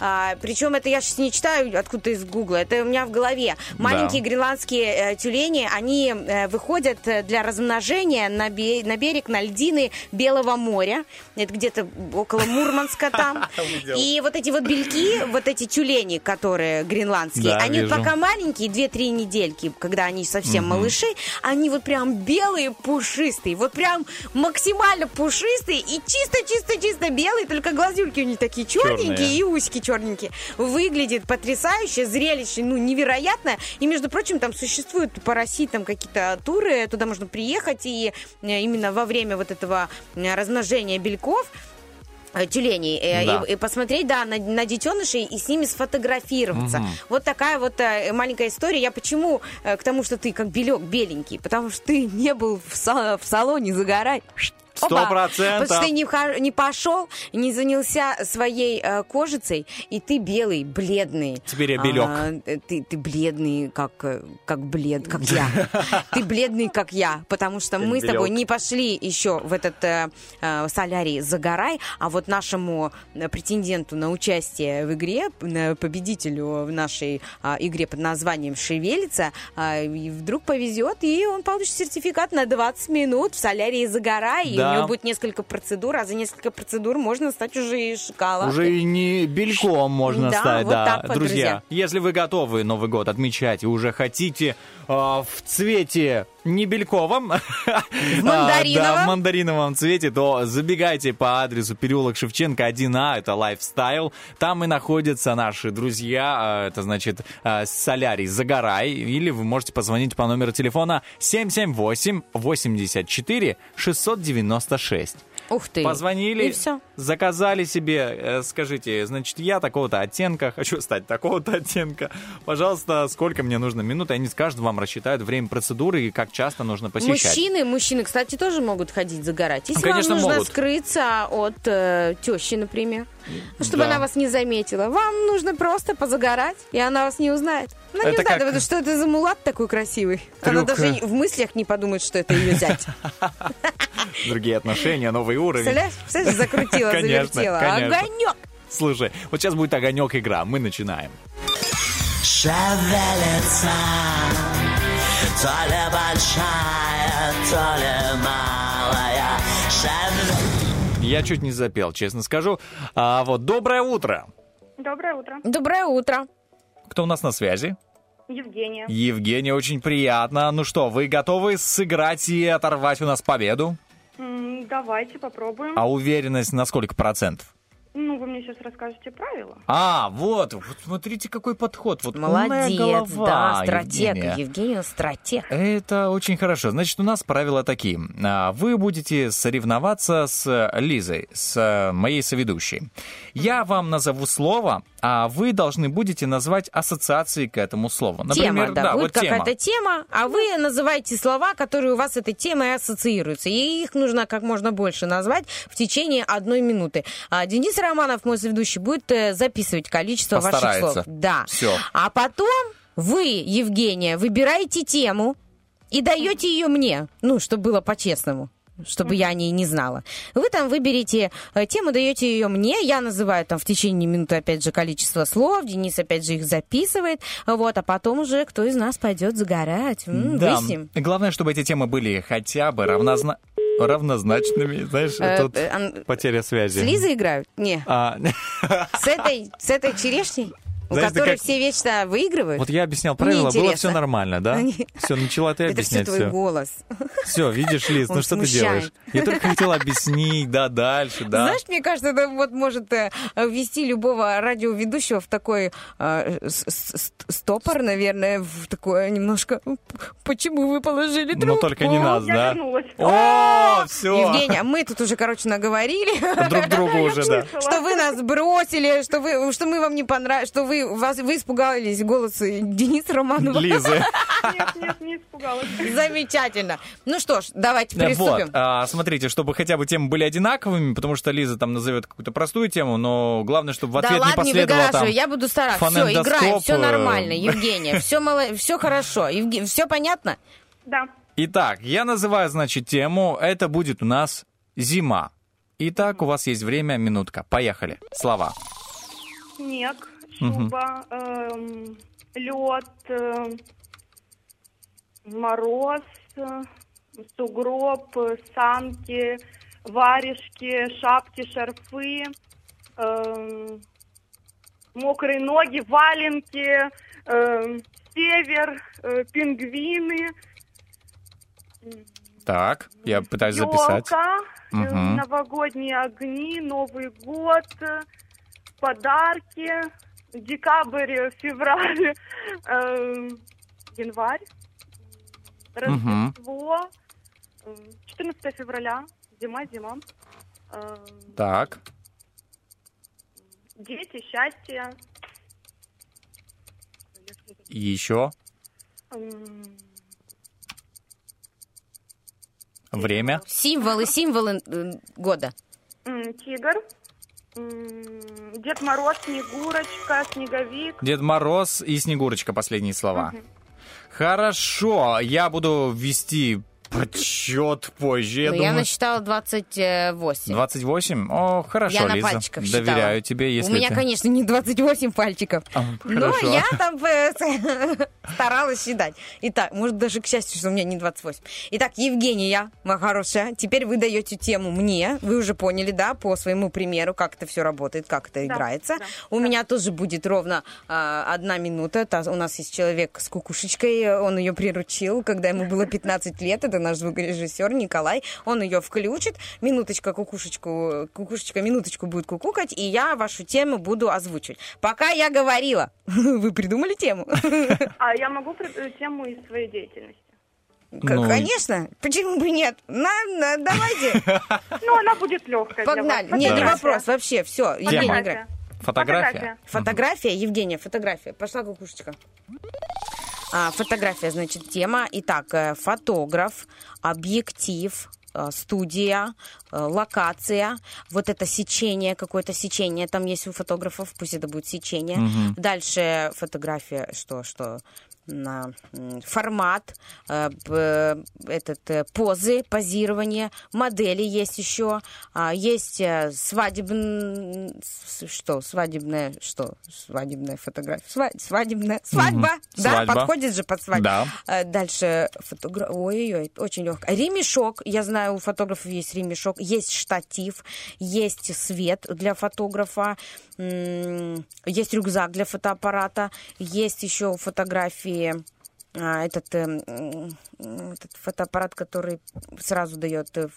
Speaker 4: А, причем это я сейчас не читаю откуда-то из гугла, это у меня в голове. Маленькие гренландские э, тюлени, они э, выходят э, для размножения на, бе- на берег, на льдины Белого моря. Это где-то около Мурманска там. И вот эти вот бельки, вот эти тюлени, которые гренландские,
Speaker 3: Да,
Speaker 4: они
Speaker 3: вижу.
Speaker 4: пока маленькие, 2-3 недельки, когда они совсем
Speaker 3: Мгм.
Speaker 4: малыши, они вот прям белые, пушистые, вот прям максимально пушистые и чисто-чисто-чисто белые, только глазюльки у них такие черненькие
Speaker 3: Черные.
Speaker 4: и усики черненькие. Выглядит потрясающе, зрелище, ну, невероятно. И, между прочим, там существуют по России там какие-то туры, туда можно приехать, и э, именно во время вот этого размножения бельков тюленей э,
Speaker 3: Да.
Speaker 4: и, и посмотреть, да, на, на детенышей и с ними сфотографироваться.
Speaker 3: Мгм.
Speaker 4: Вот такая вот э, маленькая история. Я почему э, к тому, что ты как белек беленький? Потому что ты не был в, са- в салоне загорай.
Speaker 3: Сто процентов.
Speaker 4: Потому что ты не, не пошел, не занялся своей э, кожицей, и ты белый, бледный.
Speaker 3: Теперь я белек.
Speaker 4: А, ты, ты бледный, как, э, как блед, как я. Ты бледный, как я, потому что мы с тобой не пошли еще в этот э, э, солярий «Загорай», а вот нашему претенденту на участие в игре, победителю в нашей а, игре под названием «Шевелится», а, вдруг повезет, и он получит сертификат на 20 минут в солярии «Загорай», и
Speaker 3: Да.
Speaker 4: У него будет несколько процедур, а за несколько процедур можно стать уже и шоколадкой.
Speaker 3: Уже и не бельком можно
Speaker 4: Да,
Speaker 3: стать,
Speaker 4: вот
Speaker 3: да.
Speaker 4: так вот,
Speaker 3: друзья, если вы готовы Новый год отмечать и уже хотите э, в цвете не бельковом, а,
Speaker 4: мандариновом.
Speaker 3: да, в мандариновом цвете, то забегайте по адресу переулок Шевченко 1А, это лайфстайл. Там и находятся наши друзья, э, это значит э, Солярий Загорай, или вы можете позвонить по номеру телефона 778 84 696.
Speaker 4: Ух ты.
Speaker 3: Позвонили,
Speaker 4: И все.
Speaker 3: заказали себе, э, скажите, значит, я такого-то оттенка, хочу стать такого-то оттенка. Пожалуйста, сколько мне нужно минут, и они скажут, вам рассчитают время процедуры и как часто нужно посещать.
Speaker 4: Мужчины, мужчины, кстати, тоже могут ходить загорать. Если
Speaker 3: Ну, Конечно,
Speaker 4: вам нужно
Speaker 3: могут.
Speaker 4: скрыться от э, тещи, например, чтобы
Speaker 3: Да.
Speaker 4: она вас не заметила, вам нужно просто позагорать, и она вас не узнает. Она не
Speaker 3: Это
Speaker 4: узнает,
Speaker 3: как-
Speaker 4: потому что это за мулат такой красивый. Она
Speaker 3: Трюк,
Speaker 4: даже
Speaker 3: э.
Speaker 4: в мыслях не подумает, что это ее зять.
Speaker 3: Другие отношения, новый уровень.
Speaker 4: Представляешь? Представляешь, закрутила,
Speaker 3: Конечно,
Speaker 4: завертела.
Speaker 3: конечно.
Speaker 4: Огонек!
Speaker 3: Слушай, вот сейчас будет огонек игра, мы начинаем.
Speaker 12: Шевелится То ли большая, то ли малая Шевелится
Speaker 3: Я чуть не запел, честно скажу. А вот доброе утро.
Speaker 9: Доброе утро.
Speaker 4: Доброе утро.
Speaker 3: Кто у нас на связи?
Speaker 9: Евгения.
Speaker 3: Евгения, очень приятно. Ну что, вы готовы сыграть и оторвать у нас победу?
Speaker 9: Давайте попробуем.
Speaker 3: А уверенность на сколько процентов?
Speaker 9: Ну, вы мне сейчас расскажете правила.
Speaker 3: А, вот, вот смотрите, какой подход. Вот
Speaker 4: Молодец,
Speaker 3: голова,
Speaker 4: да, стратег.
Speaker 3: Евгения.
Speaker 4: Евгения стратег.
Speaker 3: Это очень хорошо. Значит, у нас правила такие. А, Вы будете соревноваться с Лизой, с моей соведущей. Я вам назову слово, а вы должны будете назвать ассоциации к этому слову. Например,
Speaker 4: тема, да, будет
Speaker 3: вот
Speaker 4: какая-то тема, а вы называете слова, которые у вас с этой темой ассоциируются. И их нужно как можно больше назвать в течение одной минуты. А Денис Романов, мой соведущий, будет э, записывать количество ваших
Speaker 3: Постарается.
Speaker 4: слов. Да.
Speaker 3: Всё.
Speaker 4: А потом вы, Евгения, выбираете тему и даете ее мне. Ну, чтобы было по-честному чтобы я о ней не знала. Вы там выберете э, тему, даете ее мне, я называю там в течение минуты, опять же, количество слов, Денис, опять же, их записывает, вот, а потом уже кто из нас пойдет загорать, М,
Speaker 3: Да.
Speaker 4: выясним.
Speaker 3: Главное, чтобы эти темы были хотя бы равнозна... равнозначными. Знаешь,
Speaker 4: Э,
Speaker 3: тут
Speaker 4: э,
Speaker 3: потеря связи.
Speaker 4: С Лизой играют? Не.
Speaker 3: А,
Speaker 4: С этой, с этой черешней? У
Speaker 3: Знаешь,
Speaker 4: которой
Speaker 3: как-
Speaker 4: все вечно выигрывают?
Speaker 3: Вот я объяснял правила, было все нормально, да? Все, начала ты
Speaker 4: Это все
Speaker 3: объяснять
Speaker 4: твой
Speaker 3: все.
Speaker 4: голос.
Speaker 3: Все, видишь, Лиз, ну что ты делаешь? Я только хотел объяснить, да, дальше, да.
Speaker 4: Знаешь, мне кажется, это вот может э, ввести любого радиоведущего в такой э, стопор, наверное, в такое немножко «Почему вы положили трубку?»
Speaker 3: Но только не нас, да? О, все.
Speaker 4: Евгения, мы тут уже, короче, наговорили,
Speaker 3: Друг другу уже, да.
Speaker 4: что вы нас бросили, что, вы, что мы вам не понравились, что вы, вас, вы испугались голоса Дениса Романова.
Speaker 3: Лизы.
Speaker 9: Нет, нет, не испугалась.
Speaker 4: Замечательно. Ну что ж, давайте
Speaker 3: Да,
Speaker 4: приступим.
Speaker 3: Вот, а, смотрите, чтобы хотя бы темы были одинаковыми, потому что Лиза там назовет какую-то простую тему, но главное, чтобы в ответ
Speaker 4: да
Speaker 3: не
Speaker 4: ладно, не
Speaker 3: последовало там...
Speaker 4: выгораживай, я буду стараться. Все, играем, все нормально, Евгения, все, мало... все хорошо. Евге- Все понятно?
Speaker 9: Да.
Speaker 3: Итак, я называю, значит, тему. Это будет у нас зима. Итак, у вас есть время, минутка. Поехали. Слова.
Speaker 9: Снег, Шуба, эм, лед, э, мороз, сугроб, санки, варежки, шапки, шарфы, эм, мокрые ноги, валенки, эм, север, э, пингвины,
Speaker 3: Так, я пытаюсь записать.
Speaker 9: елка, э,
Speaker 3: Мгм.
Speaker 9: новогодние огни, Новый год, э, подарки, декабрь, февраль, э, январь. Рождество, э, 14 февраля, зима, зима, э,
Speaker 3: Так.
Speaker 9: дети, счастье,
Speaker 3: Еще. Время.
Speaker 4: Символы, символы э, года.
Speaker 9: тигр, Дед Мороз, Снегурочка, Снеговик.
Speaker 3: Дед Мороз и Снегурочка, последние слова. Хорошо, я буду вести подсчет позже, я
Speaker 4: Ну,
Speaker 3: думаю.
Speaker 4: насчитала 28.
Speaker 3: 28? О, хорошо,
Speaker 4: Я на
Speaker 3: Лиза.
Speaker 4: пальчиках считала.
Speaker 3: Доверяю тебе, если
Speaker 4: У меня,
Speaker 3: ты...
Speaker 4: конечно, не 28 пальчиков.
Speaker 3: А,
Speaker 4: Но я там э, старалась считать. Итак, может, даже к счастью, что у меня не 28. Итак, Евгения, моя хорошая, теперь вы даете тему мне. Вы уже поняли, да, по своему примеру, как это все работает, как это
Speaker 9: Да,
Speaker 4: играется.
Speaker 9: да,
Speaker 4: у меня тоже будет ровно а, одна минута. Та- у нас есть человек с кукушечкой, он ее приручил, когда ему было 15 лет. Это наш звукорежиссер Николай. Он ее включит. Минуточка кукушечку, кукушечка минуточку будет кукукать, и я вашу тему буду озвучивать. Пока я говорила, вы придумали тему?
Speaker 9: А я могу э, тему из своей деятельности?
Speaker 4: К-
Speaker 3: Ну,
Speaker 4: Конечно, почему бы нет? На, на, давайте,
Speaker 9: Ну, она будет легкая.
Speaker 4: погнали.
Speaker 9: вас.
Speaker 4: Не, вопрос, вообще, все. Евгения, играй.
Speaker 3: Фотография?
Speaker 4: Фотография, Евгения, фотография. Пошла кукушечка. А, фотография, значит, тема. Итак, э, фотограф, объектив, э, студия, э, локация, вот это сечение, какое-то сечение там есть у фотографов, пусть это будет сечение.
Speaker 11: Мгм.
Speaker 4: Дальше фотография, что, что на формат, э, этот э, позы, позирование, модели есть еще, а, есть э, свадебн... с- что, свадебная, что, свадебная фотография, Сва- свадебная, свадьба,
Speaker 3: Мгм.
Speaker 4: да,
Speaker 3: Свадьба.
Speaker 4: подходит же под свадьбу.
Speaker 3: Да.
Speaker 4: Дальше фотограф... Ой-ой-ой, очень легко. Ремешок. Я знаю, у фотографов есть ремешок. Есть штатив. Есть свет для фотографа. Есть рюкзак для фотоаппарата. Есть еще у а, этот, э, этот фотоаппарат, который сразу дает э,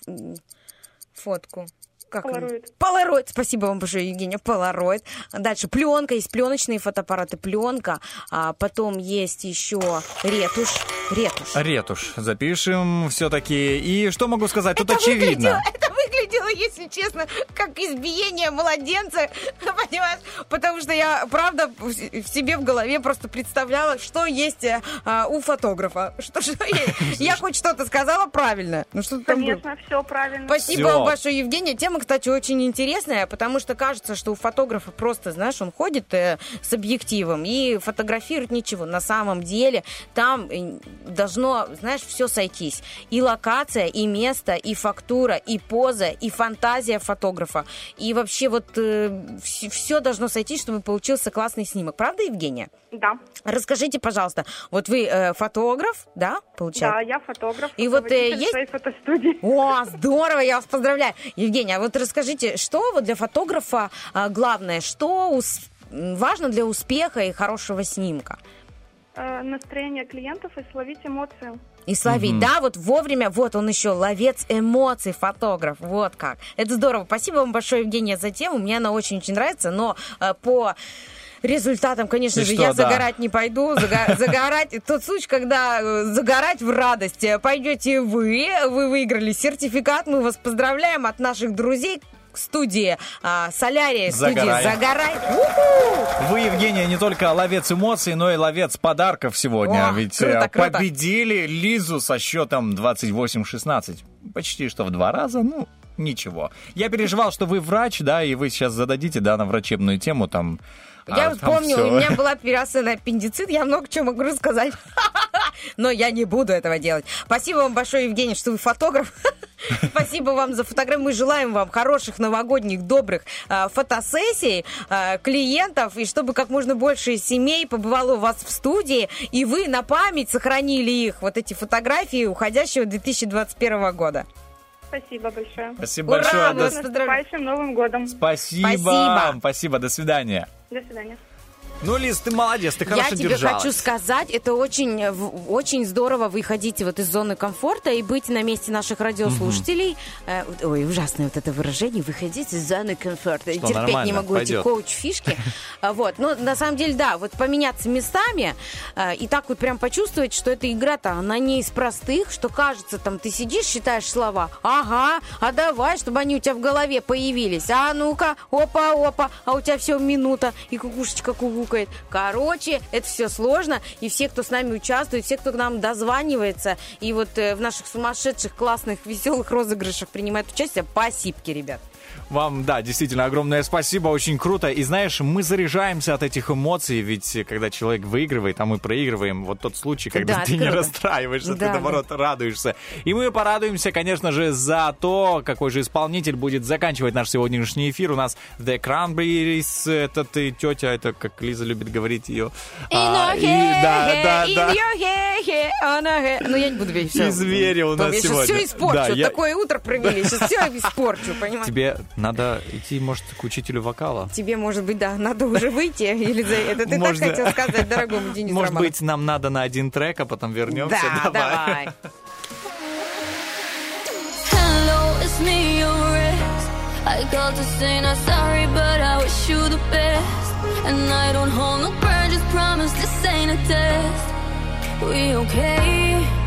Speaker 4: фотку. Как он?
Speaker 9: Полароид.
Speaker 4: Полароид. Спасибо вам большое, Евгения. Полароид. Дальше пленка. Есть пленочные фотоаппараты. Пленка. А потом есть еще ретушь. Ретушь.
Speaker 3: Ретушь запишем все-таки. И что могу сказать? Тут
Speaker 4: Это
Speaker 3: очевидно.
Speaker 4: выглядело- это выглядело, если честно, как избиение младенца, понимаешь? Потому что я, правда, в себе в голове просто представляла, что есть э, а, у фотографа. Что, что есть. Я хоть что-то сказала правильно. Ну что там было?
Speaker 9: Конечно, все правильно.
Speaker 4: Спасибо вам большое, Евгения. Тема, кстати, очень интересная, потому что кажется, что у фотографа просто, знаешь, он ходит э, с объективом и фотографирует ничего. На самом деле там э, должно, знаешь, все сойтись. И локация, и место, и фактура, и поза, и фантазия фотографа. И вообще вот все должно сойтись, чтобы получился классный снимок. Правда, Евгения?
Speaker 9: Да.
Speaker 4: Расскажите, пожалуйста, вот вы э, фотограф, да, получается?
Speaker 9: Да, я фотограф.
Speaker 4: И вот э, есть...
Speaker 9: своей фотостудии.
Speaker 4: О, здорово, я вас поздравляю. Евгения, а вот расскажите, что вот для фотографа а, главное, что ус- важно для успеха и хорошего снимка?
Speaker 9: Э, настроение клиентов и словить эмоции.
Speaker 4: И словить, да, вот вовремя, вот он еще ловец эмоций, фотограф, вот как. Это здорово. Спасибо вам большое, Евгения, за тему. Мне она очень-очень нравится, но э, по результатам, конечно
Speaker 3: И
Speaker 4: же,
Speaker 3: что,
Speaker 4: я
Speaker 3: да.
Speaker 4: загорать не пойду. Зага- Загорать, тот случай, когда э, загорать в радости пойдете вы, вы выиграли сертификат, мы вас поздравляем от наших друзей к студии а, Солярия, студии
Speaker 3: Загорай.
Speaker 4: Загорай. Уху!
Speaker 3: Вы, Евгения, не только ловец эмоций, но и ловец подарков сегодня.
Speaker 4: О,
Speaker 3: Ведь
Speaker 4: круто,
Speaker 3: э,
Speaker 4: круто.
Speaker 3: победили Лизу со счетом 28-16. Почти что в два раза, ну, ничего. Я переживал, что вы врач, да, и вы сейчас зададите, да, на врачебную тему там.
Speaker 4: Я
Speaker 3: а,
Speaker 4: вот помню, у меня была операция на аппендицит, я много чего могу рассказать. Но я не буду этого делать. Спасибо вам большое, Евгений, что вы фотограф. Спасибо вам за фотографию. Мы желаем вам хороших новогодних, добрых а, фотосессий, а, клиентов, и чтобы как можно больше семей побывало у вас в студии, и вы на память сохранили их, вот эти фотографии уходящего 2021 года.
Speaker 9: Спасибо большое.
Speaker 3: Спасибо
Speaker 4: Ура,
Speaker 3: большое. До-
Speaker 9: С наступающим Новым годом.
Speaker 3: Спасибо.
Speaker 4: Спасибо.
Speaker 3: Спасибо, до свидания.
Speaker 9: До свидания.
Speaker 3: Ну, Лиз, ты молодец, ты хорошо
Speaker 4: Я тебе
Speaker 3: держалась.
Speaker 4: хочу сказать, это очень, очень здорово выходить вот из зоны комфорта и быть на месте наших радиослушателей. Э, Ой, ужасное вот это выражение, выходить из зоны комфорта.
Speaker 3: Что,
Speaker 4: Терпеть не
Speaker 3: нормально,
Speaker 4: могу эти
Speaker 3: пойдет.
Speaker 4: коуч-фишки. А, Вот, но на самом деле, да, вот поменяться местами э, и так вот прям почувствовать, что эта игра-то, она не из простых, что кажется, там, ты сидишь, считаешь слова, ага, а давай, чтобы они у тебя в голове появились, а ну-ка, опа-опа, а у тебя все минута, и кукушечка кукукает. Короче, это все сложно, и все, кто с нами участвует, все, кто к нам дозванивается, и вот э, в наших сумасшедших, классных, веселых розыгрышах принимает участие, спасибо, ребят.
Speaker 3: Вам, да, действительно огромное спасибо, очень круто. И знаешь, мы заряжаемся от этих эмоций, ведь когда человек выигрывает, а мы проигрываем, вот тот случай, когда
Speaker 4: Да,
Speaker 3: ты
Speaker 4: это
Speaker 3: не
Speaker 4: круто.
Speaker 3: расстраиваешься, ты
Speaker 4: Да,
Speaker 3: наоборот радуешься. И мы порадуемся, конечно же, за то, какой же исполнитель будет заканчивать наш сегодняшний эфир. У нас The Cranberries, это ты тетя, это как Лиза любит говорить ее. А, и- да, да, да.
Speaker 4: Ну, я не буду все.
Speaker 3: И звери у нас
Speaker 4: Я сейчас
Speaker 3: сегодня.
Speaker 4: все испорчу.
Speaker 3: Да, я-
Speaker 4: Такое утро провели, сейчас все испорчу, понимаешь?
Speaker 3: Тебе надо идти, может, к учителю вокала.
Speaker 4: Тебе, может быть, да, надо уже выйти или за это. Ты
Speaker 3: Можно-
Speaker 4: так хотел сказать, дорогому Денису
Speaker 3: Может быть, нам надо на один трек, а потом вернемся.
Speaker 4: Да, давай.
Speaker 10: I called to say not sorry, but I wish you the best. And I don't hold no grudges, promise this ain't a test. We okay?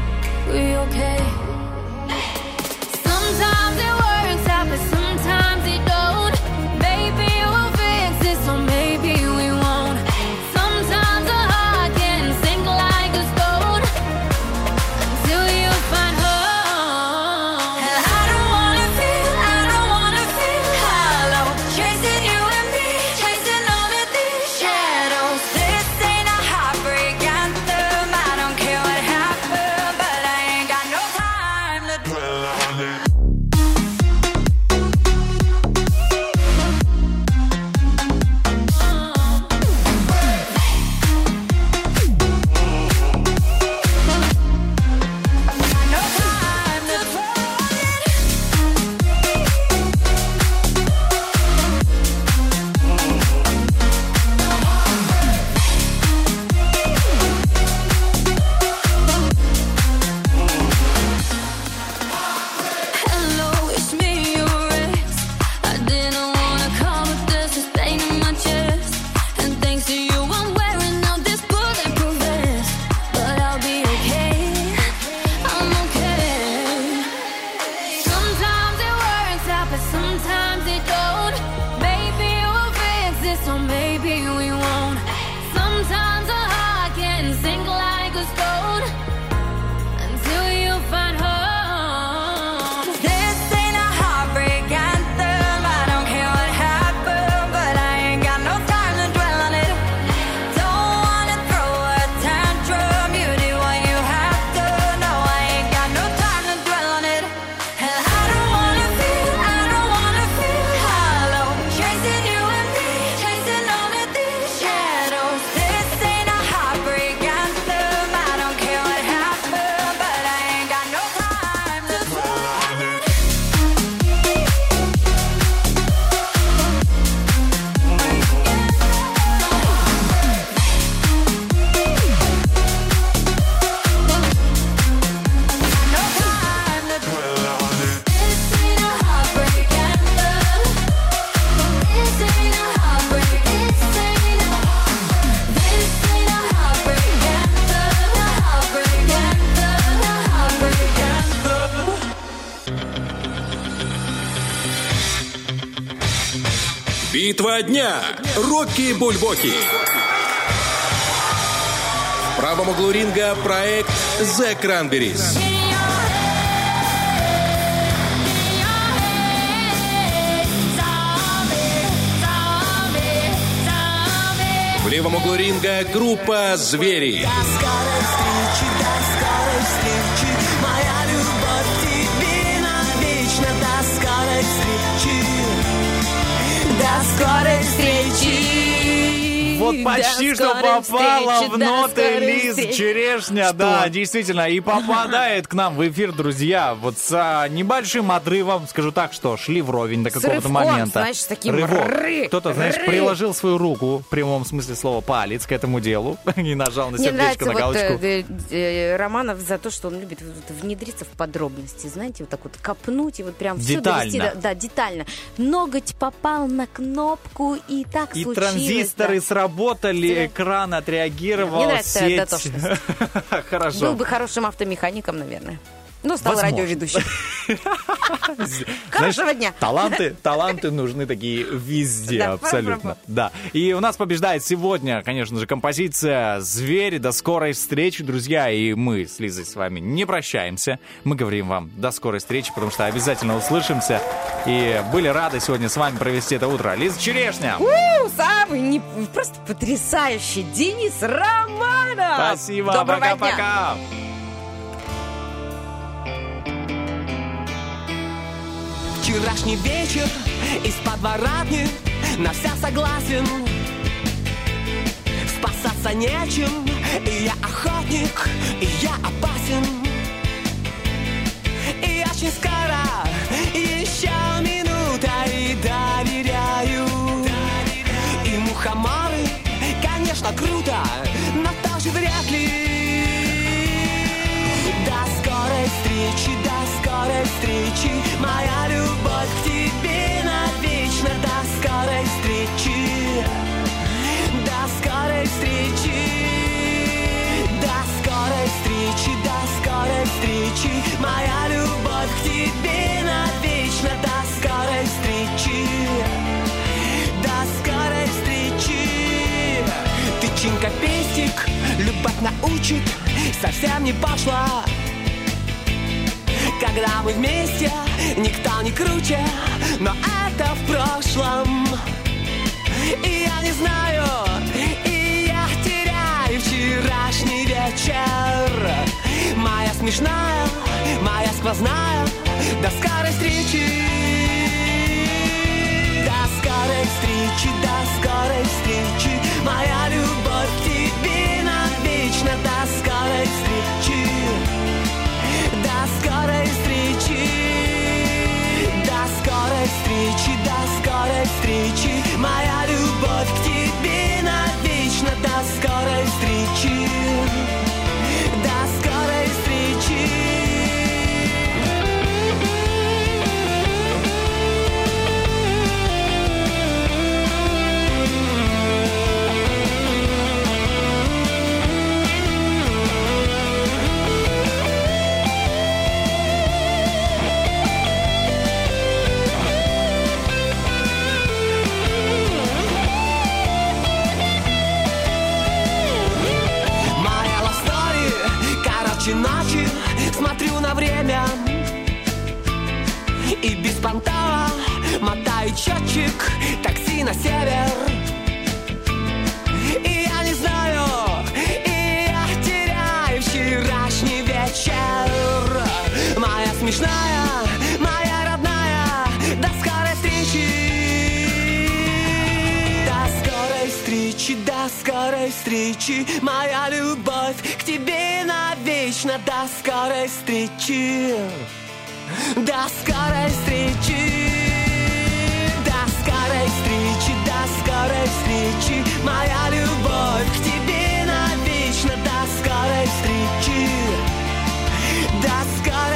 Speaker 8: Рокки Бульбоки. В правом углу ринга проект The Cranberries. В левом углу ринга группа «Звери».
Speaker 12: До скорой встречи, до скорой встречи.
Speaker 3: Вот почти что попала в ноты
Speaker 4: встречи.
Speaker 3: Черешня, да, действительно, и попадает к нам в эфир, друзья, вот с а, небольшим отрывом, скажу так, что шли вровень до какого-то момента.
Speaker 4: знаешь, таким
Speaker 3: Кто-то, знаешь, приложил свою руку, в прямом смысле слова, палец к этому делу и нажал на сердечко, на галочку.
Speaker 4: э, э, Романов за то, что он любит внедриться в подробности, знаете, вот так вот копнуть и вот прям все довести, до- да, детально. Ноготь попал на кнопку и так
Speaker 3: И
Speaker 4: случилось.
Speaker 3: транзисторы
Speaker 4: да.
Speaker 3: Сработали, экран отреагировал,
Speaker 4: Мне нравится
Speaker 3: сеть...
Speaker 4: дотошность.
Speaker 3: Хорошо.
Speaker 4: Был бы хорошим автомехаником, наверное. Ну, стал
Speaker 3: Возможно.
Speaker 4: радиоведущим. Хорошего дня.
Speaker 3: Таланты, таланты нужны такие везде, абсолютно. Да. И у нас побеждает сегодня, конечно же, композиция «Зверь». До скорой встречи, друзья. И мы с Лизой с вами не прощаемся. Мы говорим вам до скорой встречи, потому что обязательно услышимся. И были рады сегодня с вами провести это утро. Лиза Черешня.
Speaker 4: Самый не- просто потрясающий Денис Романов.
Speaker 3: Спасибо. Пока-пока.
Speaker 11: Вчерашний вечер из подворотни На вся согласен Спасаться нечем И я охотник, и я опасен И очень скоро Еще конечно, круто Но тоже вряд ли. До скорой встречи, до скорой встречи Моя любовь к тебе навечно. До скорой встречи До скорой встречи До скорой встречи, до скорой встречи Моя любовь к тебе Тычинка пестик, любовь научит Совсем не пошла когда мы вместе, никто не круче, но это в прошлом. И я не знаю, и я теряю вчерашний вечер. Моя смешная, моя сквозная, до скорой встречи. Скорой встречи, до скорой встречи, моя любовь тебе навечно. До скорой встречи. До скорой встречи, до скорой встречи, до скорой встречи, моя любовь короче ночи Смотрю на время И без понтова мотаю счетчик Такси на север. И я не знаю И я теряю вчерашний вечер. Моя смешная, скорой встречи. Моя любовь к тебе навечно До скорой встречи. До скорой встречи. До скорой встречи, до скорой встречи. Моя любовь к тебе навечно До скорой встречи. До скорой